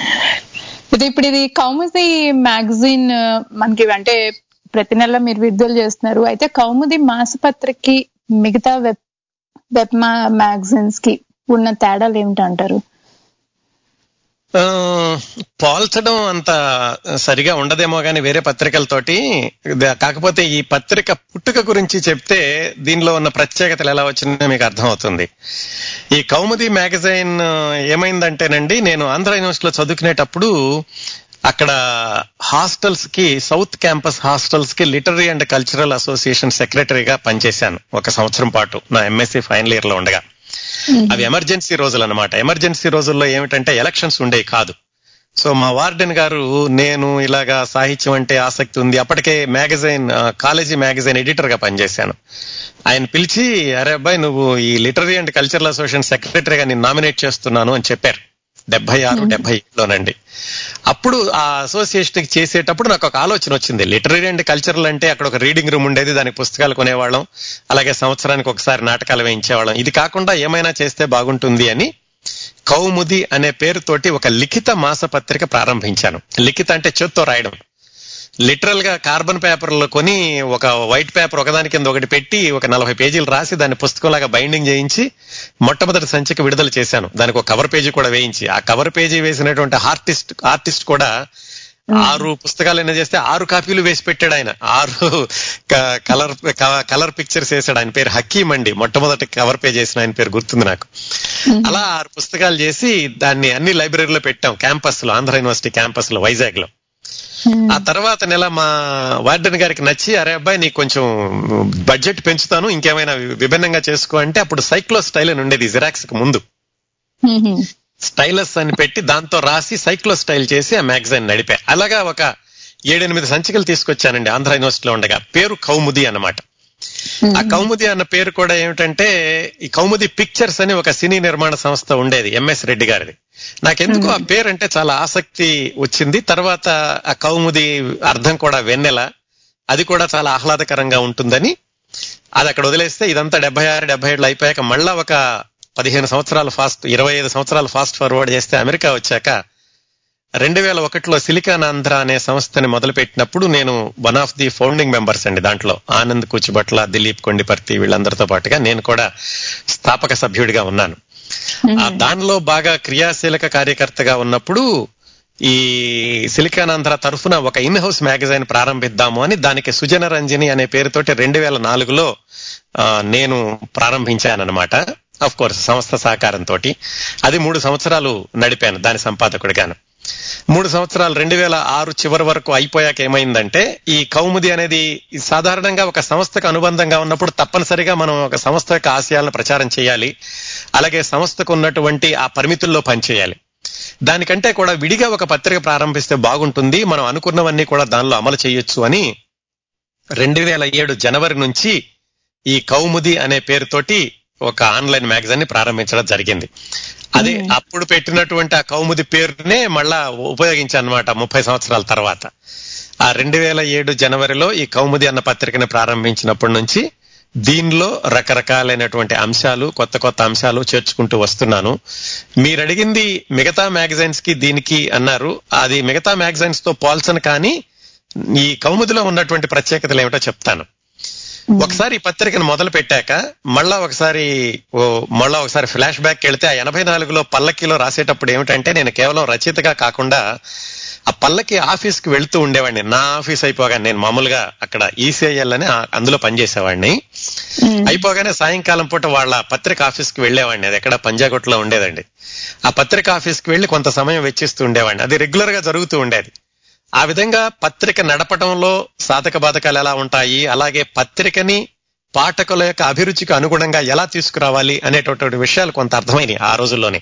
ఇది ఇప్పుడు ఇది కౌముది మ్యాగజైన్ మనకి అంటే ప్రతి నెల మీరు విడుదల చేస్తున్నారు. అయితే కౌముది మాసపత్రికి మిగతా వెబ్ వెబ్ మ్యాగజైన్స్కి ఉన్న తేడాలు ఏమిటంటారు? అంటారు పోల్చడం అంత సరిగా ఉండదేమో కానీ వేరే పత్రికలతోటి. కాకపోతే ఈ పత్రిక పుట్టుక గురించి చెప్తే దీనిలో ఉన్న ప్రత్యేకతలు ఎలా వచ్చిందో మీకు అర్థమవుతుంది. ఈ కౌముది మ్యాగజైన్ ఏమైందంటేనండి నేను ఆంధ్ర యూనివర్సిటీలో చదువుకునేటప్పుడు అక్కడ హాస్టల్స్కి సౌత్ క్యాంపస్ హాస్టల్స్కి లిటరీ అండ్ కల్చరల్ అసోసియేషన్ సెక్రటరీగా పనిచేశాను. ఒక సంవత్సరం పాటు. నా ఎంఎస్సీ ఫైనల్ ఇయర్లో ఉండగా. Hmm. అవి ఎమర్జెన్సీ రోజులు అనమాట ఎమర్జెన్సీ రోజుల్లో ఏమిటంటే ఎలక్షన్స్ ఉండేవి కాదు. సో మా వార్డెన్ గారు నేను ఇలాగా సాహిత్యం అంటే ఆసక్తి ఉంది. అప్పటికే మ్యాగజైన్ కాలేజీ మ్యాగజైన్ ఎడిటర్గా పనిచేశాను. ఆయన పిలిచి అరే అబ్బాయి నువ్వు ఈ లిటరీ అండ్ కల్చరల్ అసోసియేషన్ సెక్రటరీగా నేను నామినేట్ చేస్తున్నాను అని చెప్పారు. డెబ్బై ఆరు డెబ్బై ఏడులోనండి. అప్పుడు ఆ అసోసియేషన్ చేసేటప్పుడు నాకు ఒక ఆలోచన వచ్చింది. లిటరీ అండ్ కల్చరల్ అంటే అక్కడ ఒక రీడింగ్ రూమ్ ఉండేది దానికి పుస్తకాలు కొనేవాళ్ళం అలాగే సంవత్సరానికి ఒకసారి నాటకాలు వేయించేవాళ్ళం. ఇది కాకుండా ఏమైనా చేస్తే బాగుంటుంది అని కౌముది అనే పేరుతోటి ఒక లిఖిత మాసపత్రిక ప్రారంభించాను. లిఖిత అంటే చేత్తో రాయడం. లిటరల్గా కార్బన్ పేపర్లో కొని ఒక వైట్ పేపర్ ఒకదాని కింద ఒకటి పెట్టి ఒక నలభై పేజీలు రాసి దాన్ని పుస్తకంలాగా బైండింగ్ చేయించి మొట్టమొదటి సంచిక విడుదల చేశాను. దానికి ఒక కవర్ పేజీ కూడా వేయించి. ఆ కవర్ పేజీ వేసినటువంటి ఆర్టిస్ట్ ఆర్టిస్ట్ కూడా ఆరు పుస్తకాలు అయినా చేస్తే ఆరు కాపీలు వేసి పెట్టాడు ఆయన. ఆరు కలర్ కలర్ పిక్చర్స్ వేసాడు ఆయన పేరు హకీం అండి. మొట్టమొదటి కవర్ పేజ్ వేసిన ఆయన పేరు గుర్తుంది నాకు. అలా ఆరు పుస్తకాలు చేసి దాన్ని అన్ని లైబ్రరీలో పెట్టాం. క్యాంపస్లో ఆంధ్ర యూనివర్సిటీ క్యాంపస్లో వైజాగ్లో. ఆ తర్వాత నెల మా వార్డెన్ గారికి నచ్చి అరే అబ్బాయి నీకు కొంచెం బడ్జెట్ పెంచుతాను ఇంకేమైనా విభిన్నంగా చేసుకో అంటే అప్పుడు సైక్లో స్టైల్ అని ఉండేది జిరాక్స్కు ముందు స్టైలస్ అని పెట్టి దాంతో రాసి సైక్లో స్టైల్ చేసి ఆ మ్యాగజైన్ నడిపా. అలాగా ఒక ఏడెనిమిది సంచికలు తీసుకొచ్చానండి ఆంధ్ర యూనివర్సిటీలో ఉండగా. పేరు కౌముది అన్నమాట. ఆ కౌముది అన్న పేరు కూడా ఏమిటంటే ఈ కౌముది పిక్చర్స్ అని ఒక సినీ నిర్మాణ సంస్థ ఉండేది ఎంఎస్ రెడ్డి గారిది. నాకెందుకు ఆ పేరు అంటే చాలా ఆసక్తి వచ్చింది. తర్వాత ఆ కౌముది అర్థం కూడా వెన్నెల. అది కూడా చాలా ఆహ్లాదకరంగా ఉంటుందని. అది అక్కడ వదిలేస్తే ఇదంతా డెబ్బై ఆరు డెబ్బై ఏళ్ళు అయిపోయాక మళ్ళా ఒక పదిహేను సంవత్సరాలు ఫాస్ట్ ఇరవై ఐదు సంవత్సరాలు ఫాస్ట్ ఫార్వర్డ్ చేస్తే అమెరికా వచ్చాక రెండు వేల ఒకటిలో సిలికాన్ ఆంధ్ర అనే సంస్థని మొదలుపెట్టినప్పుడు నేను one of the founding members అండి దాంట్లో. ఆనంద్ కూచిభట్ల దిలీప్ కొండిపర్తి వీళ్ళందరితో పాటుగా నేను కూడా స్థాపక సభ్యుడిగా ఉన్నాను. ఆ దానిలో బాగా క్రియాశీలక కార్యకర్తగా ఉన్నప్పుడు ఈ సిలికాన్ ఆంధ్ర తరఫున ఒక ఇన్ హౌస్ మ్యాగజైన్ ప్రారంభిద్దాము అని దానికి సుజన రంజని అనే పేరుతోటి రెండు వేల నాలుగులో నేను ప్రారంభించానన్నమాట. అఫ్ కోర్స్ సంస్థ సహకారంతో అది మూడు సంవత్సరాలు నడిపాను దాని సంపాదకుడిగాను. మూడు సంవత్సరాలు రెండు వేల ఆరు చివరి వరకు అయిపోయాక ఏమైందంటే ఈ కౌముది అనేది సాధారణంగా ఒక సంస్థకు అనుబంధంగా ఉన్నప్పుడు తప్పనిసరిగా మనం ఒక సంస్థ యొక్క ఆశయాలను ప్రచారం చేయాలి. అలాగే సంస్థకు ఉన్నటువంటి ఆ పరిమితుల్లో పనిచేయాలి. దానికంటే కూడా విడిగా ఒక పత్రిక ప్రారంభిస్తే బాగుంటుంది. మనం అనుకున్నవన్నీ కూడా దానిలో అమలు చేయొచ్చు అని రెండు వేల ఏడు జనవరి నుంచి ఈ కౌముది అనే పేరుతోటి ఒక ఆన్లైన్ మ్యాగజైన్ని ప్రారంభించడం జరిగింది. అది అప్పుడు పెట్టినటువంటి ఆ కౌముది పేరునే మళ్ళా ఉపయోగించానమాట ముప్పై సంవత్సరాల తర్వాత. ఆ రెండు వేల ఏడు జనవరిలో ఈ కౌముది అన్న పత్రికను ప్రారంభించినప్పటి నుంచి దీనిలో రకరకాలైనటువంటి అంశాలు కొత్త కొత్త అంశాలు చేర్చుకుంటూ వస్తున్నాను. మీరు అడిగింది మిగతా మ్యాగజైన్స్కి దీనికి అన్నారు. అది మిగతా మ్యాగజైన్స్తో పోల్చను కానీ ఈ కౌముదిలో ఉన్నటువంటి ప్రత్యేకతలు ఏమిటో చెప్తాను. ఒకసారి ఈ పత్రికను మొదలు పెట్టాక మళ్ళా ఒకసారి ఓ మళ్ళా ఒకసారి ఫ్లాష్ బ్యాక్ వెళ్తే ఆ ఎనభై నాలుగులో పల్లకిలో రాసేటప్పుడు ఏమిటంటే నేను కేవలం రచయితగా కాకుండా పల్లకి ఆఫీస్కి వెళ్తూ ఉండేవాడిని. నా ఆఫీస్ అయిపోగానే నేను మామూలుగా అక్కడ ఈసీఐఎల్ అని ఆ- అందులో పనిచేసేవాడిని. అయిపోగానే సాయంకాలం పూట వాళ్ళ పత్రిక ఆఫీస్కి వెళ్ళేవాడిని. అది ఎక్కడ పంజాగుట్లో ఉండేదండి. ఆ పత్రిక ఆఫీస్కి వెళ్ళి కొంత సమయం వెచ్చిస్తూ ఉండేవాడిని. అది రెగ్యులర్గా జరుగుతూ ఉండేది. ఆ విధంగా పత్రిక నడపడంలో సాధక బాధకాలు ఎలా ఉంటాయి? అలాగే పత్రికని పాఠకుల యొక్క అభిరుచికి అనుగుణంగా ఎలా తీసుకురావాలి అనేటటువంటి విషయాలు కొంత అర్థమైనవి ఆ రోజుల్లోనే.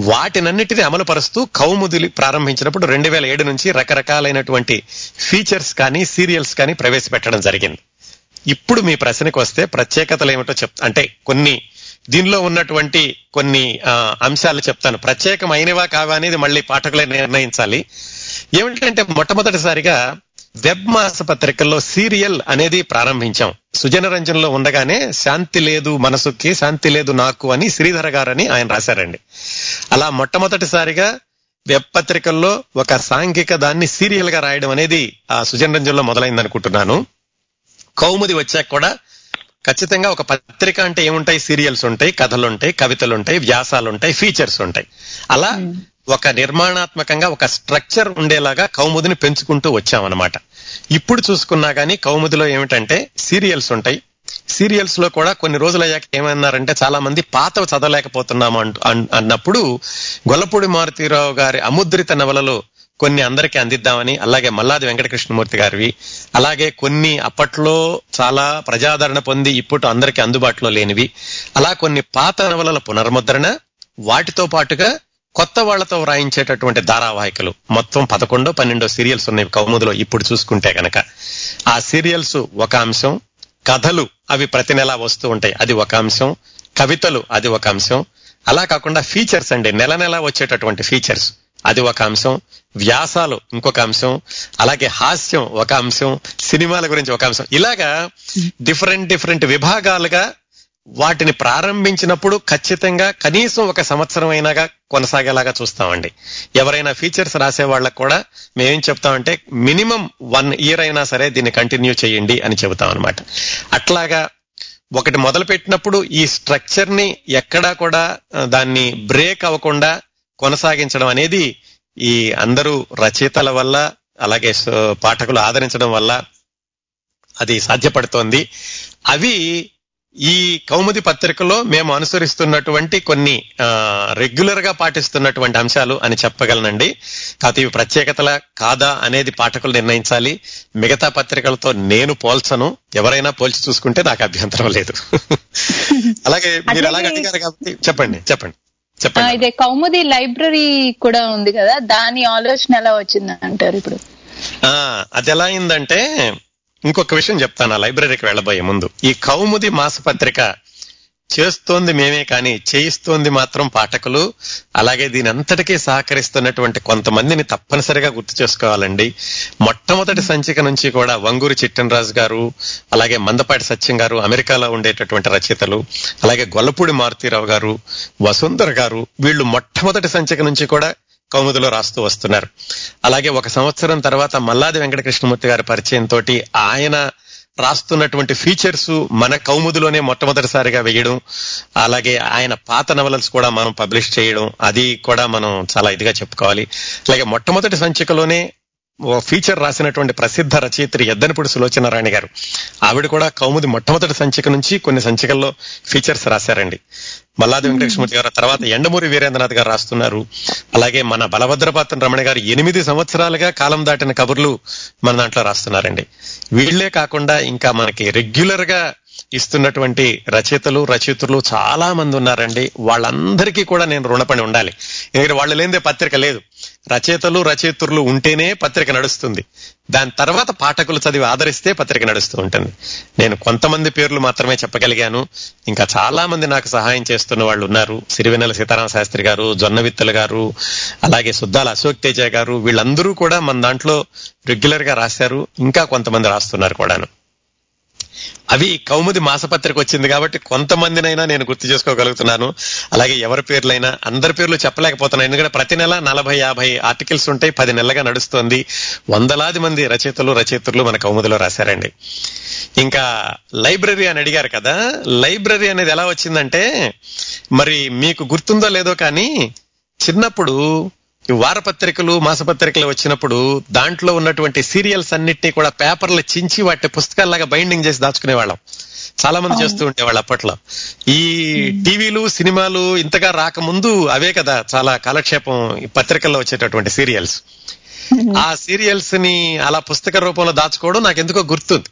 వాటినన్నిటిని అమలుపరుస్తూ కౌముదిలి ప్రారంభించినప్పుడు రెండు వేల ఏడు నుంచి రకరకాలైనటువంటి ఫీచర్స్ కానీ సీరియల్స్ కానీ ప్రవేశపెట్టడం జరిగింది. ఇప్పుడు మీ ప్రశ్నకు వస్తే ప్రత్యేకతలు ఏమిటో చెప్ అంటే కొన్ని దీనిలో ఉన్నటువంటి కొన్ని ఆ, అంశాలు చెప్తాను. ప్రత్యేకమైనవా కావా అనేది మళ్ళీ పాఠకులే నిర్ణయించాలి. ఏమిటంటే మొట్టమొదటిసారిగా వెబ్ మాస పత్రికల్లో సీరియల్ అనేది ప్రారంభించాం. సుజనరంజన్లో ఉండగానే శాంతి లేదు మనసుకి శాంతి లేదు నాకు అని శ్రీధర గారని ఆయన రాశారండి. అలా మొట్టమొదటిసారిగా వెబ్ పత్రికల్లో ఒక సాంఘిక దాన్ని సీరియల్గా రాయడం అనేది ఆ సుజనరంజన్లో మొదలైంది అనుకుంటున్నాను కౌముది వచ్చాక కూడా ఖచ్చితంగా ఒక పత్రిక అంటే ఏముంటాయి? సీరియల్స్ ఉంటాయి కథలు ఉంటాయి కవితలు ఉంటాయి వ్యాసాలు ఉంటాయి ఫీచర్స్ ఉంటాయి. అలా ఒక నిర్మాణాత్మకంగా ఒక స్ట్రక్చర్ ఉండేలాగా కౌముదిని పెంచుకుంటూ వచ్చామన్నమాట. ఇప్పుడు చూసుకున్నా కానీ కౌముదిలో ఏమిటంటే సీరియల్స్ ఉంటాయి. సీరియల్స్లో కూడా కొన్ని రోజులు అయ్యాక ఏమన్నారంటే చాలా మంది పాతవి చదవలేకపోతున్నాము అంటూ అన్నప్పుడు గొల్లపూడి మారుతీరావు గారి అముద్రిత నవలలు కొన్ని అందరికీ అందిద్దామని అలాగే మల్లాది వెంకటకృష్ణమూర్తి గారివి అలాగే కొన్ని అప్పట్లో చాలా ప్రజాదరణ పొంది ఇప్పుడు అందరికీ అందుబాటులో లేనివి. అలా కొన్ని పాత నవలల పునర్ముద్రణ వాటితో పాటుగా కొత్త వాళ్ళతో వ్రాయించేటటువంటి ధారావాహికలు. మొత్తం పదకొండో పన్నెండో సీరియల్స్ ఉన్నాయి కౌముదిలో ఇప్పుడు చూసుకుంటే గనక. ఆ సీరియల్స్ ఒక అంశం కథలు అవి ప్రతి నెల వస్తూ ఉంటాయి అది ఒక అంశం కవితలు అది ఒక అంశం. అలా కాకుండా ఫీచర్స్ అండి నెల నెల వచ్చేటటువంటి ఫీచర్స్ అది ఒక అంశం. వ్యాసాలు ఇంకొక అంశం అలాగే హాస్యం ఒక అంశం సినిమాల గురించి ఒక అంశం. ఇలాగా డిఫరెంట్ డిఫరెంట్ విభాగాలుగా వాటిని ప్రారంభించినప్పుడు ఖచ్చితంగా కనీసం ఒక సంవత్సరం అయినాగా కొనసాగేలాగా చూస్తామండి. ఎవరైనా ఫీచర్స్ రాసే వాళ్ళకు కూడా మేమేం చెప్తామంటే మినిమం వన్ ఇయర్ అయినా సరే దీన్ని కంటిన్యూ చేయండి అని చెబుతాం అనమాట అట్లాగా ఒకటి మొదలు పెట్టినప్పుడు ఈ స్ట్రక్చర్ని ఎక్కడా కూడా దాన్ని బ్రేక్ అవ్వకుండా కొనసాగించడం అనేది ఈ అందరూ రచయితల వల్ల అలాగే పాఠకులు ఆదరించడం వల్ల అది సాధ్యపడుతోంది. అవి ఈ కౌముది పత్రికలో మేము అనుసరిస్తున్నటువంటి కొన్ని రెగ్యులర్గా పాటిస్తున్నటువంటి అంశాలు అని చెప్పగలనండి. కాకపోతే ఇవి ప్రత్యేకతల కాదా అనేది పాఠకులు నిర్ణయించాలి. మిగతా పత్రికలతో నేను పోల్చను. ఎవరైనా పోల్చి చూసుకుంటే నాకు అభ్యంతరం లేదు. అలాగే మీరు అలాగే అడిగారు కాబట్టి చెప్పండి చెప్పండి చెప్పండి. ఇదే కౌముది లైబ్రరీ కూడా ఉంది కదా దాని ఆలోచన ఎలా వచ్చింది అంటారు ఇప్పుడు? ఆ అది ఎలా అయిందంటే ఇంకొక విషయం చెప్తాను ఆ లైబ్రరీకి వెళ్ళబోయే ముందు. ఈ కౌముది మాసపత్రిక చేస్తోంది మేమే కానీ చేయిస్తోంది మాత్రం పాఠకులు. అలాగే దీని అంతటికీ సహకరిస్తున్నటువంటి కొంతమందిని తప్పనిసరిగా గుర్తు చేసుకోవాలండి. మొట్టమొదటి సంచిక నుంచి కూడా వంగూరి చిట్టనరాజు గారు అలాగే మందపాటి సత్యం గారు అమెరికాలో ఉండేటటువంటి రచయితలు అలాగే గొల్లపూడి మారుతీరావు గారు వసుంధర గారు వీళ్ళు మొట్టమొదటి సంచిక నుంచి కూడా కౌముదిలో రాస్తూ వస్తున్నారు. అలాగే ఒక సంవత్సరం తర్వాత మల్లాది వెంకటకృష్ణమూర్తి గారి పరిచయం తోటి ఆయన రాస్తున్నటువంటి ఫీచర్స్ మన కౌముదిలోనే మొట్టమొదటిసారిగా వేయడం అలాగే ఆయన పాత నవలస్ కూడా మనం పబ్లిష్ చేయడం అది కూడా మనం చాలా ఇదిగా చెప్పుకోవాలి. అలాగే మొట్టమొదటి సంచికలోనే ఫీచర్ రాసినటువంటి ప్రసిద్ధ రచయిత్రి ఎద్దనపూడి సులోచనారాయణ గారు. ఆవిడ కూడా కౌముది మొట్టమొదటి సంచిక నుంచి కొన్ని సంచికల్లో ఫీచర్స్ రాశారండి. మల్లాది వెంకటేశ్వరమూర్తి గారు తర్వాత ఎండమూరి వీరేంద్రనాథ్ గారు రాస్తున్నారు. అలాగే మన బలభద్రపాత్ర రమణ గారు ఎనిమిది సంవత్సరాలుగా కాలం దాటిన కబుర్లు మన దాంట్లో రాస్తున్నారండి. వీళ్ళే కాకుండా ఇంకా మనకి రెగ్యులర్గా ఇస్తున్నటువంటి రచయితలు రచయితలు చాలా మంది ఉన్నారండి. వాళ్ళందరికీ కూడా నేను రుణపడి ఉండాలి. ఎందుకంటే వాళ్ళు లేనిదే పత్రిక లేదు. రచయితలు రచయితులు ఉంటేనే పత్రిక నడుస్తుంది. దాని తర్వాత పాఠకులు చదివి ఆదరిస్తే పత్రిక నడుస్తూ ఉంటుంది. నేను కొంతమంది పేర్లు మాత్రమే చెప్పగలిగాను. ఇంకా చాలా మంది నాకు సహాయం చేస్తున్న వాళ్ళు ఉన్నారు. సిరివెన్నెల సీతారామ శాస్త్రి గారు జొన్నవిత్తలు గారు అలాగే సుద్దాల అశోక్ తేజ గారు వీళ్ళందరూ కూడా మన దాంట్లో రెగ్యులర్గా రాశారు. ఇంకా కొంతమంది రాస్తున్నారు కూడాను. అవి కౌముది మాసపత్రిక వచ్చింది కాబట్టి కొంతమందినైనా నేను గుర్తు చేసుకోగలుగుతున్నాను. అలాగే ఎవరి పేర్లైనా అందరి పేర్లు చెప్పలేకపోతున్నాను. ఎందుకంటే ప్రతి నెల నలభై యాభై ఆర్టికల్స్ ఉంటాయి. పది నెలలుగా నడుస్తోంది. వందలాది మంది రచయితలు రచయితలు మన కౌముదిలో రాశారండి. ఇంకా లైబ్రరీ అని అడిగారు కదా. లైబ్రరీ అనేది ఎలా వచ్చిందంటే మరి మీకు గుర్తుందో లేదో కానీ చిన్నప్పుడు వారపత్రికలు మాసపత్రికలు వచ్చినప్పుడు దాంట్లో ఉన్నటువంటి సీరియల్స్ అన్నిటినీ కూడా పేపర్లు చించి వాటి పుస్తకాల్లాగా బైండింగ్ చేసి దాచుకునేవాళ్ళం. చాలా మంది చేస్తూ ఉండేవాళ్ళు అప్పట్లో. ఈ టీవీలు సినిమాలు ఇంతగా రాకముందు అవే కదా చాలా కాలక్షేపం ఈ పత్రికల్లో వచ్చేటటువంటి సీరియల్స్. ఆ సీరియల్స్ని అలా పుస్తక రూపంలో దాచుకోవడం నాకు ఎందుకో గుర్తుంది.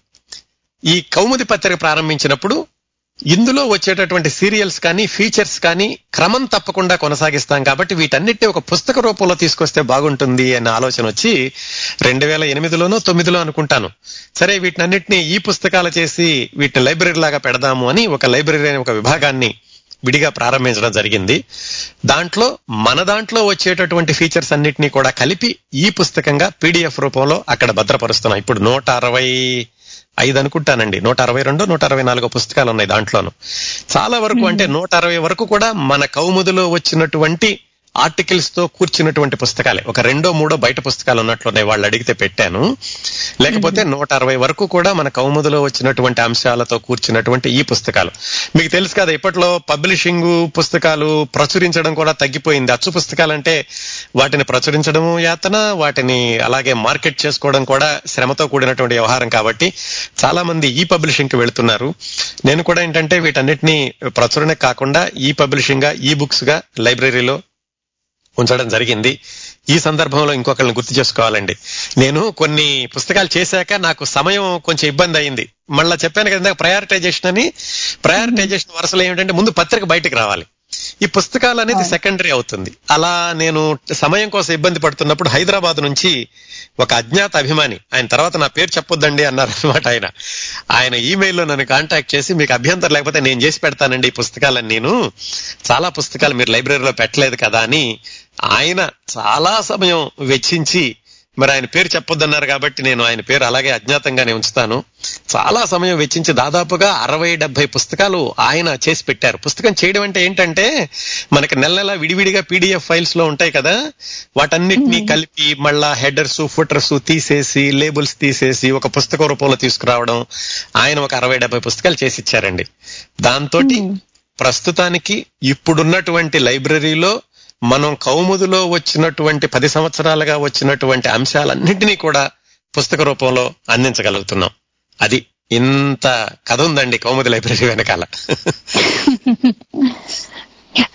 ఈ కౌముది పత్రిక ప్రారంభించినప్పుడు ఇందులో వచ్చేటటువంటి సీరియల్స్ కానీ ఫీచర్స్ కానీ క్రమం తప్పకుండా కొనసాగిస్తాం కాబట్టి వీటన్నిటిని ఒక పుస్తక రూపంలో తీసుకొస్తే బాగుంటుంది అనే ఆలోచన వచ్చి రెండు వేల ఎనిమిదిలోనో తొమ్మిదిలో అనుకుంటాను. సరే వీటినన్నిటిని ఈ పుస్తకాలు చేసి వీటిని లైబ్రరీ లాగా పెడదాము అని ఒక లైబ్రరీ అనే ఒక విభాగాన్ని విడిగా ప్రారంభించడం జరిగింది. దాంట్లో మన దాంట్లో వచ్చేటటువంటి ఫీచర్స్ అన్నిటినీ కూడా కలిపి ఈ పుస్తకంగా పీడిఎఫ్ రూపంలో అక్కడ భద్రపరుస్తున్నాం. ఇప్పుడు నూట అరవై ఐదు అనుకుంటానండి. నూట అరవై రెండు నూట అరవై నాలుగు పుస్తకాలు ఉన్నాయి దాంట్లోను. చాలా వరకు అంటే నూట అరవై వరకు కూడా మన కౌముదిలో వచ్చినటువంటి ఆర్టికల్స్తో కూర్చున్నటువంటి పుస్తకాలే. ఒక రెండో మూడో బయట పుస్తకాలు ఉన్నట్లున్నాయి. వాళ్ళు అడిగితే పెట్టాను. లేకపోతే నూట అరవై వరకు కూడా మన కౌముదిలో వచ్చినటువంటి అంశాలతో కూర్చున్నటువంటి ఈ పుస్తకాలు. మీకు తెలుసు కదా ఇప్పట్లో పబ్లిషింగ్ పుస్తకాలు ప్రచురించడం కూడా తగ్గిపోయింది. అచ్చు పుస్తకాలంటే వాటిని ప్రచురించడం యాతన వాటిని అలాగే మార్కెట్ చేసుకోవడం కూడా శ్రమతో కూడినటువంటి వ్యవహారం కాబట్టి చాలా మంది ఈ పబ్లిషింగ్కి వెళ్తున్నారు. నేను కూడా ఏంటంటే వీటన్నిటిని ప్రచురణ కాకుండా ఈ పబ్లిషింగ్గా ఈ బుక్స్గా లైబ్రరీలో ఉంచడం జరిగింది. ఈ సందర్భంలో ఇంకొకరిని గుర్తు చేసుకోవాలండి. నేను కొన్ని పుస్తకాలు చేశాక నాకు సమయం కొంచెం ఇబ్బంది అయింది. మళ్ళీ చెప్పాను కదా ప్రయారిటైజేషన్ అని. ప్రయారిటైజేషన్ వరుసలో ఏమిటంటే ముందు పత్రిక బయటకు రావాలి. ఈ పుస్తకాలు అనేది సెకండరీ అవుతుంది. అలా నేను సమయం కోసం ఇబ్బంది పడుతున్నప్పుడు హైదరాబాద్ నుంచి ఒక అజ్ఞాత అభిమాని ఆయన తర్వాత నా పేరు చెప్పొద్దండి అన్నారు అనమాట ఆయన ఆయన ఈమెయిల్లో నన్ను కాంటాక్ట్ చేసి మీకు అభ్యంతరం లేకపోతే నేను చేసి పెడతానండి ఈ పుస్తకాలని నేను చాలా పుస్తకాలు మీరు లైబ్రరీలో పెట్టలేదు కదా అని ఆయన చాలా సమయం వెచ్చించి మరి ఆయన పేరు చెప్పొద్దన్నారు కాబట్టి నేను ఆయన పేరు అలాగే అజ్ఞాతంగానే ఉంచుతాను. చాలా సమయం వెచ్చించి దాదాపుగా అరవై డెబ్బై పుస్తకాలు ఆయన చేసి పెట్టారు. పుస్తకం చేయడం అంటే ఏంటంటే మనకి నెల నెల విడివిడిగా పీడిఎఫ్ ఫైల్స్లో ఉంటాయి కదా వాటన్నిటినీ కలిపి మళ్ళా హెడర్స్ ఫుటర్స్ తీసేసి లేబుల్స్ తీసేసి ఒక పుస్తక రూపంలో తీసుకురావడం ఆయన ఒక అరవై డెబ్బై పుస్తకాలు చేసి ఇచ్చారండి. దాంతో ప్రస్తుతానికి ఇప్పుడున్నటువంటి లైబ్రరీలో మనం కౌముదులో వచ్చినటువంటి పది సంవత్సరాలుగా వచ్చినటువంటి అంశాలన్నింటినీ కూడా పుస్తక రూపంలో అందించగలుగుతున్నాం. అది ఇంత కథ ఉందండి కౌముది లైబ్రరీ వెనకాల.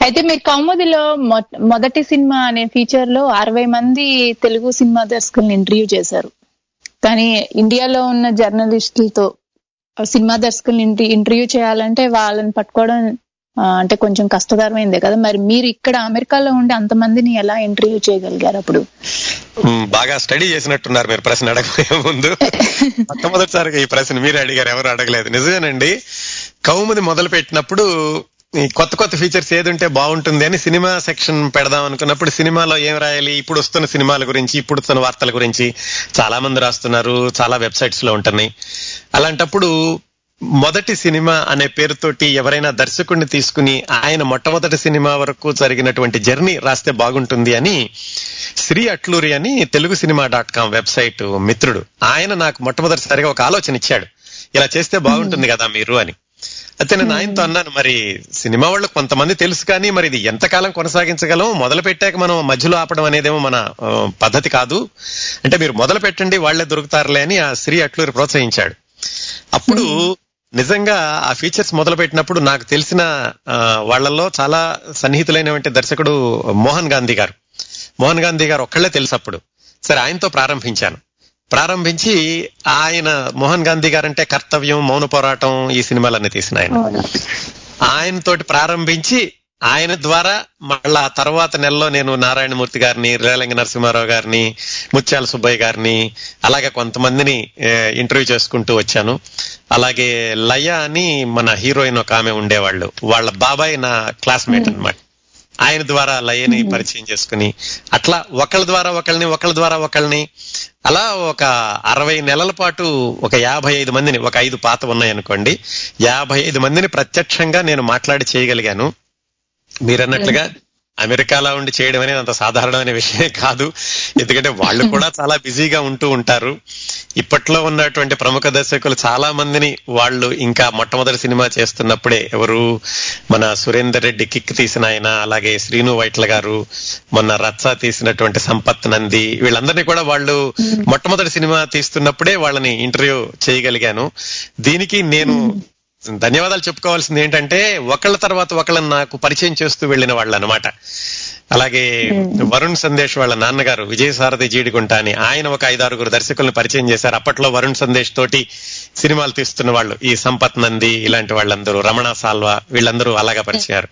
అయితే మీరు కౌముదిలో మొ- మొదటి సినిమా అనే ఫీచర్లో అరవై మంది తెలుగు సినిమా దర్శకుల్ని ఇంటర్వ్యూ చేశారు. కానీ ఇండియాలో ఉన్న జర్నలిస్టులతో సినిమా దర్శకుల్ని ఇంటర్వ్యూ చేయాలంటే వాళ్ళని పట్టుకోవడం అంటే కొంచెం కష్టతరమైందే కదా. మరి మీరు ఇక్కడ అమెరికాలో ఉండి అంతమందిని ఎలా ఇంటర్వ్యూ చేయగలిగారు అప్పుడు? బాగా స్టడీ చేసినట్టున్నారు మీరు ప్రశ్న అడగబోయే ముందు. మొట్టమొదటిసారిగా ఈ ప్రశ్న మీరు అడిగారు ఎవరు అడగలేదు. నిజమేనండి. కౌముది మొదలు పెట్టినప్పుడు ఈ కొత్త కొత్త ఫీచర్స్ ఏది ఉంటే బాగుంటుంది అని సినిమా సెక్షన్ పెడదాం అనుకున్నప్పుడు సినిమాలో ఏం రాయాలి ఇప్పుడు వస్తున్న సినిమాల గురించి ఇప్పుడు వస్తున్న వార్తల గురించి చాలా మంది రాస్తున్నారు చాలా వెబ్సైట్స్లో ఉంటున్నాయి. అలాంటప్పుడు మొదటి సినిమా అనే పేరుతోటి ఎవరైనా దర్శకుడిని తీసుకుని ఆయన మొట్టమొదటి సినిమా వరకు జరిగినటువంటి జర్నీ రాస్తే బాగుంటుంది అని శ్రీ అట్లూరి అని Telugu cinema dot com website మిత్రుడు. ఆయన నాకు మొట్టమొదటిసారిగా ఒక ఆలోచన ఇచ్చాడు. ఇలా చేస్తే బాగుంటుంది కదా మీరు అని. అయితే నేను ఆయనతో అన్నాను మరి సినిమా వాళ్ళు కొంతమంది తెలుసు కానీ మరి ఇది ఎంతకాలం కొనసాగించగలం? మొదలు పెట్టాక మనం మధ్యలో ఆపడం అనేదేమో మన పద్ధతి కాదు. అంటే మీరు మొదలు పెట్టండి వాళ్ళే దొరుకుతారులే అని ఆ శ్రీ అట్లూరి ప్రోత్సహించాడు. అప్పుడు నిజంగా ఆ ఫీచర్స్ మొదలు పెట్టినప్పుడు నాకు తెలిసిన వాళ్ళల్లో చాలా సన్నిహితులైనటువంటి దర్శకుడు మోహన్ గాంధీ గారు. మోహన్ గాంధీ గారు ఒక్కళ్ళే తెలుసు అప్పుడు. సరే ఆయనతో ప్రారంభించాను. ప్రారంభించి ఆయన మోహన్ గాంధీ గారంటే కర్తవ్యం మౌన పోరాటం ఈ సినిమాలన్నీ తీసిన ఆయన. ఆయనతోటి ప్రారంభించి ఆయన ద్వారా మళ్ళా తర్వాత నెలలో నేను నారాయణమూర్తి గారిని రేలంగి నరసింహారావు గారిని ముత్యాల సుబ్బయ్య గారిని అలాగే కొంతమందిని ఇంటర్వ్యూ చేసుకుంటూ వచ్చాను. అలాగే లయ అని మన హీరోయిన్ ఒక ఆమె ఉండేవాళ్ళు. వాళ్ళ బాబాయ్ నా క్లాస్మేట్ అన్నమాట. ఆయన ద్వారా లయని పరిచయం చేసుకుని అట్లా ఒకళ్ళ ద్వారా ఒకళ్ళని ఒకళ్ళ ద్వారా ఒకళ్ళని అలా ఒక అరవై నెలల పాటు ఒక యాభై ఐదు మందిని ఒక ఐదు పాత ఉన్నాయనుకోండి యాభై ఐదు మందిని ప్రత్యక్షంగా నేను మాట్లాడి చేయగలిగాను. మీరన్నట్లుగా అమెరికాలో ఉండి చేయడం అనేది అంత సాధారణమైన విషయం కాదు. ఎందుకంటే వాళ్ళు కూడా చాలా బిజీగా ఉంటూ ఉంటారు. ఇప్పట్లో ఉన్నటువంటి ప్రముఖ దర్శకులు చాలా మందిని వాళ్ళు ఇంకా మొట్టమొదటి సినిమా చేస్తున్నప్పుడే ఎవరు మన సురేందర్ రెడ్డి కిక్ తీసిన ఆయన అలాగే శ్రీను వైట్ల గారు మొన్న రత్స తీసినటువంటి సంపత్ నంది వీళ్ళందరినీ కూడా వాళ్ళు మొట్టమొదటి సినిమా తీస్తున్నప్పుడే వాళ్ళని ఇంటర్వ్యూ చేయగలిగాను. దీనికి నేను ధన్యవాదాలు చెప్పుకోవాల్సింది ఏంటంటే ఒకళ్ళ తర్వాత ఒకళ్ళని నాకు పరిచయం చేస్తూ వెళ్ళిన వాళ్ళు అనమాట అలాగే వరుణ్ సందేశ్ వాళ్ళ నాన్నగారు విజయసారథి జీడిగుంట అని ఆయన ఒక ఐదారుగురు దర్శకులను పరిచయం చేశారు. అప్పట్లో వరుణ్ సందేశ్ తోటి సినిమాలు తీస్తున్న వాళ్ళు ఈ సంపత్ నంది ఇలాంటి వాళ్ళందరూ రమణ సాల్వా వీళ్ళందరూ అలాగా పరిచయారు.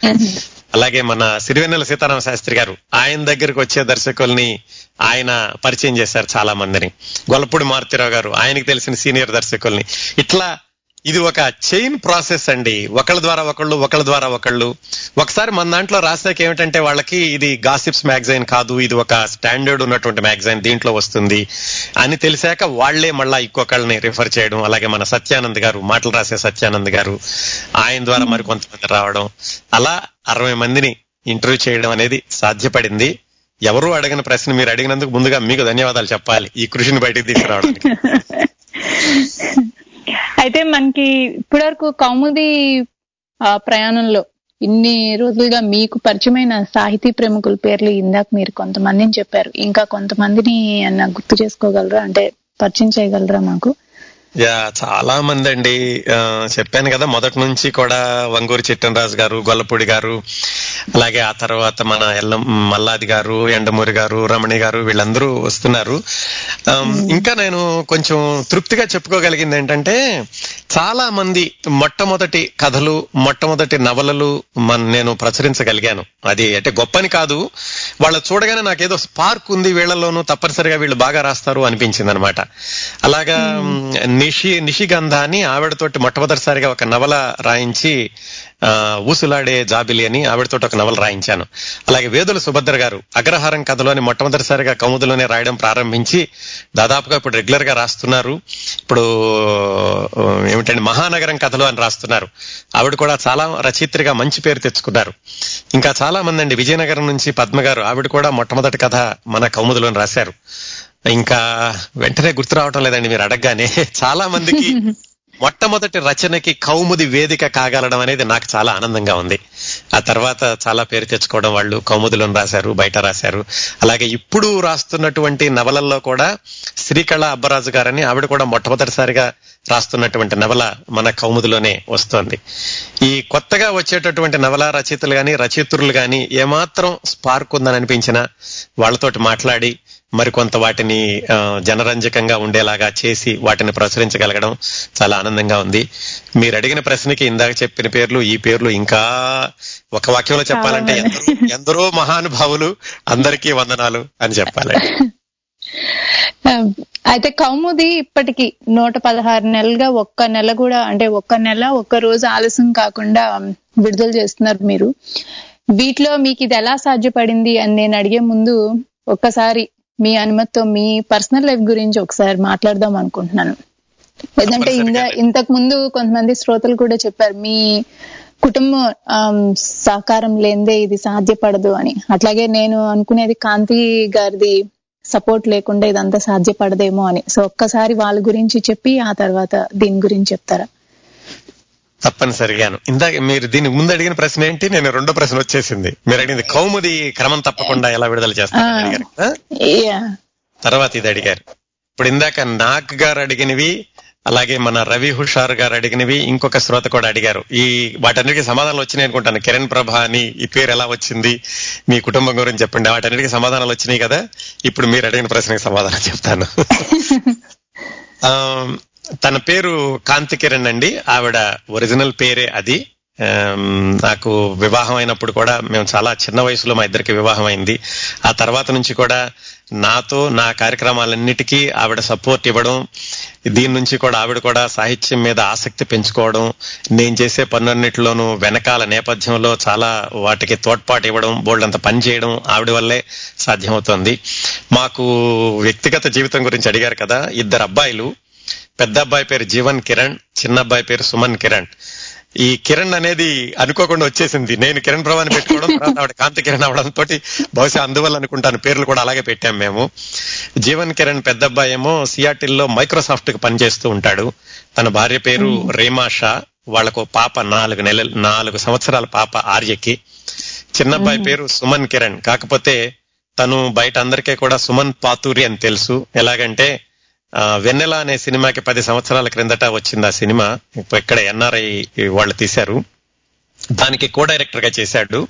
అలాగే మన సిరివెన్నెల సీతారామ శాస్త్రి గారు ఆయన దగ్గరికి వచ్చే దర్శకుల్ని ఆయన పరిచయం చేశారు చాలా మందిని గొల్లపూడి మారుతిరావు గారు ఆయనకి తెలిసిన సీనియర్ దర్శకుల్ని. ఇట్లా ఇది ఒక చైన్ ప్రాసెస్ అండి. ఒకళ్ళ ద్వారా ఒకళ్ళు ఒకళ్ళ ద్వారా ఒకళ్ళు. ఒకసారి మన దాంట్లో రాసాక ఏమిటంటే వాళ్ళకి ఇది గాసిప్స్ మ్యాగజైన్ కాదు ఇది ఒక స్టాండర్డ్ ఉన్నటువంటి మ్యాగజైన్ దీంట్లో వస్తుంది అని తెలిసాక వాళ్ళే మళ్ళా ఇంకొకళ్ళని రిఫర్ చేయడం అలాగే మన సత్యానంద్ గారు మాటలు రాసే సత్యానంద్ గారు ఆయన ద్వారా మరి కొంతమంది రావడం. అలా అరవై మందిని ఇంటర్వ్యూ చేయడం అనేది సాధ్యపడింది. ఎవరు అడిగిన ప్రశ్న మీరు అడిగినందుకు ముందుగా మీకు ధన్యవాదాలు చెప్పాలి ఈ కృషిని బయటికి తీసుకురావడానికి. అయితే మనకి ఇప్పటివరకు కౌముది ఆ, ప్రయాణంలో ఇన్ని రోజులుగా మీకు పరిచయమైన సాహితీ ప్రముఖుల పేర్లు ఇందాక మీరు కొంతమందిని చెప్పారు. ఇంకా కొంతమందిని అన్న గుర్తు చేసుకోగలరా? అంటే పరిచయం చేయగలరా మాకు? యా చాలా మంది అండి చెప్పాను కదా మొదటి నుంచి కూడా వంగూరి చిట్టనరాజు గారు గొల్లపూడి గారు అలాగే ఆ తర్వాత మన ఎల్లం మల్లాది గారు ఎండమూరి గారు రమణి గారు వీళ్ళందరూ వస్తున్నారు. ఇంకా నేను కొంచెం తృప్తిగా చెప్పుకోగలిగింది ఏంటంటే చాలా మంది మొట్టమొదటి కథలు మొట్టమొదటి నవలలు మన నేను ప్రచురించగలిగాను. అది అంటే గొప్పని కాదు వాళ్ళ చూడగానే నాకేదో స్పార్క్ ఉంది వీళ్ళలోనూ తప్పనిసరిగా వీళ్ళు బాగా రాస్తారు అనిపించింది అనమాట అలాగా నిషి నిషిగంధ అని ఆవిడతోటి మొట్టమొదటిసారిగా ఒక నవల రాయించి ఊసులాడే జాబిలి అని ఆవిడతోటి ఒక నవల రాయించాను. అలాగే వేదుల సుభద్ర గారు అగ్రహారం కథలోని మొట్టమొదటిసారిగా కౌముదులోనే రాయడం ప్రారంభించి దాదాపుగా ఇప్పుడు రెగ్యులర్గా రాస్తున్నారు. ఇప్పుడు ఏమిటండి మహానగరం కథలు అని రాస్తున్నారు. ఆవిడ కూడా చాలా రచయిత్రిగా మంచి పేరు తెచ్చుకున్నారు. ఇంకా చాలా మంది అండి విజయనగరం నుంచి పద్మ గారు ఆవిడ కూడా మొట్టమొదటి కథ మన కౌముదులోని రాశారు. ఇంకా వెంటనే గుర్తు రావటం లేదండి మీరు అడగగానే. చాలా మందికి మొట్టమొదటి రచనకి కౌముది వేదిక కాగలడం అనేది నాకు చాలా ఆనందంగా ఉంది. ఆ తర్వాత చాలా పేరు తెచ్చుకోవడం వాళ్ళు కౌముదిలో రాశారు బయట రాశారు. అలాగే ఇప్పుడు రాస్తున్నటువంటి నవలల్లో కూడా శ్రీకళ అబ్బరాజు గారని ఆవిడ కూడా మొట్టమొదటిసారిగా రాస్తున్నటువంటి నవల మన కౌముదిలోనే వస్తోంది. ఈ కొత్తగా వచ్చేటటువంటి నవల రచయితలు గాని రచయిత్రులు గాని ఏమాత్రం స్పార్క్ ఉందని అనిపించినా వాళ్ళతోటి మాట్లాడి మరికొంత వాటిని జనరంజకంగా ఉండేలాగా చేసి వాటిని ప్రచురించగలగడం చాలా ఆనందంగా ఉంది. మీరు అడిగిన ప్రశ్నకి ఇందాక చెప్పిన పేర్లు ఈ పేర్లు ఇంకా ఒక వాక్యంలో చెప్పాలంటే ఎందరో మహానుభావులు అందరికీ వందనాలు అని చెప్పాలండి. ఆ, అయితే కౌముది ఇప్పటికి నూట పదహారు నెలలుగా ఒక్క నెల కూడా అంటే ఒక్క నెల ఒక్క రోజు ఆలస్యం కాకుండా విడుదల చేస్తున్నారు మీరు. వీటిలో మీకు ఇది ఎలా సాధ్యపడింది అని నేను అడిగే ముందు ఒక్కసారి మీ అనుమతితో మీ పర్సనల్ లైఫ్ గురించి ఒకసారి మాట్లాడదాం అనుకుంటున్నాను. ఎందుకంటే ఇంద ఇంతకు ముందు కొంతమంది శ్రోతలు కూడా చెప్పారు మీ కుటుంబం సహకారం లేనిదే ఇది సాధ్యపడదు అని. అట్లాగే నేను అనుకునేది కాంతి గారిది సపోర్ట్ లేకుండా ఇదంతా సాధ్యపడదేమో అని. సో ఒక్కసారి వాళ్ళ గురించి చెప్పి ఆ తర్వాత దీని గురించి చెప్తారా? తప్పనిసరిగాను ఇందాక మీరు దీనికి ముందు అడిగిన ప్రశ్న ఏంటి? నేను రెండో ప్రశ్న వచ్చేసింది. మీరు అడిగింది కౌముది క్రమం తప్పకుండా ఎలా విడుదల చేస్తారు. అడిగారు. తర్వాత ఇది అడిగారు. ఇప్పుడు ఇందాక నాగ్ గారు అడిగినవి అలాగే మన రవి హుషార్ గారు అడిగినవి ఇంకొక శ్రోత కూడా అడిగారు. ఈ వాటన్నిటికీ సమాధానాలు వచ్చినాయి అనుకుంటాను. కిరణ్ ప్రభ అని ఈ పేరు ఎలా వచ్చింది? మీ కుటుంబం గురించి చెప్పండి. వాటన్నిటికీ సమాధానాలు వచ్చినాయి కదా. ఇప్పుడు మీరు అడిగిన ప్రశ్నకి సమాధానం చెప్తాను. తన పేరు కాంతి కిరణ్ అండి. ఆవిడ ఒరిజినల్ పేరే అది. నాకు వివాహం అయినప్పుడు కూడా మేము చాలా చిన్న వయసులో మా ఇద్దరికి వివాహం అయింది. ఆ తర్వాత నుంచి కూడా నాతో నా కార్యక్రమాలన్నిటికీ ఆవిడ సపోర్ట్ ఇవ్వడం దీని నుంచి కూడా ఆవిడ కూడా సాహిత్యం మీద ఆసక్తి పెంచుకోవడం నేను చేసే పనులన్నిటిలోనూ వెనకాల నేపథ్యంలో చాలా వాటికి తోడ్పాటు ఇవ్వడం బోల్డంత పని చేయడం ఆవిడ వల్లే సాధ్యమవుతోంది. మాకు వ్యక్తిగత జీవితం గురించి అడిగారు కదా ఇద్దరు అబ్బాయిలు. పెద్ద అబ్బాయి పేరు జీవన్ కిరణ్ చిన్న అబ్బాయి పేరు సుమన్ కిరణ్. ఈ కిరణ్ అనేది అనుకోకుండా వచ్చేసింది. నేను కిరణ్ ప్రభాని పెట్టుకోవడం తర్వాత ఆవిడ కాంతి కిరణ్ అవడం తోటి బహుశా అందువల్ల అనుకుంటాను పేర్లు కూడా అలాగే పెట్టాం మేము. జీవన్ కిరణ్ పెద్ద అబ్బాయి ఏమో సియాటిల్లో మైక్రోసాఫ్ట్కి పనిచేస్తూ ఉంటాడు. తన భార్య పేరు రేమా షా. వాళ్ళకు పాప నాలుగు నెలలు నాలుగు సంవత్సరాల పాప ఆర్యకి. చిన్న అబ్బాయి పేరు సుమన్ కిరణ్. కాకపోతే తను బయట అందరికీ కూడా సుమన్ పాతూరి అని తెలుసు. ఎలాగంటే వెన్నెల అనే సినిమాకి పది సంవత్సరాల క్రిందట వచ్చింది ఆ సినిమా. ఇప్పుడు ఇక్కడ ఎన్ఆర్ఐ వాళ్ళు తీశారు. దానికి కో డైరెక్టర్గా చేశాడు.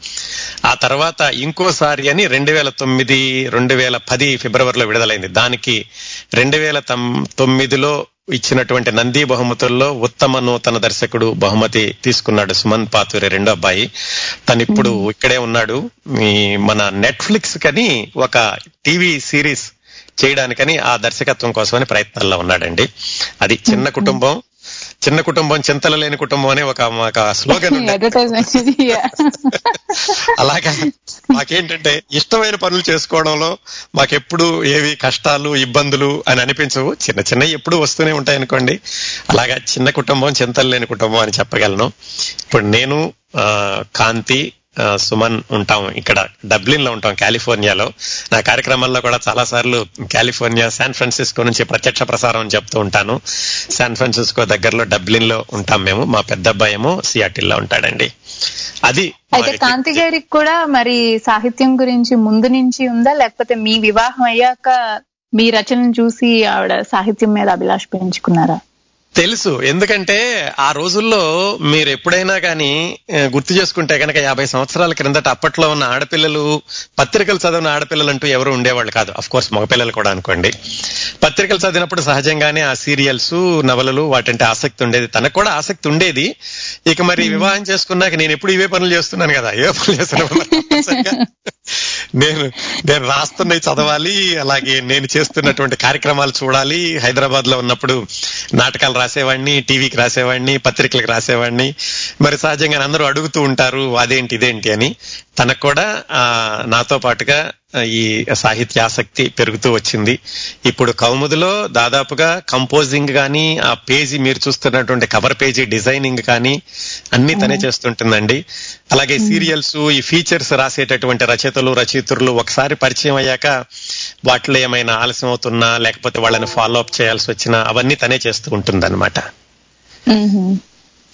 ఆ తర్వాత ఇంకోసారి అని రెండు వేల తొమ్మిది రెండు వేల పది ఫిబ్రవరిలో విడుదలైంది. దానికి రెండు వేల తొమ్మిదిలో ఇచ్చినటువంటి నంది బహుమతుల్లో ఉత్తమ నూతన దర్శకుడు బహుమతి తీసుకున్నాడు సుమన్ పాతూరి రెండో అబ్బాయి. తను ఇప్పుడు ఇక్కడే ఉన్నాడు. మన నెట్ఫ్లిక్స్ కని ఒక టీవీ సిరీస్ చేయడానికని ఆ దర్శకత్వం కోసమని ప్రయత్నాల్లో ఉన్నాడండి. అది చిన్న కుటుంబం చిన్న కుటుంబం చింతలు లేని కుటుంబం అనే ఒక స్లోగన్ అలాగా. మాకేంటంటే ఇష్టమైన పనులు చేసుకోవడంలో మాకెప్పుడు ఏవి కష్టాలు ఇబ్బందులు అని అనిపించవు. చిన్న చిన్న ఎప్పుడు వస్తూనే ఉంటాయి అనుకోండి. అలాగా చిన్న కుటుంబం చింతలు లేని కుటుంబం అని చెప్పగలను. ఇప్పుడు నేను కాంతి సుమన్ ఉంటాం ఇక్కడ. డబ్లిన్లో ఉంటాం కాలిఫోర్నియాలో. నా కార్యక్రమాల్లో కూడా చాలా సార్లు కాలిఫోర్నియా శాన్ ఫ్రాన్సిస్కో నుంచి ప్రత్యక్ష ప్రసారం అని చెప్తూ ఉంటాను. శాన్ ఫ్రాన్సిస్కో దగ్గరలో డబ్లిన్లో ఉంటాం మేము. మా పెద్ద అబ్బాయి ఏమో సియాటిల్లో ఉంటాడండి. అది అయితే కాంతి గారికి కూడా మరి సాహిత్యం గురించి ముందు నుంచి ఉందా? లేకపోతే మీ వివాహం అయ్యాక మీ రచనను చూసి ఆవిడ సాహిత్యం మీద అభిలాష పెంచుకున్నారా? తెలుసు. ఎందుకంటే ఆ రోజుల్లో మీరు ఎప్పుడైనా కానీ గుర్తు చేసుకుంటే కనుక యాభై సంవత్సరాల క్రిందట అప్పట్లో ఉన్న ఆడపిల్లలు పత్రికలు చదివిన ఆడపిల్లలు అంటూ ఎవరు ఉండేవాళ్ళు కాదు. అఫ్ కోర్స్ మగపిల్లలు కూడా అనుకోండి. పత్రికలు చదివినప్పుడు సహజంగానే ఆ సీరియల్స్ నవలలు వాటంటే ఆసక్తి ఉండేది. తనకు కూడా ఆసక్తి ఉండేది. ఇక మరి వివాహం చేసుకున్నాక నేను ఎప్పుడు ఇవే పనులు చేస్తున్నాను కదా? ఏ పనులు చేస్తున్నాను? నేను నేను రాస్తున్నవి చదవాలి. అలాగే నేను చేస్తున్నటువంటి కార్యక్రమాలు చూడాలి. హైదరాబాద్లో ఉన్నప్పుడు నాటకాలు రాసేవాడిని టీవీకి రాసేవాడిని పత్రికలకు రాసేవాడిని. మరి సహజంగా అందరూ అడుగుతూ ఉంటారు అదేంటి ఇదేంటి అని. తనకు కూడా నాతో పాటుగా ఈ సాహిత్య ఆసక్తి పెరుగుతూ వచ్చింది. ఇప్పుడు కౌముదిలో దాదాపుగా కంపోజింగ్ కానీ ఆ పేజీ మీరు చూస్తున్నటువంటి కవర్ పేజీ డిజైనింగ్ కానీ అన్ని తనే చేస్తుంటుందండి. అలాగే సీరియల్స్ ఈ ఫీచర్స్ రాసేటటువంటి రచయితలు రచయితులు ఒకసారి పరిచయం అయ్యాక వాటిలో ఏమైనా ఆలస్యం అవుతున్నా లేకపోతే వాళ్ళని ఫాలో అప్ చేయాల్సి వచ్చినా అవన్నీ తనే చేస్తూ ఉంటుంది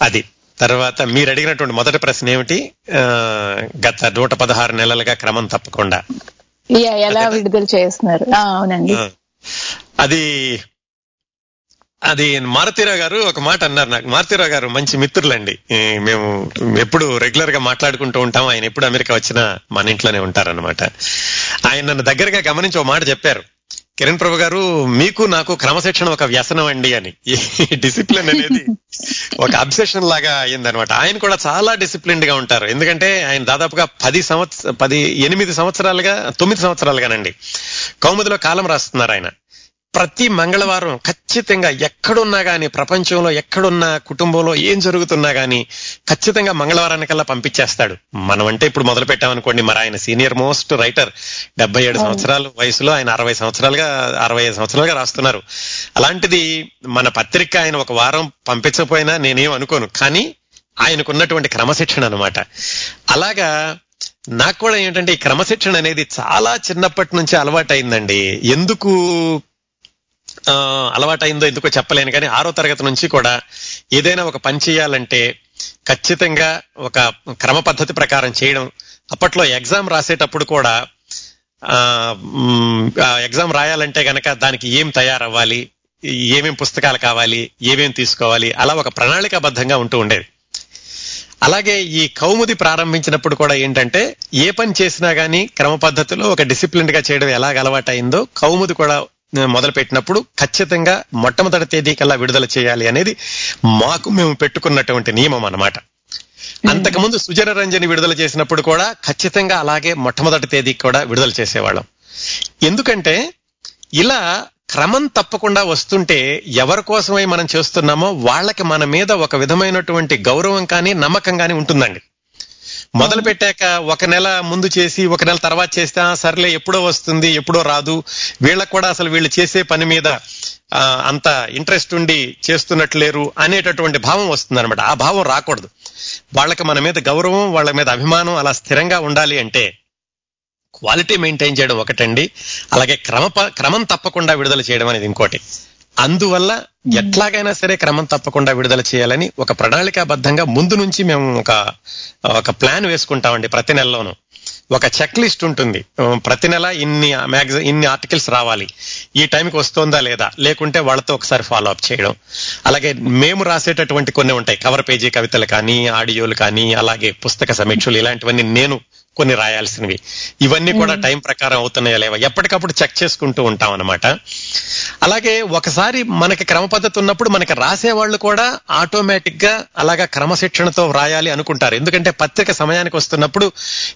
అది. తర్వాత మీరు అడిగినటువంటి మొదటి ప్రశ్న ఏమిటి? గత నూట పదహారు నెలలుగా క్రమం తప్పకుండా. ఎలా విడుదల చేస్తున్నారు? అవునండి. అది అది మారుతీరావు గారు ఒక మాట అన్నారు నాకు. మారుతీరావు గారు మంచి మిత్రులండి. మేము ఎప్పుడు రెగ్యులర్గా మాట్లాడుకుంటూ ఉంటాం. ఆయన ఎప్పుడు అమెరికా వచ్చినా మన ఇంట్లోనే ఉంటారన్నమాట. ఆయన నన్ను దగ్గరగా గమనించి ఒక మాట చెప్పారు. కిరణ్ ప్రభు గారు మీకు నాకు క్రమశిక్షణ ఒక వ్యసనం అండి అని. ఈ డిసిప్లిన్ అనేది ఒక అబ్సెషన్ లాగా అయిందనమాట ఆయన కూడా చాలా డిసిప్లిన్డ్గా ఉంటారు. ఎందుకంటే ఆయన దాదాపుగా పది సంవత్సర పది ఎనిమిది సంవత్సరాలుగా తొమ్మిది సంవత్సరాలుగానండి. కౌముదిలో కాలం రాస్తున్నారు ఆయన. ప్రతి మంగళవారం ఖచ్చితంగా ఎక్కడున్నా గానీ ప్రపంచంలో ఎక్కడున్నా కుటుంబంలో ఏం జరుగుతున్నా గానీ ఖచ్చితంగా మంగళవారానికల్లా పంపించేస్తాడు. మనం అంటే ఇప్పుడు మొదలు పెట్టామనుకోండి మరి ఆయన సీనియర్ మోస్ట్ రైటర్. డెబ్బై ఏడు సంవత్సరాల వయసులో ఆయన అరవై సంవత్సరాలుగా అరవై ఐదు సంవత్సరాలుగా రాస్తున్నారు. అలాంటిది మన పత్రిక ఆయన ఒక వారం పంపించకపోయినా నేనేం అనుకోను. కానీ ఆయనకున్నటువంటి క్రమశిక్షణ అనమాట అలాగా నాకు కూడా ఏంటంటే ఈ క్రమశిక్షణ అనేది చాలా చిన్నప్పటి నుంచి అలవాటు అయిందండి ఎందుకు అలవాటైందో ఎందుకో చెప్పలేను కానీ ఆరో తరగతి నుంచి కూడా ఏదైనా ఒక పని చేయాలంటే ఖచ్చితంగా ఒక క్రమ పద్ధతి ప్రకారం చేయడం. అప్పట్లో ఎగ్జామ్ రాసేటప్పుడు కూడా ఎగ్జామ్ రాయాలంటే గనక దానికి ఏం తయారవ్వాలి ఏమేం పుస్తకాలు కావాలి ఏమేం తీసుకోవాలి అలా ఒక ప్రణాళికాబద్ధంగా ఉంటూ ఉండేది. అలాగే ఈ కౌముది ప్రారంభించినప్పుడు కూడా ఏంటంటే ఏ పని చేసినా కానీ క్రమ పద్ధతిలో ఒక డిసిప్లిన్గా చేయడం ఎలాగ అలవాటైందో కౌముది కూడా మొదలు పెట్టినప్పుడు ఖచ్చితంగా మొట్టమొదటి తేదీ కల్లా విడుదల చేయాలి అనేది మాకు మేము పెట్టుకున్నటువంటి నియమం అన్నమాట. అంతకుముందు సుజన రంజని విడుదల చేసినప్పుడు కూడా ఖచ్చితంగా అలాగే మొట్టమొదటి తేదీకి కూడా విడుదల చేసేవాళ్ళం. ఎందుకంటే ఇలా క్రమం తప్పకుండా వస్తుంటే ఎవరి కోసమై మనం చేస్తున్నామో వాళ్ళకి మన మీద ఒక విధమైనటువంటి గౌరవం కానీ నమ్మకం కానీ ఉంటుందండి. మొదలు పెట్టాక ఒక నెల ముందు చేసి ఒక నెల తర్వాత చేస్తే "ఆ, సర్లే ఎప్పుడో వస్తుంది ఎప్పుడో రాదు. వీళ్ళకి కూడా అసలు వీళ్ళు చేసే పని మీద అంత ఇంట్రెస్ట్ ఉండి చేస్తున్నట్లు లేరు అనేటటువంటి భావం వస్తుంది అనమాట ఆ భావం రాకూడదు. వాళ్ళకి మన మీద గౌరవం వాళ్ళ మీద అభిమానం అలా స్థిరంగా ఉండాలి అంటే క్వాలిటీ మెయింటైన్ చేయడం ఒకటండి. అలాగే క్రమ క్రమం తప్పకుండా విడుదల చేయడం అనేది ఇంకోటి. అందువల్ల ఎట్లాగైనా సరే క్రమం తప్పకుండా విడుదల చేయాలని ఒక ప్రణాళికాబద్ధంగా ముందు నుంచి మేము ఒక ఒక ప్లాన్ వేసుకుంటామండి ప్రతి నెలలోనూ. ఒక చెక్ లిస్ట్ ఉంటుంది. ప్రతి నెల ఇన్ని మ్యాగజైన్ ఇన్ని ఆర్టికల్స్ రావాలి. ఈ టైంకి వస్తోందా లేదా? లేకుంటే వాళ్ళతో ఒకసారి ఫాలో అప్ చేయడం. అలాగే మేము రాసేటటువంటి కొన్ని ఉంటాయి. కవర్ పేజీ కవితలు కానీ ఆడియోలు కానీ అలాగే పుస్తక సమీక్షలు ఇలాంటివన్నీ నేను కొన్ని రాయాల్సినవి. ఇవన్నీ కూడా టైం ప్రకారం అవుతున్నాయా లేవా ఎప్పటికప్పుడు చెక్ చేసుకుంటూ ఉంటాం అన్నమాట అలాగే ఒకసారి మనకి క్రమ పద్ధతి ఉన్నప్పుడు మనకి రాసే వాళ్ళు కూడా ఆటోమేటిక్గా అలాగా క్రమశిక్షణతో వ్రాయాలి అనుకుంటారు. ఎందుకంటే పత్రిక సమయానికి వస్తున్నప్పుడు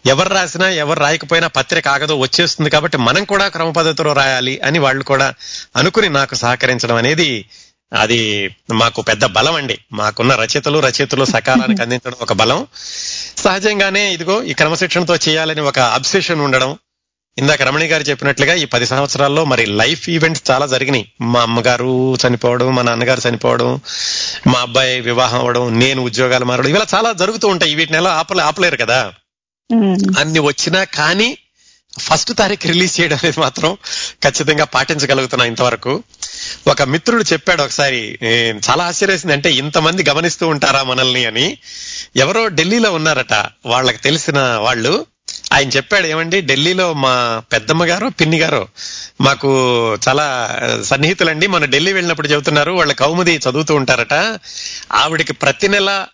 ఎవరు రాసినా ఎవరు రాయకపోయినా పత్రిక ఆగదో వచ్చేస్తుంది కాబట్టి మనం కూడా క్రమ పద్ధతిలో రాయాలి అని వాళ్ళు కూడా అనుకుని నాకు సహకరించడం అనేది అది మాకు పెద్ద బలం అండి. మాకున్న రచయితలు రచయితలు సకాలానికి అందించడం ఒక బలం. సహజంగానే ఇదిగో ఈ క్రమశిక్షణతో చేయాలని ఒక అబ్సెషన్ ఉండడం. ఇందాక రమణి గారు చెప్పినట్లుగా ఈ పది సంవత్సరాల్లో మరి లైఫ్ ఈవెంట్స్ చాలా జరిగినాయి. మా అమ్మగారు చనిపోవడం మా నాన్నగారు చనిపోవడం మా అబ్బాయి వివాహం అవ్వడం నేను ఉద్యోగాలు మారడం ఇవాళ చాలా జరుగుతూ ఉంటాయి. వీటిని ఎలా ఆపలే ఆపలేరు కదా. అన్ని వచ్చినా కానీ ఫస్ట్ తారీఖు రిలీజ్ చేయడం అనేది మాత్రం ఖచ్చితంగా పాటించగలుగుతున్నా ఇంతవరకు. ఒక మిత్రుడు చెప్పాడు ఒకసారి చాలా ఆశ్చర్యేసింది అంటే ఇంతమంది గమనిస్తూ ఉంటారా మనల్ని? అని. ఎవరో ఢిల్లీలో ఉన్నారట. వాళ్ళకి తెలిసిన వాళ్ళు. ఆయన చెప్పాడు ఏమండి ఢిల్లీలో మా పెద్దమ్మ గారు పిన్ని గారు మాకు చాలా సన్నిహితులండి. మన ఢిల్లీ వెళ్ళినప్పుడు చెబుతున్నారు వాళ్ళ కౌముది చదువుతూ ఉంటారట. ఆవిడకి ప్రతి నెల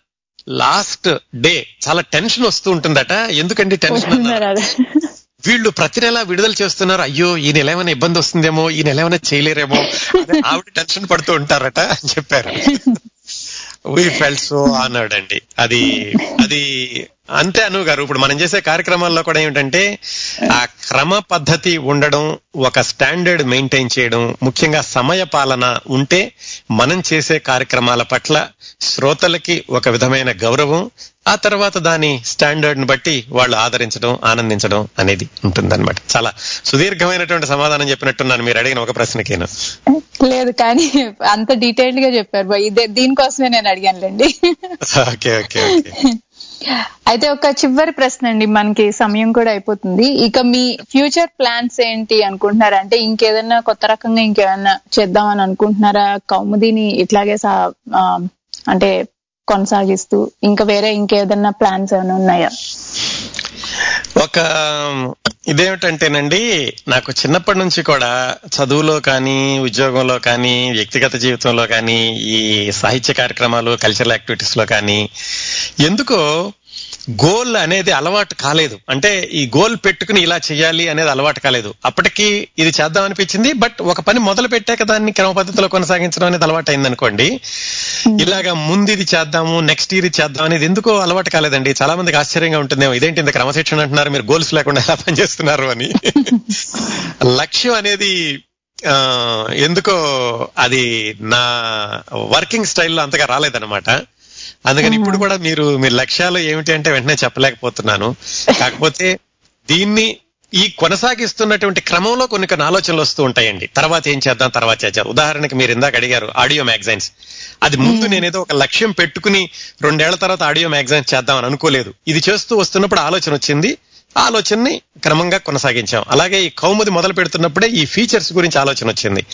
లాస్ట్ డే చాలా టెన్షన్ వస్తూ ఉంటుందట. ఎందుకండి టెన్షన్ వీళ్ళు ప్రతి నెల విడుదల చేస్తున్నారు. అయ్యో ఈ నెల ఏమైనా ఇబ్బంది వస్తుందేమో ఈ నెల ఏమైనా చేయలేరేమో ఆవిడ టెన్షన్ పడుతూ ఉంటారట అని చెప్పారు. వీ ఫెల్ సో ఆనర్డ్ అండి. అది అది అంతే అను గారు. ఇప్పుడు మనం చేసే కార్యక్రమాల్లో కూడా ఏమిటంటే ఆ క్రమ పద్ధతి ఉండడం ఒక స్టాండర్డ్ మెయింటైన్ చేయడం ముఖ్యంగా సమయ పాలన ఉంటే మనం చేసే కార్యక్రమాల పట్ల శ్రోతలకి ఒక విధమైన గౌరవం ఆ తర్వాత దాని స్టాండర్డ్ని బట్టి వాళ్ళు ఆదరించడం ఆనందించడం అనేది ఉంటుందన్నమాట. చాలా సుదీర్ఘమైనటువంటి సమాధానం చెప్పినట్టున్నాను. మీరు అడిగిన ఒక ప్రశ్నకేను? లేదు కానీ అంత డీటెయిల్డ్గా చెప్పారు. దీనికోసమే నేను అడిగానులేండి. Okay okay okay. అయితే ఒక చివరి ప్రశ్న అండి. మనకి సమయం కూడా అయిపోతుంది. ఇక మీ ఫ్యూచర్ ప్లాన్స్ ఏంటి అనుకుంటున్నారా? అంటే ఇంకేదన్నా కొత్త రకంగా ఇంకేదన్నా చేద్దామని అనుకుంటున్నారా? కౌముదిని ఇట్లాగే అంటే కొనసాగిస్తూ ఇంకా వేరే ఇంకేదన్నా ప్లాన్స్ ఏమైనా ఉన్నాయా? ఒక ఇదేమిటంటేనండి నాకు చిన్నప్పటి నుంచి కూడా చదువులో కానీ ఉద్యోగంలో కానీ వ్యక్తిగత జీవితంలో కానీ ఈ సాహిత్య కార్యక్రమాలు కల్చరల్ యాక్టివిటీస్లో కానీ ఎందుకో గోల్ అనేది అలవాటు కాలేదు. అంటే ఈ గోల్ పెట్టుకుని ఇలా చేయాలి అనేది అలవాటు కాలేదు. అప్పటికి ఇది చేద్దాం అనిపించింది బట్ ఒక పని మొదలు పెట్టాక దాన్ని క్రమ పద్ధతిలో కొనసాగించడం అనేది అలవాటు అయింది అనుకోండి ఇలాగా ముందు ఇది చేద్దాము నెక్స్ట్ ఇయర్ ఇది చేద్దాం అనేది ఎందుకో అలవాటు కాలేదండి. చాలా మందికి ఆశ్చర్యంగా ఉంటుందేమో ఇదేంటి ఇంత క్రమశిక్షణ అంటున్నారు మీరు గోల్స్ లేకుండా ఎలా పనిచేస్తున్నారు అని. లక్ష్యం అనేది ఎందుకో అది నా వర్కింగ్ స్టైల్లో అంతగా రాలేదన్నమాట. అందుకని ఇప్పుడు కూడా మీరు మీ లక్ష్యాలు ఏమిటి అంటే వెంటనే చెప్పలేకపోతున్నాను. కాకపోతే దీన్ని ఈ కొనసాగిస్తున్నటువంటి క్రమంలో కొన్ని కొన్ని ఆలోచనలు వస్తూ ఉంటాయండి. తర్వాత ఏం చేద్దాం తర్వాత చేద్దాం. ఉదాహరణకి మీరు ఇందాక అడిగారు ఆడియో మ్యాగజైన్స్. అది ముందు నేనేదో ఒక లక్ష్యం పెట్టుకుని రెండేళ్ళ తర్వాత ఆడియో మ్యాగజైన్స్ చేద్దాం అని అనుకోలేదు. ఇది చేస్తూ వస్తున్నప్పుడు ఆలోచన వచ్చింది ఆలోచనని క్రమంగా కొనసాగించాం. అలాగే ఈ కౌముది మొదలు పెడుతున్నప్పుడే ఈ ఫీచర్స్ గురించి ఆలోచన వచ్చింది.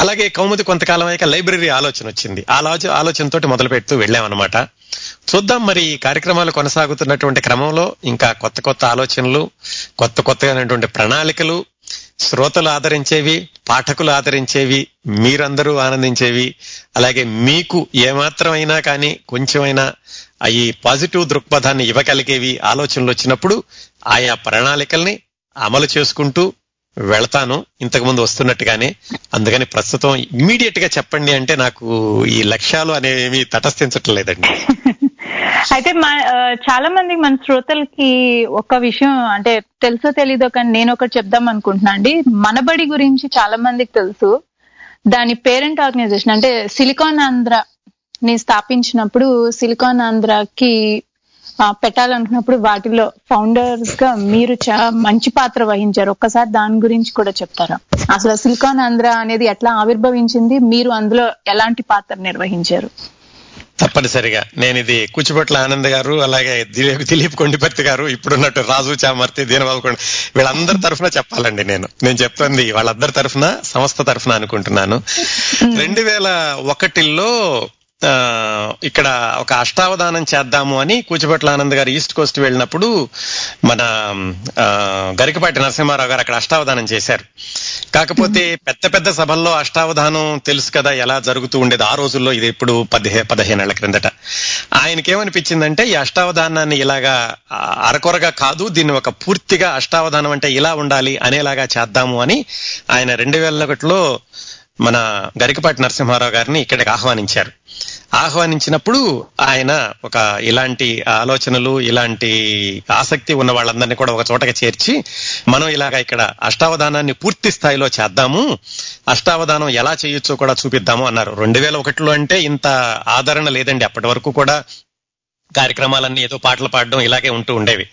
అలాగే కౌముది కొంతకాలం అయ్యాక లైబ్రరీ ఆలోచన వచ్చింది. ఆ ఆలోచన ఆలోచనతోటి మొదలు పెడుతూ వెళ్ళామన్నమాట. చూద్దాం మరి ఈ కార్యక్రమాలు కొనసాగుతున్నటువంటి క్రమంలో ఇంకా కొత్త కొత్త ఆలోచనలు కొత్త కొత్తగానటువంటి ప్రణాళికలు శ్రోతలు ఆదరించేవి పాఠకులు ఆదరించేవి మీరందరూ ఆనందించేవి అలాగే మీకు ఏమాత్రమైనా కానీ కొంచెమైనా అవి పాజిటివ్ దృక్పథాన్ని ఇవ్వగలిగేవి ఆలోచనలు వచ్చినప్పుడు ఆయా ప్రణాళికల్ని అమలు చేసుకుంటూ వెళతాను. ఇంతకు ముందు వస్తున్నట్టుగానే. అందుకని ప్రస్తుతం ఇమ్మీడియట్గా చెప్పండి అంటే నాకు ఈ లక్ష్యాలు అనేవి తటస్థించట్లేదండి. అయితే మా- చాలా మంది మన శ్రోతలకి ఒక విషయం అంటే తెలుసో తెలీదో కానీ నేను ఒకటి చెప్దాం అనుకుంటున్నా అండి. మనబడి గురించి చాలా మందికి తెలుసు. దాని పేరెంట్ ఆర్గనైజేషన్ అంటే సిలికాన్ ఆంధ్ర ని స్థాపించినప్పుడు సిలికాన్ ఆంధ్రకి పెట్టాలనుకున్నప్పుడు వాటిలో ఫౌండర్స్గా మీరు మంచి పాత్ర వహించారు. ఒక్కసారి దాని గురించి కూడా చెప్తారా? అసలు సిలికాన్ ఆంధ్ర అనేది ఎట్లా ఆవిర్భవించింది? మీరు అందులో ఎలాంటి పాత్ర నిర్వహించారు? తప్పనిసరిగా. నేను ఇది కూచిపట్ల ఆనంద్ గారు అలాగే దిలీప్ దిలీప్ కొండిపర్తి గారు ఇప్పుడున్నట్టు రాజు చామర్తి దీనబాబు కొండ వీళ్ళందరి తరఫున చెప్పాలండి నేను. నేను చెప్తుంది వాళ్ళందరి తరఫున సంస్థ తరఫున అనుకుంటున్నాను. రెండు వేల ఒకటిలో ఇక్కడ ఒక అష్టావధానం చేద్దాము అని కూచిపట్ల ఆనంద్ గారు ఈస్ట్ కోస్ట్ వెళ్ళినప్పుడు మన ఆ, గరికపాటి నరసింహారావు గారు అక్కడ అష్టావధానం చేశారు. కాకపోతే పెద్ద పెద్ద సభల్లో అష్టావధానం తెలుసు కదా ఎలా జరుగుతూ ఉండేది ఆ రోజుల్లో ఇది ఇప్పుడు పదిహే పదిహేనేళ్ళ క్రిందట. ఆయనకేమనిపించిందంటే ఈ అష్టావధానాన్ని ఇలాగా అరకొరగా కాదు దీన్ని ఒక పూర్తిగా అష్టావధానం అంటే ఇలా ఉండాలి అనేలాగా చేద్దాము అని ఆయన రెండు వేల ఒకటిలో మన గరికపాటి నరసింహారావు గారిని ఇక్కడికి ఆహ్వానించారు. ఆహ్వానించినప్పుడు ఆయన ఒక ఇలాంటి ఆలోచనలు ఇలాంటి ఆసక్తి ఉన్న వాళ్ళందరినీ కూడా ఒక చోటకి చేర్చి మనం ఇలాగా ఇక్కడ అష్టావధానాన్ని పూర్తి స్థాయిలో చేద్దాము అష్టావధానం ఎలా చేయొచ్చో కూడా చూపిద్దాము అన్నారు. రెండు వేల ఒకటిలో అంటే ఇంత ఆదరణ లేదండి. అప్పటి వరకు కూడా కార్యక్రమాలన్నీ ఏదో పాటలు పాడడం ఇలాగే ఉంటూ ఉండేవి.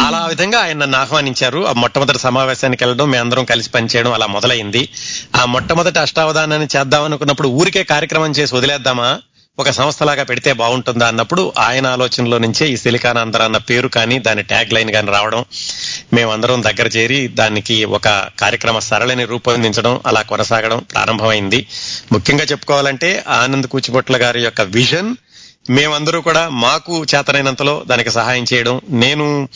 అలా విధంగా ఆయన నన్ను ఆహ్వానించారు. ఆ మొట్టమొదటి సమావేశానికి వెళ్ళడం మేమందరం కలిసి పనిచేయడం అలా మొదలైంది. ఆ మొట్టమొదటి అష్టావధానాన్ని చేద్దాం అనుకున్నప్పుడు ఊరికే కార్యక్రమం చేసి వదిలేద్దామా? ఒక సంస్థలాగా పెడితే బాగుంటుందా అన్నప్పుడు ఆయన ఆలోచనలో నుంచే ఈ సిలికానాంధ్ర అన్న పేరు కానీ దాని ట్యాగ్ లైన్ కానీ రావడం మేమందరం దగ్గర చేరి దానికి ఒక కార్యక్రమ సరళిని రూపొందించడం అలా కొనసాగడం ప్రారంభమైంది. ముఖ్యంగా చెప్పుకోవాలంటే ఆనంద్ కూచిపొట్ల గారి యొక్క విజన్ మేమందరూ కూడా మాకు చేతనైనంతలో దానికి సహాయం చేయడం నేను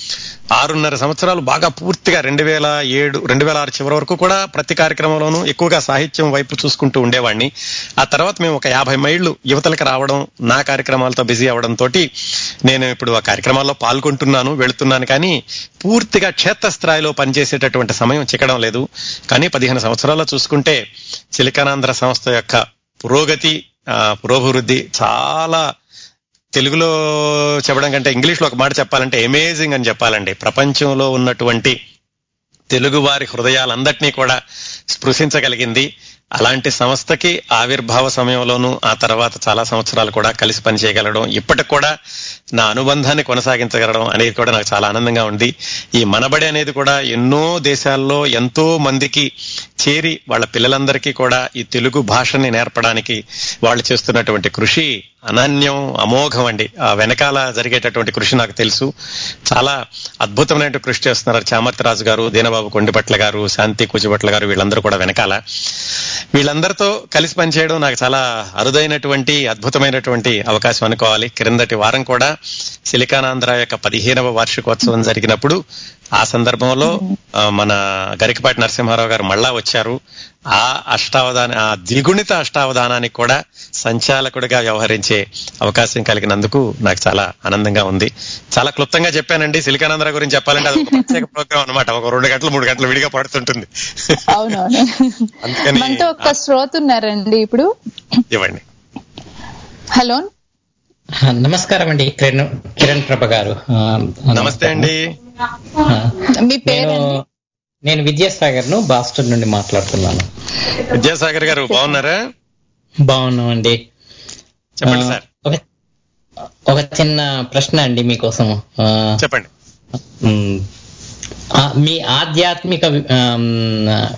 ఆరున్నర సంవత్సరాలు బాగా పూర్తిగా రెండు వేల ఏడు రెండు వేల ఆరు చివరి వరకు కూడా ప్రతి కార్యక్రమంలోనూ ఎక్కువగా సాహిత్యం వైపు చూసుకుంటూ ఉండేవాడిని ఆ తర్వాత మేము ఒక యాభై మైళ్ళు యువతలకు రావడం నా కార్యక్రమాలతో బిజీ అవడం తోటి నేను ఇప్పుడు ఆ కార్యక్రమాల్లో పాల్గొంటున్నాను వెళుతున్నాను కానీ పూర్తిగా క్షేత్రస్థాయిలో పనిచేసేటటువంటి సమయం చిక్కడం లేదు. కానీ పదిహేను సంవత్సరాల్లో చూసుకుంటే చిలికనాంధ్ర సంస్థ యొక్క పురోగతి పురోభివృద్ధి చాలా తెలుగులో చెప్పడం కంటే ఇంగ్లీష్లో ఒక మాట చెప్పాలంటే అమేజింగ్ అని చెప్పాలండి. ప్రపంచంలో ఉన్నటువంటి తెలుగు వారి హృదయాలందరినీ కూడా స్పృశించగలిగింది. అలాంటి సంస్థకి ఆవిర్భావ సమయంలోనూ ఆ తర్వాత చాలా సంవత్సరాలు కూడా కలిసి పనిచేయగలడం ఇప్పటికి కూడా నా అనుబంధాన్ని కొనసాగించగలడం అనేది కూడా నాకు చాలా ఆనందంగా ఉంది. ఈ మనబడి అనేది కూడా ఎన్నో దేశాల్లో ఎంతో మందికి చేరి వాళ్ళ పిల్లలందరికీ కూడా ఈ తెలుగు భాషని నేర్పడానికి వాళ్ళు చేస్తున్నటువంటి కృషి అనన్యం అమోఘం అండి. ఆ వెనకాల జరిగేటటువంటి కృషి నాకు తెలుసు. చాలా అద్భుతమైన కృషి చేస్తున్నారు చామర్తిరాజు గారు దీనబాబు కొండిపట్ల గారు శాంతి కూచిపట్ల గారు వీళ్ళందరూ కూడా వెనకాల. వీళ్ళందరితో కలిసి పనిచేయడం నాకు చాలా అరుదైనటువంటి అద్భుతమైనటువంటి అవకాశం అనుకోవాలి. క్రిందటి వారం కూడా సిలికానాంధ్ర యొక్క పదిహేనవ వార్షికోత్సవం జరిగినప్పుడు ఆ సందర్భంలో మన గరికపాటి నరసింహారావు గారు మళ్ళా వచ్చారు ఆ అష్టావధాన ఆ ద్విగుణిత అష్టావధానానికి కూడా సంచాలకుడిగా వ్యవహరించే అవకాశం కలిగినందుకు నాకు చాలా ఆనందంగా ఉంది. చాలా క్లుప్తంగా చెప్పానండి. సిలికానాంధ్ర గురించి చెప్పాలంటే అది ఒక ప్రత్యేక ప్రోగ్రామ్ అనమాట ఒక రెండు గంటలు మూడు గంటలు విడిగా పడుతుంటుంది. అవునవును. అందుకని మనతో ఒక్క శ్రోత ఉన్నారండి ఇప్పుడు. ఇవ్వండి. హలో. నమస్కారం అండి. కిరణ్ కిరణ్ ప్రభ గారు. నమస్తే అండి. మీ పేరు నేను విద్యాసాగర్ను బాస్టన్ నుండి మాట్లాడుతున్నాను. విద్యాసాగర్ గారు బాగున్నారా? బాగున్నామండి. చెప్పండి సార్. ఒక చిన్న ప్రశ్న అండి మీకోసం. చెప్పండి. మ్, ఆధ్యాత్మిక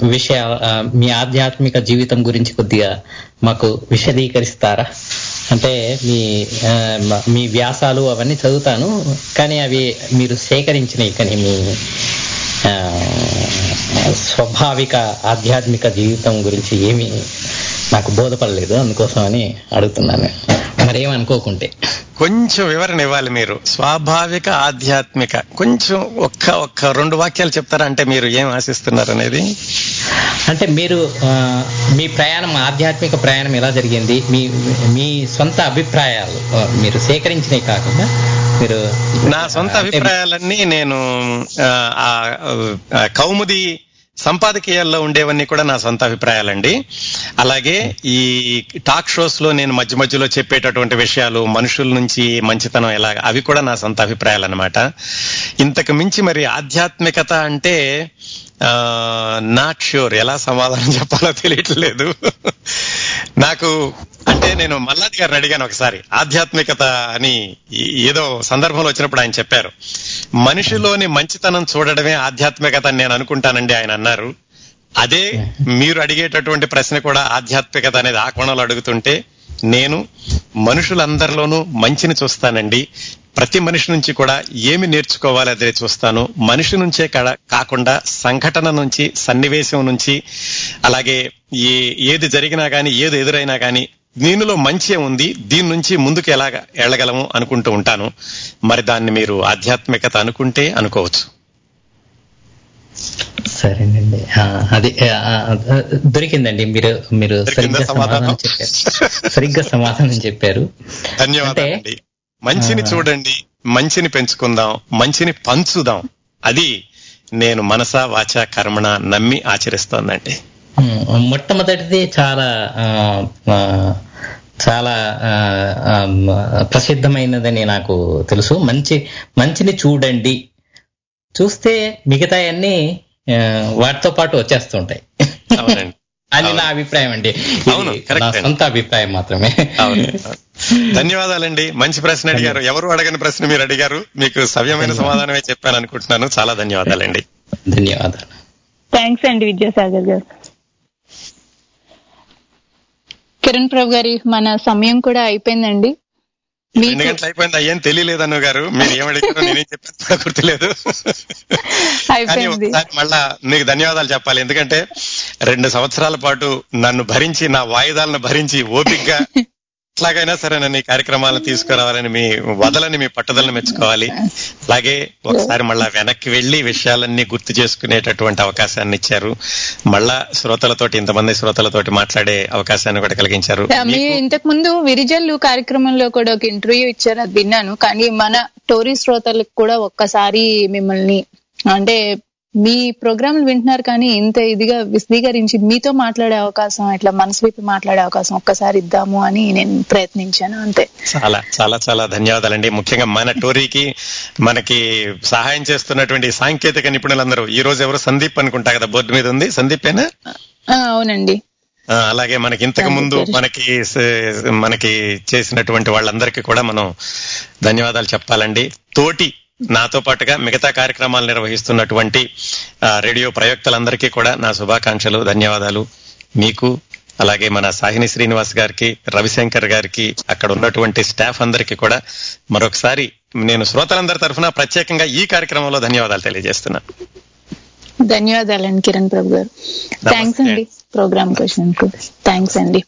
విషయ మీ ఆధ్యాత్మిక జీవితం గురించి కొద్దిగా మాకు విశదీకరిస్తారా? అంటే మీ మ- వ్యాసాలు అవన్నీ చదువుతాను కానీ అవి మీరు సేకరించినవి కానీ మీ స్వాభావిక ఆధ్యాత్మిక జీవితం గురించి ఏమీ నాకు బోధపడలేదు. అందుకోసమని అడుగుతున్నాను. మరేమనుకోకుంటే. కొంచెం వివరణ ఇవ్వాలి మీరు. స్వాభావిక ఆధ్యాత్మిక. కొంచెం ఒక్క ఒక్క రెండు వాక్యాలు చెప్తారా? అంటే మీరు ఏం ఆశిస్తున్నారు అనేది? అంటే మీరు మీ ప్రయాణం ఆధ్యాత్మిక ప్రయాణం ఎలా జరిగింది? మీ మీ సొంత అభిప్రాయాలు మీరు సేకరించినవి కాకుండా మీరు నా సొంత అభిప్రాయాలన్నీ నేను ఆ, కౌముది సంపాదకీయాల్లో ఉండేవన్నీ కూడా నా సొంత అభిప్రాయాలండి. అలాగే ఈ టాక్ షోస్లో నేను మధ్య మధ్యలో చెప్పేటటువంటి విషయాలు మనుషుల నుంచి మంచితనం ఎలా అవి కూడా నా సొంత అభిప్రాయాలు అనమాట ఇంతకు మించి మరి ఆధ్యాత్మికత అంటే నాట్ ష్యూర్ ఎలా సమాధానం చెప్పాలో తెలియట్లేదు. నాకు అంటే నేను మల్లాది గారిని అడిగాను ఒకసారి. ఆధ్యాత్మికత అని ఏదో సందర్భంలో వచ్చినప్పుడు ఆయన చెప్పారు. మనిషిలోని మంచితనం చూడడమే ఆధ్యాత్మికత అని నేను అనుకుంటానండి ఆయన అన్నారు. అదే మీరు అడిగేటటువంటి ప్రశ్న కూడా ఆధ్యాత్మికత అనేది ఆ కోణంలో అడుగుతుంటే నేను మనుషులందరిలోనూ మంచిని చూస్తానండి. ప్రతి మనిషి నుంచి కూడా ఏమి నేర్చుకోవాలి అదే చూస్తాను. మనిషి నుంచే కడ- కాకుండా సంఘటన నుంచి సన్నివేశం నుంచి అలాగే ఏ ఏది జరిగినా కానీ ఏది ఎదురైనా కానీ దీనిలో మంచి ఉంది. దీని నుంచి ముందుకు ఎలాగ వెళ్ళగలము అనుకుంటూ ఉంటాను. మరి దాన్ని మీరు ఆధ్యాత్మికత అనుకుంటే అనుకోవచ్చు. సరేనండి. అది దొరికిందండి. మీరు మీరు సరిగ్గా సమాధానం చెప్పారు. సరిగ్గా సమాధానం చెప్పారు. ధన్యవాదాలండి. మంచిని చూడండి మంచిని పెంచుకుందాం మంచిని పంచుదాం. అది నేను మనస వాచ కర్మణ నమ్మి ఆచరిస్తోందండి. మొట్టమొదటిది చాలా చాలా ప్రసిద్ధమైనదని నాకు తెలుసు. మంచి మంచిని చూడండి. చూస్తే మిగతా అన్ని వాటితో పాటు వచ్చేస్తుంటాయి. అవునండి. అని నా అభిప్రాయం అండి. ఇది నా సొంత అభిప్రాయం మాత్రమే. అవును. ధన్యవాదాలండి. మంచి ప్రశ్న అడిగారు. ఎవరు అడగని ప్రశ్న మీరు అడిగారు? మీకు సవ్యమైన సమాధానమే చెప్పాను అనుకుంటున్నాను. చాలా ధన్యవాదాలండి. ధన్యవాదాలు. థ్యాంక్స్ అండి విద్యాసాగర్ గారు. కిరణ్ ప్రభు గారి మన సమయం కూడా అయిపోయిందండి. రెండు గంటలు అయిపోయింది అయ్యేం తెలియలేదు అను గారు. మీరు ఏమడిగారో నేనేం చెప్పాను కూడా గుర్తులేదు. కానీ ఒకసారి మళ్ళా మీకు ధన్యవాదాలు చెప్పాలి. ఎందుకంటే రెండు సంవత్సరాల పాటు నన్ను భరించి నా వాయిదాలను భరించి ఓపిగ్గా ఎట్లాగైనా సరే నన్ను ఈ కార్యక్రమాలను తీసుకురావాలని మీ వదలని మీ పట్టుదలను మెచ్చుకోవాలి. అలాగే ఒకసారి మళ్ళా వెనక్కి వెళ్ళి విషయాలన్నీ గుర్తు చేసుకునేటటువంటి అవకాశాన్ని ఇచ్చారు. మళ్ళా శ్రోతలతోటి ఇంతమంది శ్రోతలతోటి మాట్లాడే అవకాశాన్ని కూడా కలిగించారు. మీ ఇంతకు ముందు విరిజల్లు కార్యక్రమంలో కూడా ఒక ఇంటర్వ్యూ ఇచ్చారు అది విన్నాను. కానీ మన టోరీ శ్రోతలకు కూడా ఒక్కసారి మిమ్మల్ని అంటే మీ ప్రోగ్రాంలు వింటున్నారు కానీ ఇంత ఇదిగా విశదీకరించి మీతో మాట్లాడే అవకాశం ఇట్లా మనసు విప్పి మాట్లాడే అవకాశం ఒక్కసారి ఇద్దాము అని నేను ప్రయత్నించాను అంతే. చాలా చాలా చాలా ధన్యవాదాలండి. ముఖ్యంగా మన టోరీకి మనకి సహాయం చేస్తున్నటువంటి సాంకేతిక నిపుణులందరూ. ఈ రోజు ఎవరు? సందీప్ అనుకుంటా కదా బోర్డు మీద ఉంది. సందీపేనా అవునండి. అలాగే మనకి ఇంతకు ముందు మనకి మనకి చేసినటువంటి వాళ్ళందరికీ కూడా మనం ధన్యవాదాలు చెప్పాలండి. తోటి నాతో పాటుగా మిగతా కార్యక్రమాలు నిర్వహిస్తున్నటువంటి రేడియో ప్రయోక్తలందరికీ కూడా నా శుభాకాంక్షలు ధన్యవాదాలు. మీకు అలాగే మన సాహిని శ్రీనివాస్ గారికి రవిశంకర్ గారికి అక్కడ ఉన్నటువంటి స్టాఫ్ అందరికీ కూడా మరొకసారి నేను శ్రోతలందరి తరఫున ప్రత్యేకంగా ఈ కార్యక్రమంలో ధన్యవాదాలు తెలియజేస్తున్నాను ధన్యవాదాలండి కిరణ్ ప్రభు గారు. థ్యాంక్స్ అండి. ప్రోగ్రామ్ క్వశ్చన్ థ్యాంక్స్ అండి.